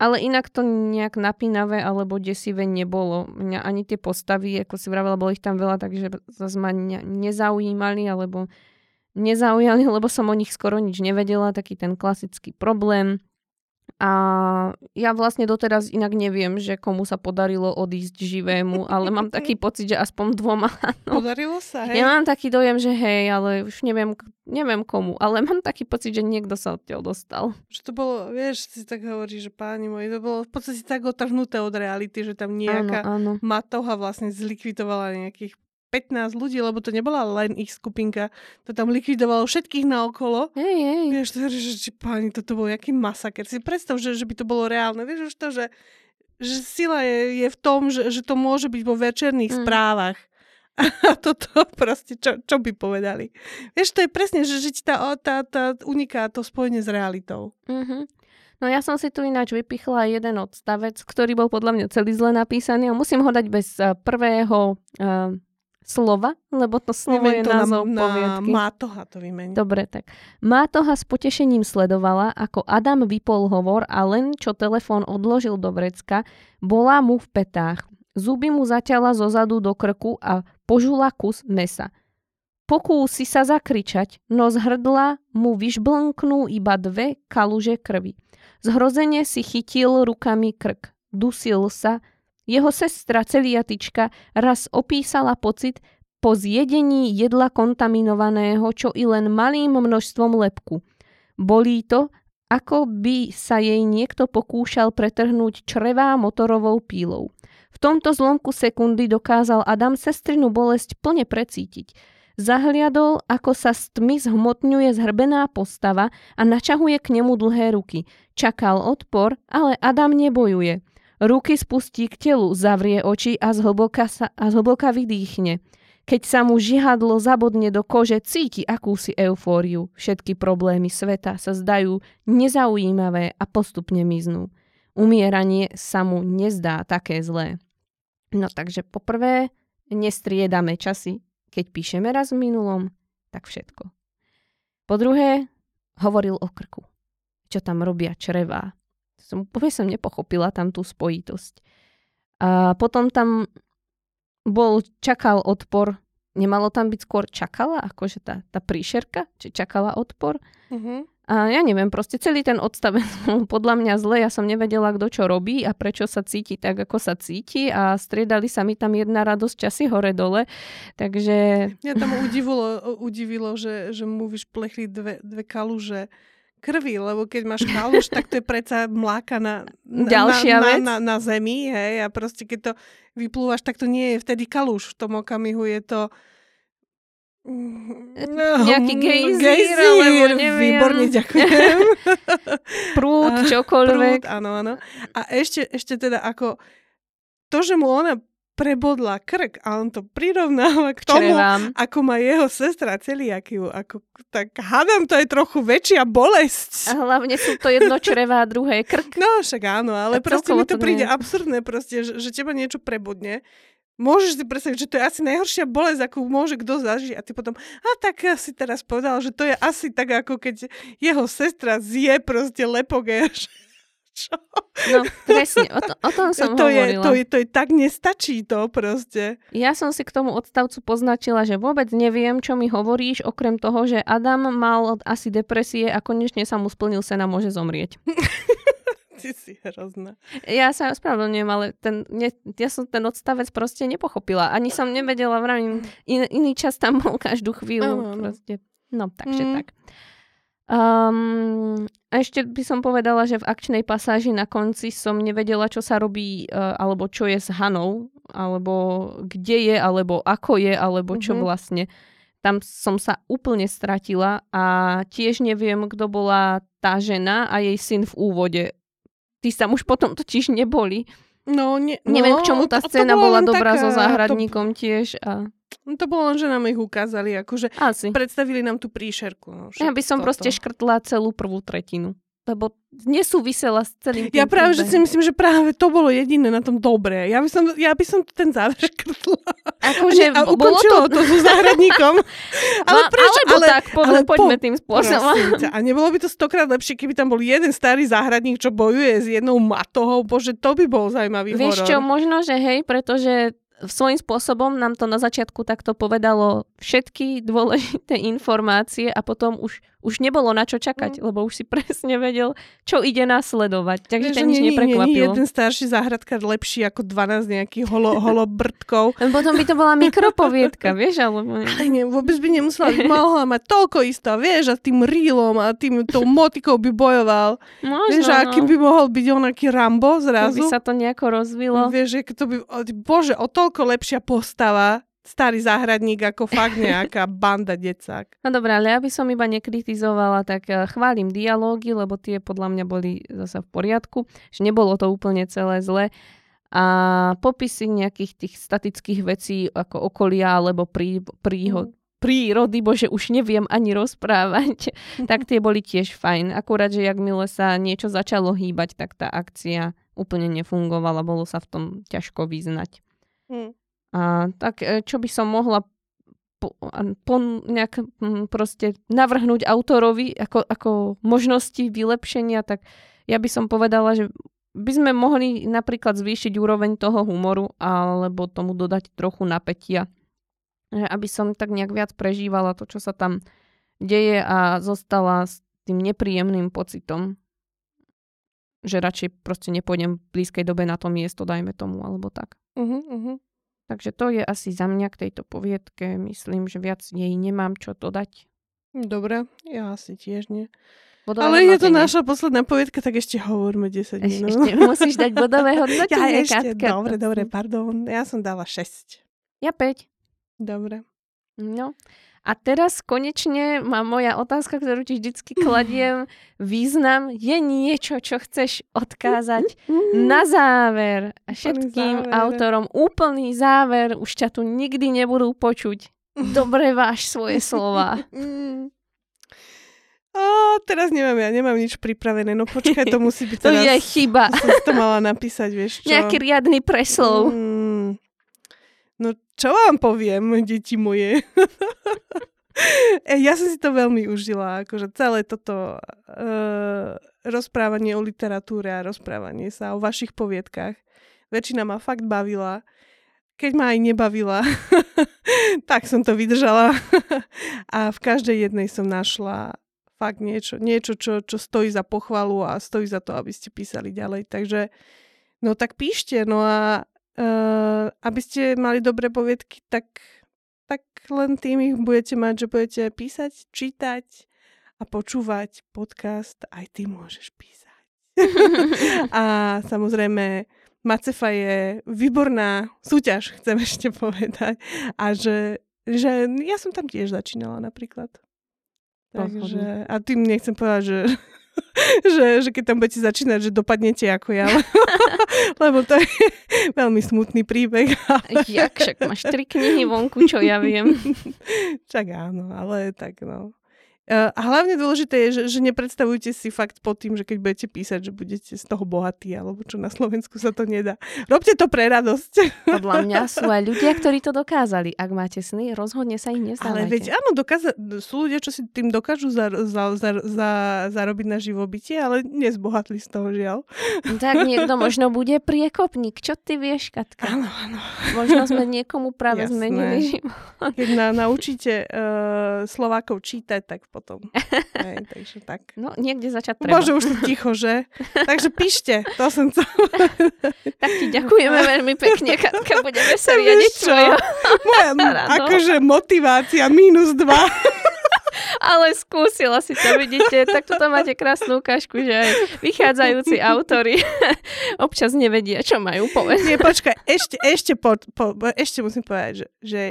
ale inak to nejak napínavé alebo desivé nebolo. Mňa ani tie postavy, ako si vravela, bolo ich tam veľa, takže zase ma ne, nezaujímali alebo nezaujali, lebo som o nich skoro nič nevedela. Taký ten klasický problém. A ja vlastne doteraz inak neviem, že komu sa podarilo odísť živému, ale mám taký pocit, že aspoň dvoma. No. Podarilo sa, hej? Ja mám taký dojem, že hej, ale už neviem, neviem komu, ale mám taký pocit, že niekto sa odtiaľ dostal. Že to bolo, vieš, si tak hovorí, že páni moji, to bolo v podstate tak otrhnuté od reality, že tam nejaká áno, áno. matoha vlastne zlikvidovala nejakých 15 ľudí, lebo to nebola len ich skupinka. To tam likvidovalo všetkých naokolo. Hej, hej. Vieš, to, že, že páni, toto bol jaký masaker. Si predstav, že, že by to bolo reálne. Vieš už to, že, že sila je, je v tom, že, že to môže byť vo večerných mm. správach. A toto proste, čo, čo by povedali. Vieš, to je presne, že, že tá, tá, tá uniká to spojenie s realitou. Mm-hmm. No ja som si tu ináč vypichla jeden odstavec, ktorý bol podľa mňa celý zle napísaný a musím ho dať bez eh, prvého uh, slova, lebo to slovo Vymeň je to názov na, poviedky. Mátoha to vymení. Dobre, tak. Mátoha s potešením sledovala, ako Adam vypol hovor a len čo telefón odložil do vrecka, bola mu v petách. Zuby mu zaťala zo zadu do krku a požula kus mesa. Pokúsi sa zakričať, no z hrdla mu vyšblnknú iba dve kaluže krvi. Zhrozene si chytil rukami krk. Dusil sa, jeho sestra celiatička raz opísala pocit po zjedení jedla kontaminovaného, čo i len malým množstvom lepku. Bolí to, ako by sa jej niekto pokúšal pretrhnúť črevá motorovou pílou. V tomto zlomku sekundy dokázal Adam sestrinu bolesť plne precítiť. Zahliadol, ako sa s tmy zhmotňuje zhrbená postava a načahuje k nemu dlhé ruky. Čakal odpor, ale Adam nebojuje. Ruky spustí k telu, zavrie oči a zhlboka, sa, a zhlboka vydýchne. Keď sa mu žihadlo zabodne do kože, cíti akúsi eufóriu. Všetky problémy sveta sa zdajú nezaujímavé a postupne miznú. Umieranie sa mu nezdá také zlé. No takže poprvé, nestriedame časy. Keď píšeme raz v minulom, tak všetko. Po druhé, hovoril o krku. Čo tam robia črevá, som, úplne som nepochopila tam tú spojitosť. A potom tam bol, čakal odpor. Nemalo tam byť skôr čakala, akože tá, tá príšerka, či čakala odpor. Uh-huh. A ja neviem, proste celý ten odstavec podľa mňa zle. Ja som nevedela, kto čo robí a prečo sa cíti tak, ako sa cíti a striedali sa mi tam jedna radosť časy hore-dole. Takže... Mňa tam udivilo, udivilo že, že mu vyšplechli dve, dve kaluže krvi, lebo keď máš kaluš, tak to je predsa mláka na, na, Ďalšia na, vec. Na, na, na zemi, hej, a proste keď to vyplúvaš, tak to nie je vtedy kaluš. V tom okamihu je to no, nejaký gejzír, gejzír alebo neviem. Výborne, ďakujem. Prúd, čokoľvek. Prúd, áno, áno. A ešte, ešte teda ako to, že mu ona prebodla krk a on to prirovnáva k tomu, Črevám. ako má jeho sestra celiakiu. Ako, tak hádam, to je trochu väčšia bolesť. A hlavne sú to jedno čreva a druhé krk. No však áno, ale a proste mi to, to príde nie. absurdné proste, že, že teba niečo prebodne môžeš si predstaviť, že to je asi najhoršia bolesť, akú môže kto zažiť. A ty potom, a tak si teraz povedal, že to je asi tak, ako keď jeho sestra zje proste lepok. Čo? No, presne, o, to, o tom som to hovorila. Je, to, je, to je tak nestačí to proste. Ja som si k tomu odstavcu poznačila, že vôbec neviem, čo mi hovoríš, okrem toho, že Adam mal asi depresie a konečne sa mu splnil sen a môže zomrieť. Ty si hrozná. Ja sa ospravedlňujem, ale ten, ne, ja som ten odstavec proste nepochopila. Ani som nevedela, vravím, in, iný čas tam bol každú chvíľu. No, no. Proste. no takže mm. tak. Um, a ešte by som povedala, že v akčnej pasáži na konci som nevedela, čo sa robí, uh, alebo čo je s Hanou, alebo kde je, alebo ako je, alebo čo mm-hmm. vlastne. Tam som sa úplne stratila a tiež neviem, kto bola tá žena a jej syn v úvode. Tí sa už potom totiž neboli. No, ne, Neviem, no, k čomu tá scéna bola dobrá taká, so záhradníkom to... tiež. A... No to bolo len, že nám ich ukázali, akože Asi. predstavili nám tú príšerku. No, ja by som toto. proste škrtla celú prvú tretinu lebo nesúvisela s celým tým Ja práve, že si myslím, že práve to bolo jediné na tom dobré. Ja by som, ja by som ten záver škrtla. Akože a ukončilo to... to so záhradníkom. ale prečo? Alebo ale, tak, poďme, ale poďme po, tým spôsobom. A nebolo by to stokrát lepšie, keby tam bol jeden starý záhradník, čo bojuje s jednou matohou. Bože, to by bol zaujímavý Vieš horor. čo, možno, že hej, pretože svojím spôsobom nám to na začiatku takto povedalo všetky dôležité informácie a potom už, už nebolo na čo čakať, mm. lebo už si presne vedel, čo ide nasledovať. Takže ťa nič nie, neprekvapilo. Nie, nie, jeden starší záhradkár lepší ako 12 nejakých holo, holobrtkov. potom by to bola mikropoviedka, vieš? Alebo... Aj nie, vôbec by nemusela, mohla mať toľko isto, vieš, a tým rílom a tým tou motikou by bojoval. Možno, vieš, a akým no. by mohol byť onaký Rambo zrazu. To by sa to nejako rozvilo. Vieš, že to by, bože, o to toľko lepšia postava, starý záhradník ako fakt nejaká banda decák. No dobré, ale ja by som iba nekritizovala, tak eh, chválim dialógy, lebo tie podľa mňa boli zase v poriadku, že nebolo to úplne celé zle. A popisy nejakých tých statických vecí ako okolia alebo prí, príhod, mm. prírody, bože už neviem ani rozprávať, tak tie boli tiež fajn. Akurát, že jakmile sa niečo začalo hýbať, tak tá akcia úplne nefungovala, bolo sa v tom ťažko vyznať. Hmm. A tak e, čo by som mohla po, nejak hm, proste navrhnúť autorovi ako, ako možnosti vylepšenia, tak ja by som povedala, že by sme mohli napríklad zvýšiť úroveň toho humoru alebo tomu dodať trochu napätia. Aby som tak nejak viac prežívala to, čo sa tam deje a zostala s tým nepríjemným pocitom, že radšej proste nepôjdem v blízkej dobe na to miesto, dajme tomu, alebo tak. Uh-huh, uh-huh. Takže to je asi za mňa k tejto poviedke. Myslím, že viac jej nemám čo dodať. Dobre, ja asi tiež nie. Bodové Ale je to naša posledná poviedka, tak ešte hovorme 10 minút. Ešte musíš dať bodové hodnotenie, ja ešte, Katka. Dobre, dobre, pardon. Ja som dala 6. Ja 5. Dobre. No, a teraz konečne má moja otázka, ktorú ti vždycky kladiem, význam. Je niečo, čo chceš odkázať na záver a všetkým záver. autorom úplný záver, už ťa tu nikdy nebudú počuť. Dobre váš svoje slova. O, teraz nemám, ja nemám nič pripravené, no počkaj, to musí byť teraz... to je chyba. Som to mala napísať, vieš čo? Nejaký riadny preslov. Mm, No čo vám poviem, deti moje? ja som si to veľmi užila, akože celé toto uh, rozprávanie o literatúre a rozprávanie sa o vašich poviedkách. Väčšina ma fakt bavila. Keď ma aj nebavila, tak som to vydržala. a v každej jednej som našla fakt niečo, niečo čo, čo stojí za pochvalu a stojí za to, aby ste písali ďalej. Takže no tak píšte, no a Uh, aby ste mali dobré poviedky, tak, tak len tým ich budete mať, že budete písať, čítať a počúvať podcast. Aj ty môžeš písať. a samozrejme, Macefa je výborná súťaž, chcem ešte povedať. A že, že ja som tam tiež začínala napríklad. Takže, a tým nechcem povedať, že že, že keď tam budete začínať, že dopadnete ako ja. Lebo to je veľmi smutný príbeh. Ale... Jak, však máš tri knihy vonku, čo ja viem. Čak áno, ale tak no. A hlavne dôležité je, že, že nepredstavujte si fakt pod tým, že keď budete písať, že budete z toho bohatí, alebo čo na Slovensku sa to nedá. Robte to pre radosť. Podľa mňa sú aj ľudia, ktorí to dokázali. Ak máte sny, rozhodne sa ich nezdávajte. Ale veď áno, dokáza- sú ľudia, čo si tým dokážu za, za, za, za, zarobiť na živobytie, ale nezbohatli z toho žiaľ. Tak niekto možno bude priekopník. Čo ty vieš, Katka? Áno, áno. Možno sme niekomu práve Jasné. zmenili život. Keď na, naučíte uh, Slovákov čítať, tak potom. Hej, takže tak. No, niekde začať treba. Bože, už ticho, že? Takže píšte, to som chcel. tak ti ďakujeme veľmi pekne, Katka, budeme sa riadiť svoje. Moja, akože motivácia minus dva. Ale skúsila si to, vidíte. Tak tu máte krásnu ukážku, že aj vychádzajúci autory občas nevedia, čo majú povedať. Nie, počkaj, ešte, ešte, po, po, ešte musím povedať, že, že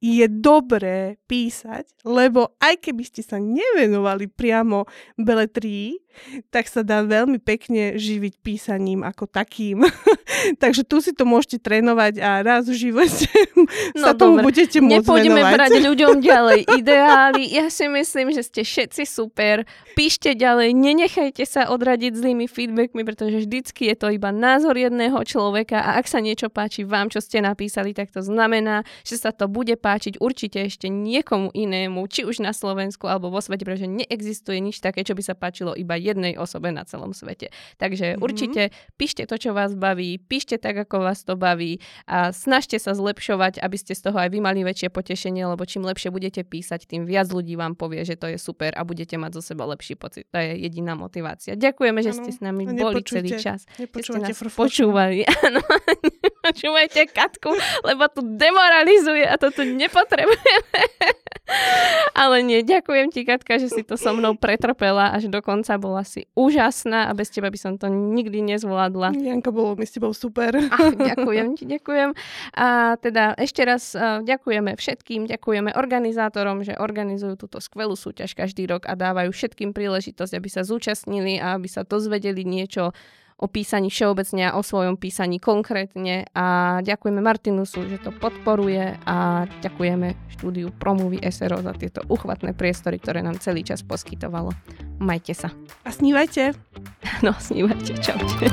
je dobré písať, lebo aj keby ste sa nevenovali priamo beletrii, tak sa dá veľmi pekne živiť písaním ako takým. Takže tu si to môžete trénovať a raz v živote no, sa tomu dobre. budete môcť Nepôjdeme venovať. brať ľuďom ďalej ideály. Ja si myslím, že ste všetci super. Píšte ďalej, nenechajte sa odradiť zlými feedbackmi, pretože vždycky je to iba názor jedného človeka a ak sa niečo páči vám, čo ste napísali, tak to znamená, že sa to bude páčiť určite ešte niekomu inému, či už na Slovensku alebo vo svete, pretože neexistuje nič také, čo by sa páčilo iba jednej osobe na celom svete. Takže mm-hmm. určite píšte to, čo vás baví, píšte tak, ako vás to baví a snažte sa zlepšovať, aby ste z toho aj vy mali väčšie potešenie, lebo čím lepšie budete písať, tým viac ľudí vám povie, že to je super a budete mať zo seba lepší pocit. To je jediná motivácia. Ďakujeme, že ste s nami boli celý čas. Že ste nás počúvali. Počúvajte Katku, lebo tu demoralizuje a to tu nepotrebujeme. Ale nie, ďakujem ti, Katka, že si to so mnou pretrpela až do konca. Bola si úžasná a bez teba by som to nikdy nezvládla. Janka, bolo mi s tebou super. Ach, ďakujem ti, ďakujem. A teda ešte raz ďakujeme všetkým, ďakujeme organizátorom, že organizujú túto skvelú súťaž každý rok a dávajú všetkým príležitosť, aby sa zúčastnili a aby sa dozvedeli niečo o písaní všeobecne a o svojom písaní konkrétne a ďakujeme Martinusu, že to podporuje a ďakujeme štúdiu Promluvy SRO za tieto uchvatné priestory, ktoré nám celý čas poskytovalo. Majte sa. A snívajte. No, snívajte. Čaute.